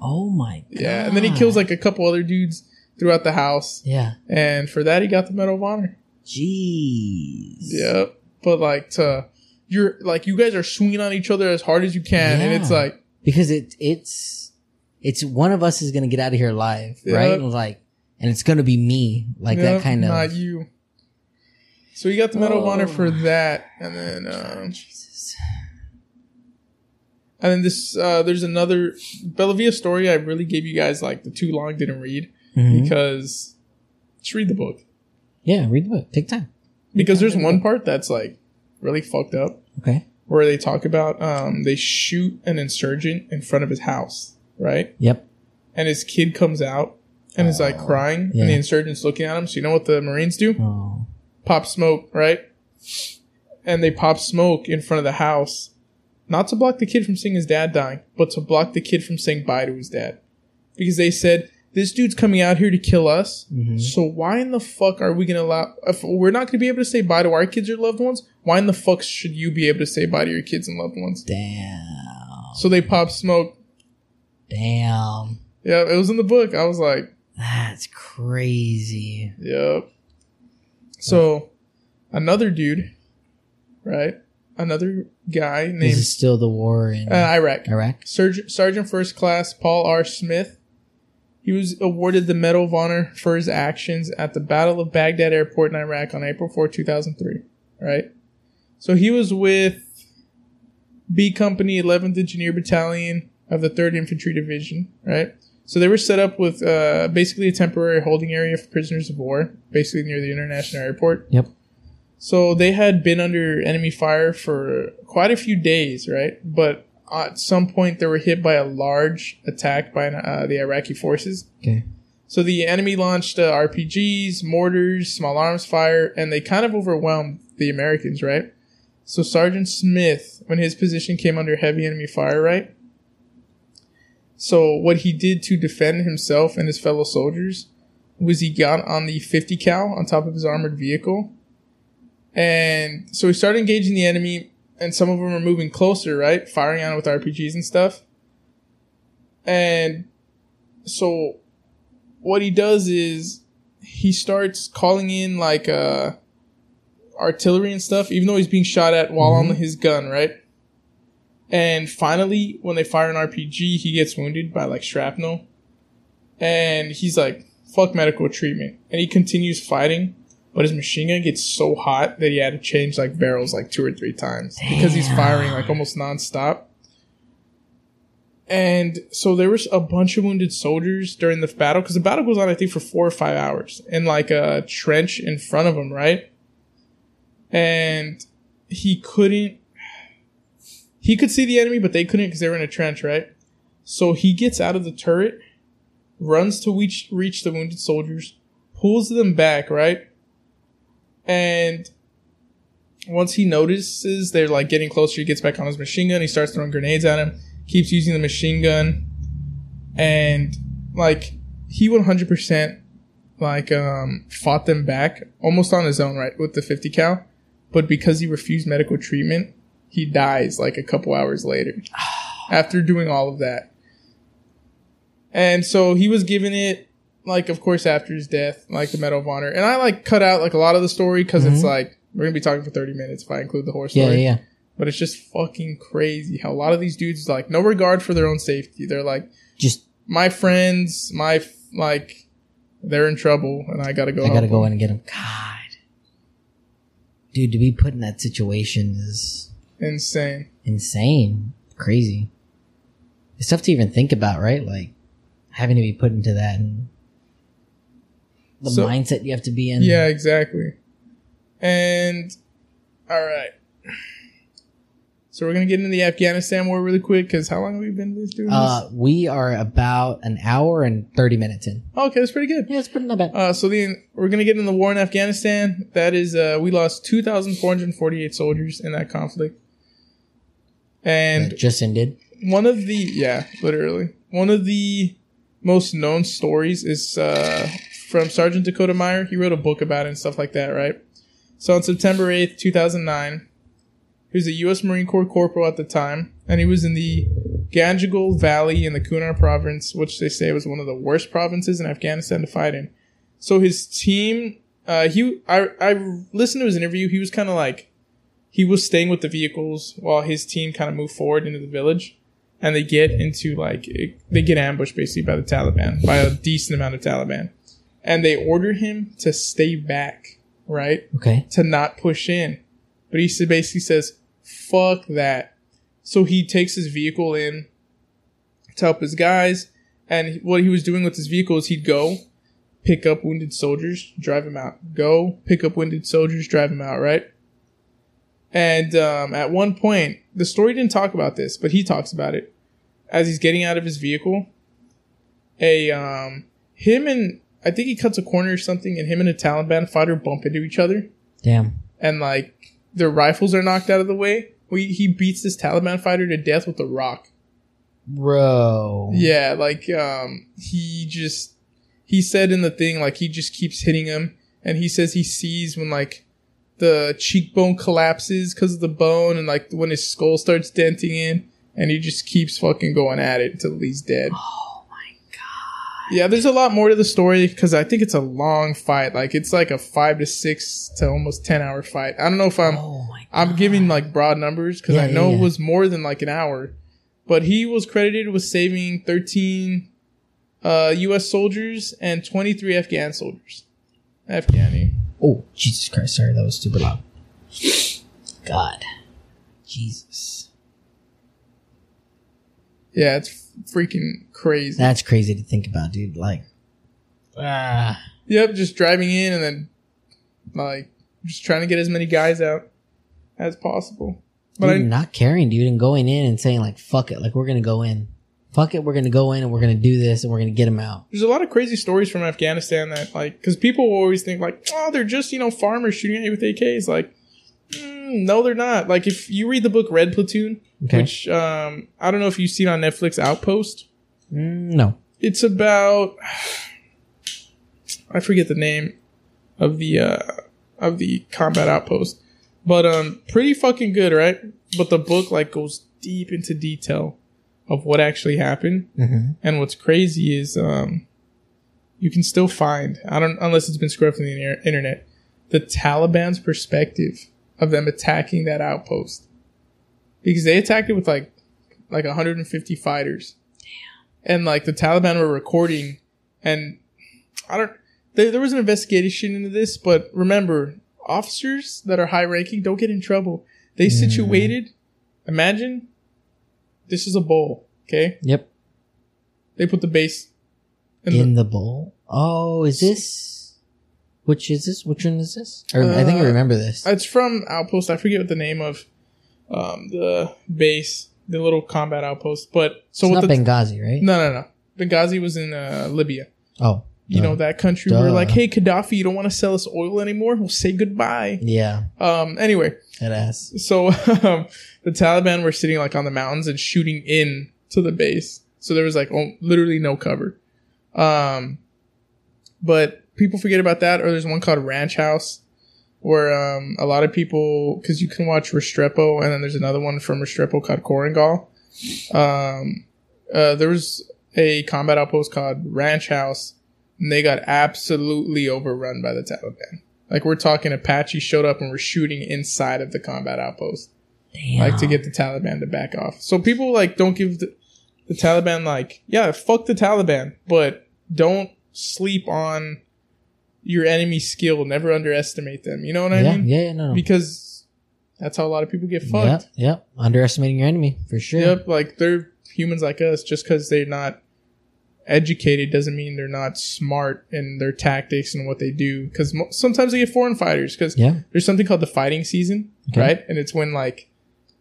Speaker 2: Oh my god.
Speaker 3: Yeah, and then he kills like a couple other dudes throughout the house,
Speaker 2: Yeah.
Speaker 3: and for that he got the Medal of Honor.
Speaker 2: Jeez.
Speaker 3: Yep. But like to you're like you guys are swinging on each other as hard as you can, and it's like
Speaker 2: Because it it's it's one of us is gonna get out of here alive, right?
Speaker 3: Yeah.
Speaker 2: And like, and it's gonna be me, like that
Speaker 3: yep,
Speaker 2: kind of.
Speaker 3: not you. So he got the Medal of Honor
Speaker 2: Oh.
Speaker 3: for that, and then um,
Speaker 2: Jesus.
Speaker 3: And then this, uh, there's another Bellavia story. I really gave you guys like the too long didn't read
Speaker 2: Mhm.
Speaker 3: because just read the book
Speaker 2: Yeah, read the book. Take time.
Speaker 3: because there's one part that's like really fucked up
Speaker 2: Okay.
Speaker 3: where they talk about um, they shoot an insurgent in front of his house, right?
Speaker 2: Yep.
Speaker 3: And his kid comes out and is like
Speaker 2: Oh,
Speaker 3: crying,
Speaker 2: yeah.
Speaker 3: and the insurgent's looking at him. So you know what the Marines do?
Speaker 2: Oh.
Speaker 3: Pop smoke, right? And they pop smoke in front of the house, not to block the kid from seeing his dad dying, but to block the kid from saying bye to his dad. Because they said, this dude's coming out here to kill us.
Speaker 2: Mhm.
Speaker 3: So why in the fuck are we gonna allow? If we're not gonna be able to say bye to our kids or loved ones, why in the fuck should you be able to say bye to your kids and loved ones?
Speaker 2: Damn.
Speaker 3: So they pop smoke.
Speaker 2: Damn.
Speaker 3: Yeah, it was in the book. I was like,
Speaker 2: That's crazy.
Speaker 3: yep. So another dude, right? Another guy
Speaker 2: This
Speaker 3: named
Speaker 2: is still the war in
Speaker 3: uh, Iraq.
Speaker 2: Iraq.
Speaker 3: Sergeant, Sergeant First Class Paul R. Smith. He was awarded the Medal of Honor for his actions at the Battle of Baghdad Airport in Iraq on April 4, 2003. Right? So he was with B Company, 11th Engineer Battalion of the 3rd Infantry Division. Right? So they were set up with uh, basically a temporary holding area for prisoners of war, basically near the international airport.
Speaker 2: Yep.
Speaker 3: So they had been under enemy fire for quite a few days, right? But at some point, they were hit by a large attack by uh, the Iraqi forces.
Speaker 2: Okay.
Speaker 3: So the enemy launched uh, RPGs, mortars, small arms fire, and they kind of overwhelmed the Americans, right? So Sergeant Smith, when his position came under heavy enemy fire, right? So what he did to defend himself and his fellow soldiers was he got on the 50 cal on top of his armored vehicle. And so he started engaging the enemy, and some of them were moving closer, right? Firing on it with RPGs and stuff. And so what he does is he starts calling in like uh artillery and stuff, even though he's being shot at while on his gun, right? And finally, when they fire an RPG, he gets wounded by like shrapnel. And he's like, fuck medical treatment. And he continues fighting, but his machine gun gets so hot that he had to change like barrels like two or three times because he's firing like almost nonstop. And so there was a bunch of wounded soldiers during the battle because the battle goes on, I think, for four or five hours in like a trench in front of him, right? And he couldn't, he could see the enemy, but they couldn't because they were in a trench, right? So he gets out of the turret, runs to reach, reach the wounded soldiers, pulls them back, right? And once he notices they're like getting closer, he gets back on his machine gun. He starts throwing grenades at him, keeps using the machine gun, and like he 100% like um fought them back almost on his own, right, with the 50 cal. But because he refused medical treatment, he dies like a couple hours later after doing all of that. And so he was given it like of course after his death, like the Medal of Honor. And I like cut out like a lot of the story because it's
Speaker 2: Mhm.
Speaker 3: like we're gonna be talking for thirty minutes if I include the horse
Speaker 2: Yeah,
Speaker 3: story.
Speaker 2: yeah, yeah.
Speaker 3: But it's just fucking crazy how a lot of these dudes like no regard for their own safety. They're like
Speaker 2: Just
Speaker 3: my friends, my f- like they're in trouble and I gotta go.
Speaker 2: I gotta go
Speaker 3: them.
Speaker 2: in and get them. God, dude, to be put in that situation is
Speaker 3: Insane.
Speaker 2: insane, crazy. It's tough to even think about, right? Like having to be put into that and the
Speaker 3: So-
Speaker 2: mindset you have to be in.
Speaker 3: Yeah, exactly. And all right. So we're gonna get into the Afghanistan war really quick because how long have we been doing this?
Speaker 2: Uh, we are about an hour and thirty minutes in.
Speaker 3: Oh, okay, that's pretty good.
Speaker 2: Yeah, it's pretty not bad.
Speaker 3: Uh, so then we're gonna get into the war in Afghanistan. That is, uh, we lost two thousand four hundred forty-eight soldiers in that conflict, and
Speaker 2: That just ended.
Speaker 3: one of the yeah, literally one of the most known stories is uh, from Sergeant Dakota Meyer. He wrote a book about it and stuff like that, right? So on September eighth, two thousand nine, he was a U.S. Marine Corps corporal at the time, and he was in the Ganjgal Valley in the Kunar province, which they say was one of the worst provinces in Afghanistan to fight in. So his team, uh, he, I, I listened to his interview. He was kind of like, he was staying with the vehicles while his team kind of moved forward into the village, and they get into like, it- they get ambushed basically by the Taliban, by a decent amount of Taliban, and they order him to stay back, right?
Speaker 2: Okay.
Speaker 3: to not push in. But he basically says, fuck that. So he takes his vehicle in to help his guys. And what he was doing with his vehicle is he'd go pick up wounded soldiers, drive them out. Go pick up wounded soldiers, drive them out, right? And um, at one point, the story didn't talk about this, but he talks about it. As he's getting out of his vehicle, a um, him and I think he cuts a corner or something, and him and a Taliban fighter bump into each other
Speaker 2: Damn.
Speaker 3: and like their rifles are knocked out of the way. We, he beats this Taliban fighter to death with a rock.
Speaker 2: Bro.
Speaker 3: Yeah, like um he just he said in the thing like he just keeps hitting him and he says he sees when like the cheekbone collapses cuz of the bone and like when his skull starts denting in and he just keeps fucking going at it until he's dead.
Speaker 2: Oh my god.
Speaker 3: Yeah, there's a lot more to the story because I think it's a long fight. Like it's like a five to six to almost ten hour fight. I don't know if I'm
Speaker 2: Oh.
Speaker 3: I'm giving like broad numbers because
Speaker 2: Yeah,
Speaker 3: I know
Speaker 2: yeah,
Speaker 3: it was more than like an hour, but he was credited with saving 13 uh, U.S. soldiers and 23 Afghan soldiers. Afghani.
Speaker 2: Oh, Jesus Christ. Sorry, that was super loud. God. Jesus.
Speaker 3: Yeah, it's freaking crazy.
Speaker 2: That's crazy to think about, dude. Like, ah.
Speaker 3: Yep, just driving in and then like just trying to get as many guys out as possible. But
Speaker 2: dude,
Speaker 3: I,
Speaker 2: not caring, dude, and going in and saying, like, fuck it. Like, we're going to go in. Fuck it. We're going to go in and we're going to do this and we're going to get them out.
Speaker 3: there's a lot of crazy stories from Afghanistan that like because people will always think like oh they're just you know farmers shooting at you with AKs like mm, no they're not like if you read the book Red Platoon
Speaker 2: Okay.
Speaker 3: which um I don't know if you've seen on Netflix Outpost
Speaker 2: Mm, no.
Speaker 3: it's about I forget the name of the uh of the combat outpost but um pretty fucking good right but the book like goes deep into detail of what actually happened.
Speaker 2: Mhm.
Speaker 3: And what's crazy is um, you can still find I don't unless it's been scrubbed from the inter- internet the Taliban's perspective of them attacking that outpost because they attacked it with like like 150 fighters, and like the Taliban were recording, and I don't. There, there was an investigation into this, but remember, officers that are high ranking don't get in trouble. They situated. Imagine this is a bowl. Okay,
Speaker 2: Yep.
Speaker 3: they put the base in,
Speaker 2: In
Speaker 3: the,
Speaker 2: the bowl. Oh, is this? Which is this? Which one is this? Or, I think I
Speaker 3: Uh,
Speaker 2: remember this.
Speaker 3: It's from Outpost. I forget what the name of um, the base, the little combat outpost. But so
Speaker 2: it's
Speaker 3: what
Speaker 2: not
Speaker 3: the
Speaker 2: Benghazi, right?
Speaker 3: no no no Benghazi was in uh, Libya.
Speaker 2: Oh,
Speaker 3: You know that country
Speaker 2: Duh.
Speaker 3: where like, hey Gaddafi, you don't want to sell us oil anymore? We'll say goodbye.
Speaker 2: Yeah,
Speaker 3: Um. Anyway,
Speaker 2: that ass.
Speaker 3: so um, the Taliban were sitting like on the mountains and shooting in to the base. So there was like oh, literally no cover. Um, but people forget about that. Or there's one called Ranch House, where um, a lot of people because you can watch Restrepo, and then there's another one from Restrepo called Korengal. Um, uh, there was a combat outpost called Ranch House, and they got absolutely overrun by the Taliban. Like we're talking, Apache showed up and were shooting inside of the combat outpost
Speaker 2: Damn.
Speaker 3: like to get the Taliban to back off. So people like don't give the, the Taliban like yeah fuck the Taliban, but don't sleep on your enemy's skill. Never underestimate them. You know what I
Speaker 2: yeah,
Speaker 3: mean?
Speaker 2: yeah, yeah, no, no.
Speaker 3: Because that's how a lot of people get
Speaker 2: Yep,
Speaker 3: fucked.
Speaker 2: yep. Underestimating your enemy for sure.
Speaker 3: Yep, like they're humans like us. Just because they're not educated doesn't mean they're not smart in their tactics and what they do. Because mo- sometimes they get foreign fighters. Because
Speaker 2: Yeah.
Speaker 3: there's something called the fighting season,
Speaker 2: Okay.
Speaker 3: right? And it's when like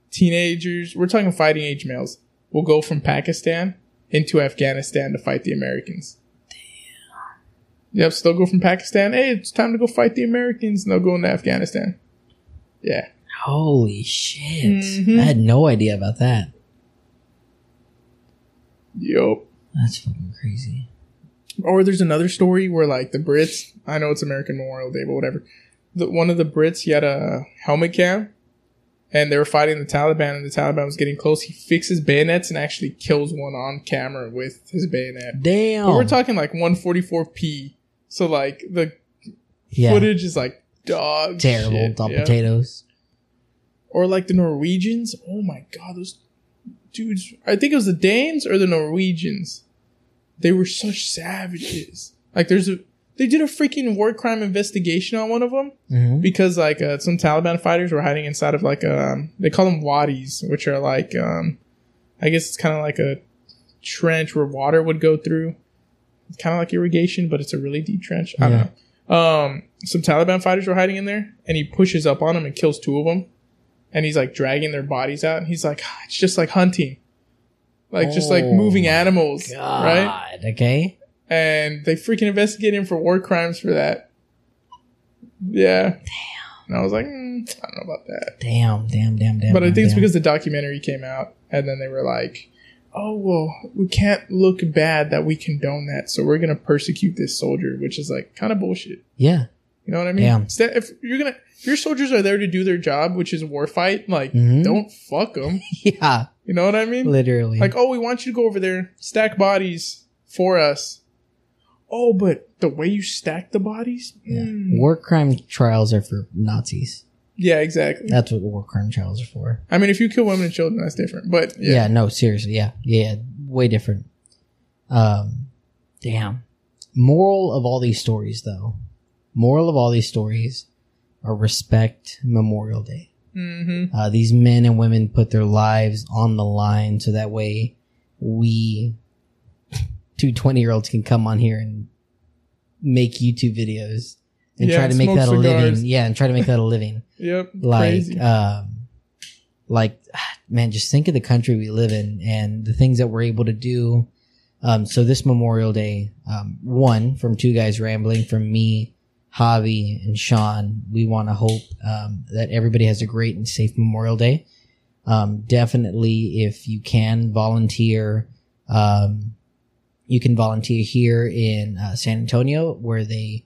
Speaker 3: teenagers, we're talking fighting age males, will go from Pakistan into Afghanistan to fight the Americans. Damn. Yep, so they'll go from Pakistan. Hey, it's time to go fight the Americans, and they'll go into Afghanistan. Yeah,
Speaker 2: Holy shit!
Speaker 3: Mhm.
Speaker 2: I had no idea about that.
Speaker 3: yup.
Speaker 2: That's fucking crazy.
Speaker 3: Or there's another story where like the Brits, I know it's American Memorial Day, but whatever. The, one of the Brits, he had a helmet cam, and they were fighting the Taliban, and the Taliban was getting close. He fixes bayonets and actually kills one on camera with his bayonet.
Speaker 2: Damn.
Speaker 3: But we're talking like 144p, so like the
Speaker 2: yeah.
Speaker 3: footage is like dog
Speaker 2: Terrible.
Speaker 3: shit,
Speaker 2: Dog
Speaker 3: yeah.
Speaker 2: potatoes.
Speaker 3: Or like the Norwegians. Oh my god, those dudes! I think it was the Danes or the Norwegians. They were such savages. Like there's a they did a freaking war crime investigation on one of them
Speaker 2: hmm
Speaker 3: because like uh, some Taliban fighters were hiding inside of like um they call them wadis, which are like um I guess it's kind of like a trench where water would go through. It's kind of like irrigation, but it's a really deep trench. I
Speaker 2: Yeah.
Speaker 3: don't know. Um, some Taliban fighters were hiding in there, and he pushes up on them and kills two of them, and he's like dragging their bodies out, and he's like, "Ah, it's just like hunting, like just like
Speaker 2: Oh
Speaker 3: moving
Speaker 2: my
Speaker 3: animals,
Speaker 2: God.
Speaker 3: right?
Speaker 2: Okay.
Speaker 3: and they freaking investigate him for war crimes for that. Yeah. Damn. And I was like, mm, I don't know about that.
Speaker 2: Damn. Damn. Damn. Damn.
Speaker 3: but I
Speaker 2: damn,
Speaker 3: think it's
Speaker 2: damn.
Speaker 3: because the documentary came out, and then they were like, oh, well, we can't look bad that we condone that, so we're going to persecute this soldier, which is like kind of bullshit.
Speaker 2: Yeah.
Speaker 3: You know what I mean?
Speaker 2: Damn.
Speaker 3: Instead, if you're going to, if your soldiers are there to do their job, which is war fight, like,
Speaker 2: Mhm.
Speaker 3: don't fuck them.
Speaker 2: Yeah.
Speaker 3: You know what I mean?
Speaker 2: Literally.
Speaker 3: Like, oh, we want you to go over there, stack bodies for us. Oh, but the way you stack the bodies?
Speaker 2: Yeah.
Speaker 3: Mm.
Speaker 2: War crime trials are for Nazis.
Speaker 3: Yeah, exactly.
Speaker 2: That's what war crime trials are for.
Speaker 3: I mean, if you kill women and children, that's different. But
Speaker 2: Yeah.
Speaker 3: yeah,
Speaker 2: no, seriously. Yeah. Yeah. Way different. Um, damn. Moral of all these stories, though. Moral of all these stories are respect Memorial Day.
Speaker 3: hmm
Speaker 2: Uh, these men and women put their lives on the line so that way we, two 20 year olds, can come on here and make YouTube videos and
Speaker 3: Yeah,
Speaker 2: try to make that a
Speaker 3: cigars.
Speaker 2: living. Yeah, and try to make that a living.
Speaker 3: Yep.
Speaker 2: like, um, like, man, just think of the country we live in and the things that we're able to do. Um, so this Memorial Day, um, one from two guys rambling from me, Javi and Sean, we want to hope, um, that everybody has a great and safe Memorial Day. Um, definitely if you can volunteer, um, you can volunteer here in uh, San Antonio where they,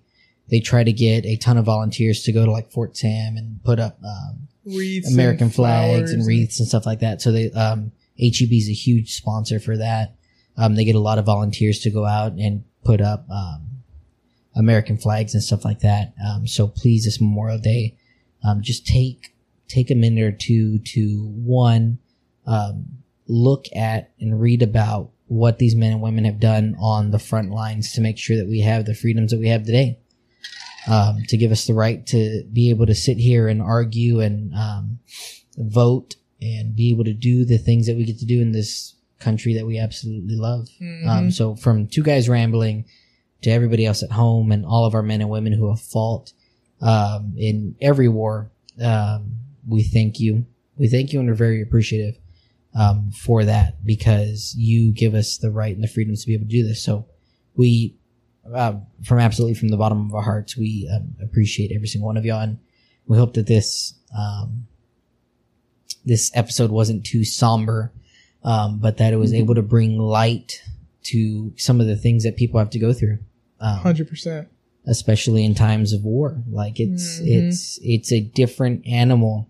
Speaker 2: they try to get a ton of volunteers to go to like Fort Sam and put up, um, American
Speaker 3: and
Speaker 2: flags and wreaths and stuff like that. So they, um, HEB is a huge sponsor for that. Um, they get a lot of volunteers to go out and put up um, American flags and stuff like that. Um, so please, this Memorial Day, um, just take take a minute or two to one um, look at and read about what these men and women have done on the front lines to make sure that we have the freedoms that we have today. Um, to give us the right to be able to sit here and argue and um, vote and be able to do the things that we get to do in this country that we absolutely love. Um, so from two guys rambling to everybody else at home and all of our men and women who have fought um, in every war, um, we thank you. We thank you and we're very appreciative um, for that because you give us the right and the freedoms to be able to do this. So we, uh, from absolutely from the bottom of our hearts, we um, appreciate every single one of y'all, and we hope that this um, this episode wasn't too somber, um, but that it was able to bring light to some of the things that people have to go through. Um,
Speaker 3: Hundred percent.
Speaker 2: especially in times of war. Like it's
Speaker 3: Mhm.
Speaker 2: it's it's a different animal,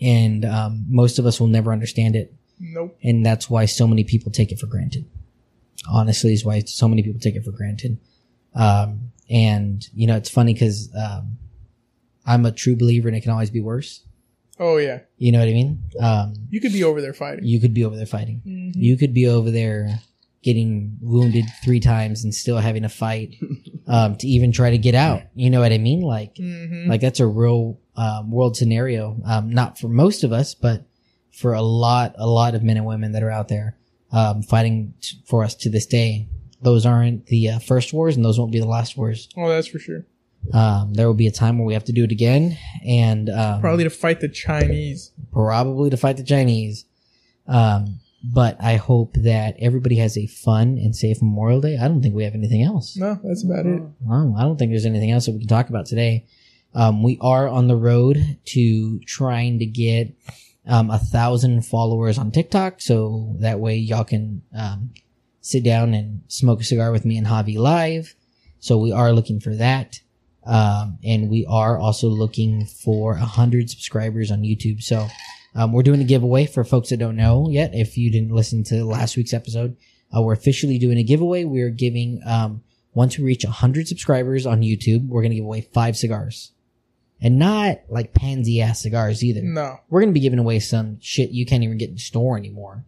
Speaker 2: and um, most of us will never understand it,
Speaker 3: Nope.
Speaker 2: and that's why so many people take it for granted. Honestly, is why so many people take it for granted. Um, and you know, it's funny because um, I'm a true believer, and it can always be worse.
Speaker 3: Oh yeah.
Speaker 2: You know what I mean? Um,
Speaker 3: You could be over there fighting.
Speaker 2: you could be over there fighting.
Speaker 3: Mhm.
Speaker 2: You could be over there getting wounded three times and still having to fight um, to even try to get out. You know what I mean? Like,
Speaker 3: Mhm.
Speaker 2: like that's a real um, world scenario. Um, not for most of us, but for a lot, a lot of men and women that are out there um, fighting t- for us to this day. Those aren't the uh, first wars, and those won't be the last wars.
Speaker 3: oh, that's for sure.
Speaker 2: Um, there will be a time where we have to do it again, and um,
Speaker 3: Probably to fight the Chinese.
Speaker 2: probably to fight the Chinese. Um, but I hope that everybody has a fun and safe Memorial Day. I don't think we have anything else.
Speaker 3: No, that's about it.
Speaker 2: Well, I don't think there's anything else that we can talk about today. Um, we are on the road to trying to get um, a thousand followers on TikTok, so that way y'all can um, sit down and smoke a cigar with me and Javi live. So we are looking for that, um, and we are also looking for a hundred subscribers on YouTube. So um, we're doing a giveaway for folks that don't know yet. If you didn't listen to last week's episode, uh, we're officially doing a giveaway. We're giving um, once we reach 100 subscribers on YouTube, we're going to give away five cigars. And not like pansy ass cigars either.
Speaker 3: No.
Speaker 2: We're going to be giving away some shit you can't even get in the store anymore.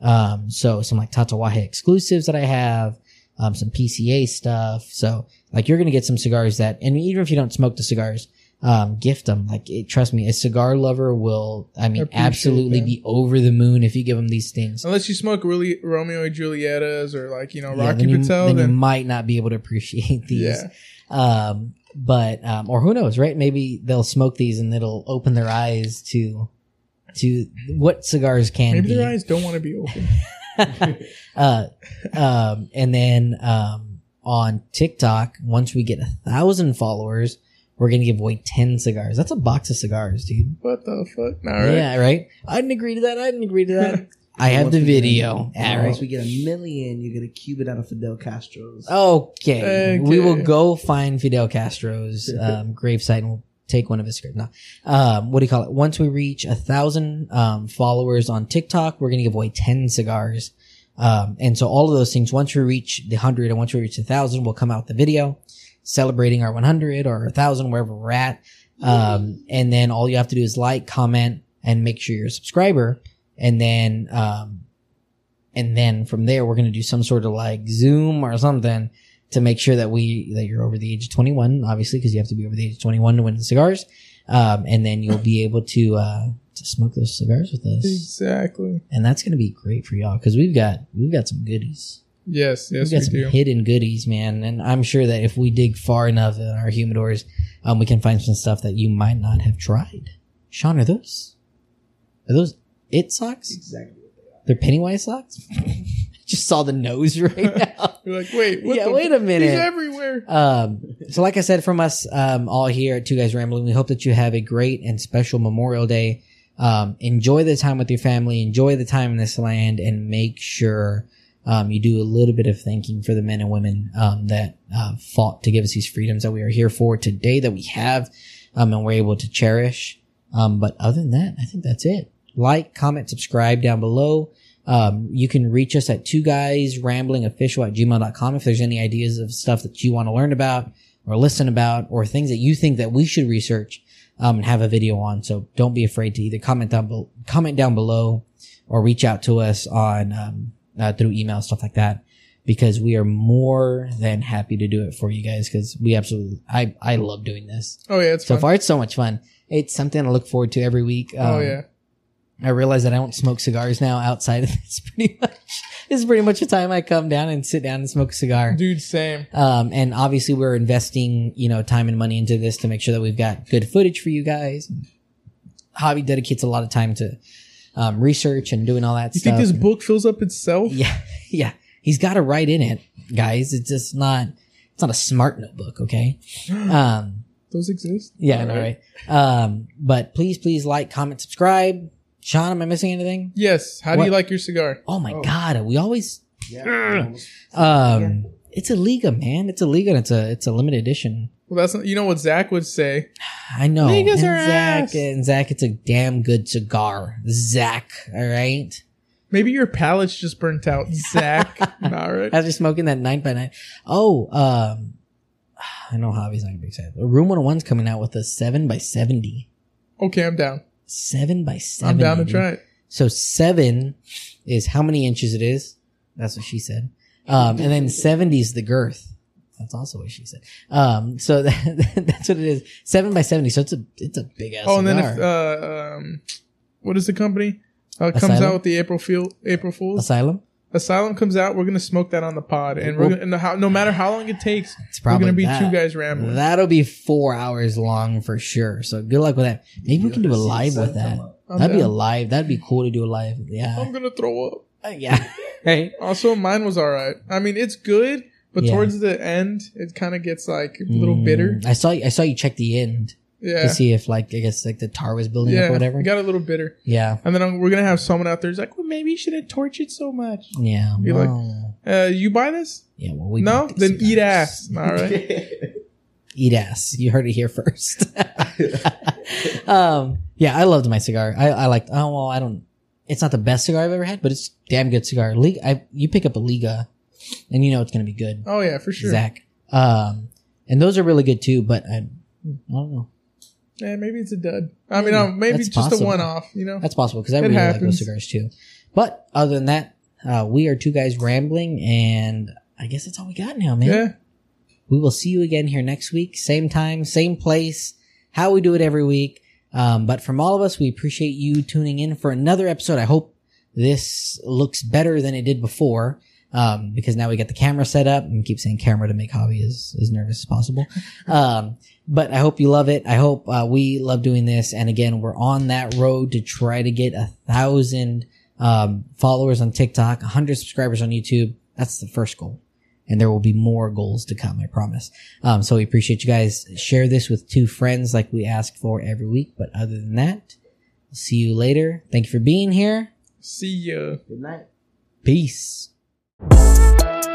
Speaker 2: Um, so some like Tatuaje exclusives that I have, um, some PCA stuff. So like you're going to get some cigars that, and even if you don't smoke the cigars, um, gift them. Like it, trust me, a cigar lover will, I mean,
Speaker 3: Appreciate
Speaker 2: absolutely
Speaker 3: that.
Speaker 2: be over the moon if you give them these things.
Speaker 3: Unless you smoke really Romeo and Julietas or like you know
Speaker 2: Yeah,
Speaker 3: Rocky
Speaker 2: then you,
Speaker 3: Patel,
Speaker 2: then you might not be able to appreciate these.
Speaker 3: yeah,
Speaker 2: Um, but um, or who knows, right? Maybe they'll smoke these and it'll open their eyes to to what cigars can
Speaker 3: maybe
Speaker 2: be.
Speaker 3: their eyes don't want to be open.
Speaker 2: uh, um, and then um, on TikTok, once we get a thousand followers, we're gonna give away ten cigars. That's a box of cigars, dude.
Speaker 3: What the fuck? All right.
Speaker 2: Yeah, right. I didn't agree to that. I didn't agree to that. I have
Speaker 4: Once
Speaker 2: the
Speaker 4: we get a-
Speaker 2: video. Yeah,
Speaker 4: Once we get a million, you get a Cuban out of Fidel Castro's.
Speaker 2: Okay.
Speaker 3: Okay.
Speaker 2: We will go find Fidel Castro's um, gravesite and we'll take one of his scripts. No. Um, what do you call it? Once we reach a thousand um, followers on TikTok, we're going to give away 10 cigars. Um, and so all of those things, once we reach the 100 and once we reach the 1,000, we'll come out with the video celebrating our 100 or 1,000, wherever we're at. Um, and then all you have to do is like, comment, and make sure you're a subscriber. And then, um, and then from there we're going to do some sort of like zoom or something to make sure that we that you're over the age of 21 obviously because you have to be over the age of 21 to win the cigars um, and then you'll be able to uh to smoke those cigars with us
Speaker 3: Exactly.
Speaker 2: and that's going to be great for y'all because we've got we've got some goodies
Speaker 3: Yes. Yes,
Speaker 2: we've got
Speaker 3: we
Speaker 2: some
Speaker 3: do.
Speaker 2: hidden goodies man and i'm sure that if we dig far enough in our humidors um, we can find some stuff that you might not have tried sean are those are those it socks
Speaker 4: Exactly.
Speaker 2: they're pennywise socks just saw the nose right now
Speaker 3: You're like, wait, what
Speaker 2: yeah
Speaker 3: the
Speaker 2: wait a
Speaker 3: He's
Speaker 2: minute
Speaker 3: everywhere.
Speaker 2: Um, so like I said, from us, um, all here at Two Guys Rambling, we hope that you have a great and special Memorial Day. Um, enjoy the time with your family, enjoy the time in this land, and make sure, um, you do a little bit of thanking for the men and women, um, that, uh, fought to give us these freedoms that we are here for today that we have, um, and we're able to cherish. Um, but other than that, I think that's it. like, comment, subscribe down below. Um, you can reach us at two guys rambling official at gmail.com if there's any ideas of stuff that you want to learn about or listen about or things that you think that we should research um, and have a video on. So don't be afraid to either comment down below, comment down below or reach out to us on um, uh, through email stuff like that because we are more than happy to do it for you guys because we absolutely I I love doing this.
Speaker 3: Oh yeah, it's
Speaker 2: So
Speaker 3: fun.
Speaker 2: far, it's so much fun. It's something I look forward to every week.
Speaker 3: oh
Speaker 2: Um,
Speaker 3: yeah.
Speaker 2: I realize that I don't smoke cigars now outside of this pretty much. This is pretty much the time I come down and sit down and smoke a cigar.
Speaker 3: Dude, same.
Speaker 2: Um, and obviously we're investing, you know, time and money into this to make sure that we've got good footage for you guys. Javi dedicates a lot of time to, um, research and doing all that
Speaker 3: You
Speaker 2: stuff.
Speaker 3: think this book fills up itself?
Speaker 2: yeah, yeah. He's got to write in it, guys. It's just not, it's not a smart notebook. Okay. Um,
Speaker 3: Those exist?
Speaker 2: yeah, I know, right? Um, but please, please like, comment, subscribe. Sean, am I missing anything?
Speaker 3: Yes. How do you like your cigar?
Speaker 2: Oh my
Speaker 4: Oh.
Speaker 2: God. We always,
Speaker 4: Yeah.
Speaker 2: um, it's a Liga, man. It's a Liga and it's a, it's a limited edition.
Speaker 3: Well, that's not, you know what Zach would say.
Speaker 2: I know. And
Speaker 3: are
Speaker 2: Zach,
Speaker 3: ass.
Speaker 2: and Zach, it's a damn good cigar. Zach, all right.
Speaker 3: Maybe your palate's just burnt out. Zach. All right.
Speaker 2: After smoking that nine by nine. Oh, um, I know Javi's not gonna be excited. Room 101's coming out with a seven by 70.
Speaker 3: Okay, I'm down.
Speaker 2: Seven by
Speaker 3: I'm
Speaker 2: 70.
Speaker 3: down to try it.
Speaker 2: So seven is how many inches it is. That's what she said. Um, and then 70 is the girth. That's also what she said. Um, so that, that's what it is. Seven by 70. So it's a, it's a big ass
Speaker 3: Oh, and then if, uh, um, what is the company? Uh, comes
Speaker 2: Asylum?
Speaker 3: out with the April Fool, April Fools.
Speaker 2: Asylum?
Speaker 3: Asylum comes out. We're gonna smoke that on the pod, and we're gonna, and how, no matter how long it takes,
Speaker 2: It's
Speaker 3: we're gonna be
Speaker 2: that.
Speaker 3: two guys rambling.
Speaker 2: That'll be four hours long for sure. So good luck with that. Maybe we can do a live with that. That'd be a live. That'd be cool to do a live. Yeah.
Speaker 3: I'm gonna throw up.
Speaker 2: Uh, yeah. right.
Speaker 3: Also, mine was all right. I mean, it's good, but
Speaker 2: Yeah.
Speaker 3: towards the end, it kind of gets like a little bitter.
Speaker 2: Mm, I saw. I saw you check the end
Speaker 3: Yeah,
Speaker 2: to see if, like, I guess, like the tar was building up or whatever.
Speaker 3: it got a little bitter.
Speaker 2: yeah.
Speaker 3: And then um, we're gonna have someone out there who's like, "Well, maybe you shouldn't torch it so much."
Speaker 2: Yeah.
Speaker 3: Be like,
Speaker 2: well,
Speaker 3: Uh, you buy this?
Speaker 2: yeah. Well, we
Speaker 3: no,
Speaker 2: bought these
Speaker 3: then eat
Speaker 2: cigars.
Speaker 3: ass. All right.
Speaker 2: Eat ass. You heard it here first. um. Yeah, I loved my cigar. I I liked. Oh well, I don't. It's not the best cigar I've ever had, but it's damn good cigar. Liga. I you pick up a Liga, and you know it's gonna be good.
Speaker 3: oh yeah, for sure.
Speaker 2: Zach. Um, and those are really good too, but I, I don't know.
Speaker 3: Yeah, maybe it's a dud. I mean,
Speaker 2: Maybe.
Speaker 3: um, maybe just
Speaker 2: possible.
Speaker 3: a one-off. You know.
Speaker 2: That's possible because I
Speaker 3: It
Speaker 2: really like those cigars too. But other than that, uh, we are two guys rambling, and I guess that's all we got now, man.
Speaker 3: Yeah.
Speaker 2: We will see you again here next week, same time, same place, how we do it every week. Um, but from all of us, we appreciate you tuning in for another episode. I hope this looks better than it did before. Um, because now we got the camera set up and keep saying camera to make Javi as, as nervous as possible. Um, but I hope you love it. I hope, uh, we love doing this. And again, we're on that road to try to get a thousand, um, followers on TikTok, a hundred subscribers on YouTube. That's the first goal and there will be more goals to come, I promise. Um, so we appreciate you guys. Share this with two friends like we ask for every week. But other than that, see you later. Thank you for being here.
Speaker 3: See ya.
Speaker 4: Good night.
Speaker 2: Peace.
Speaker 5: Thank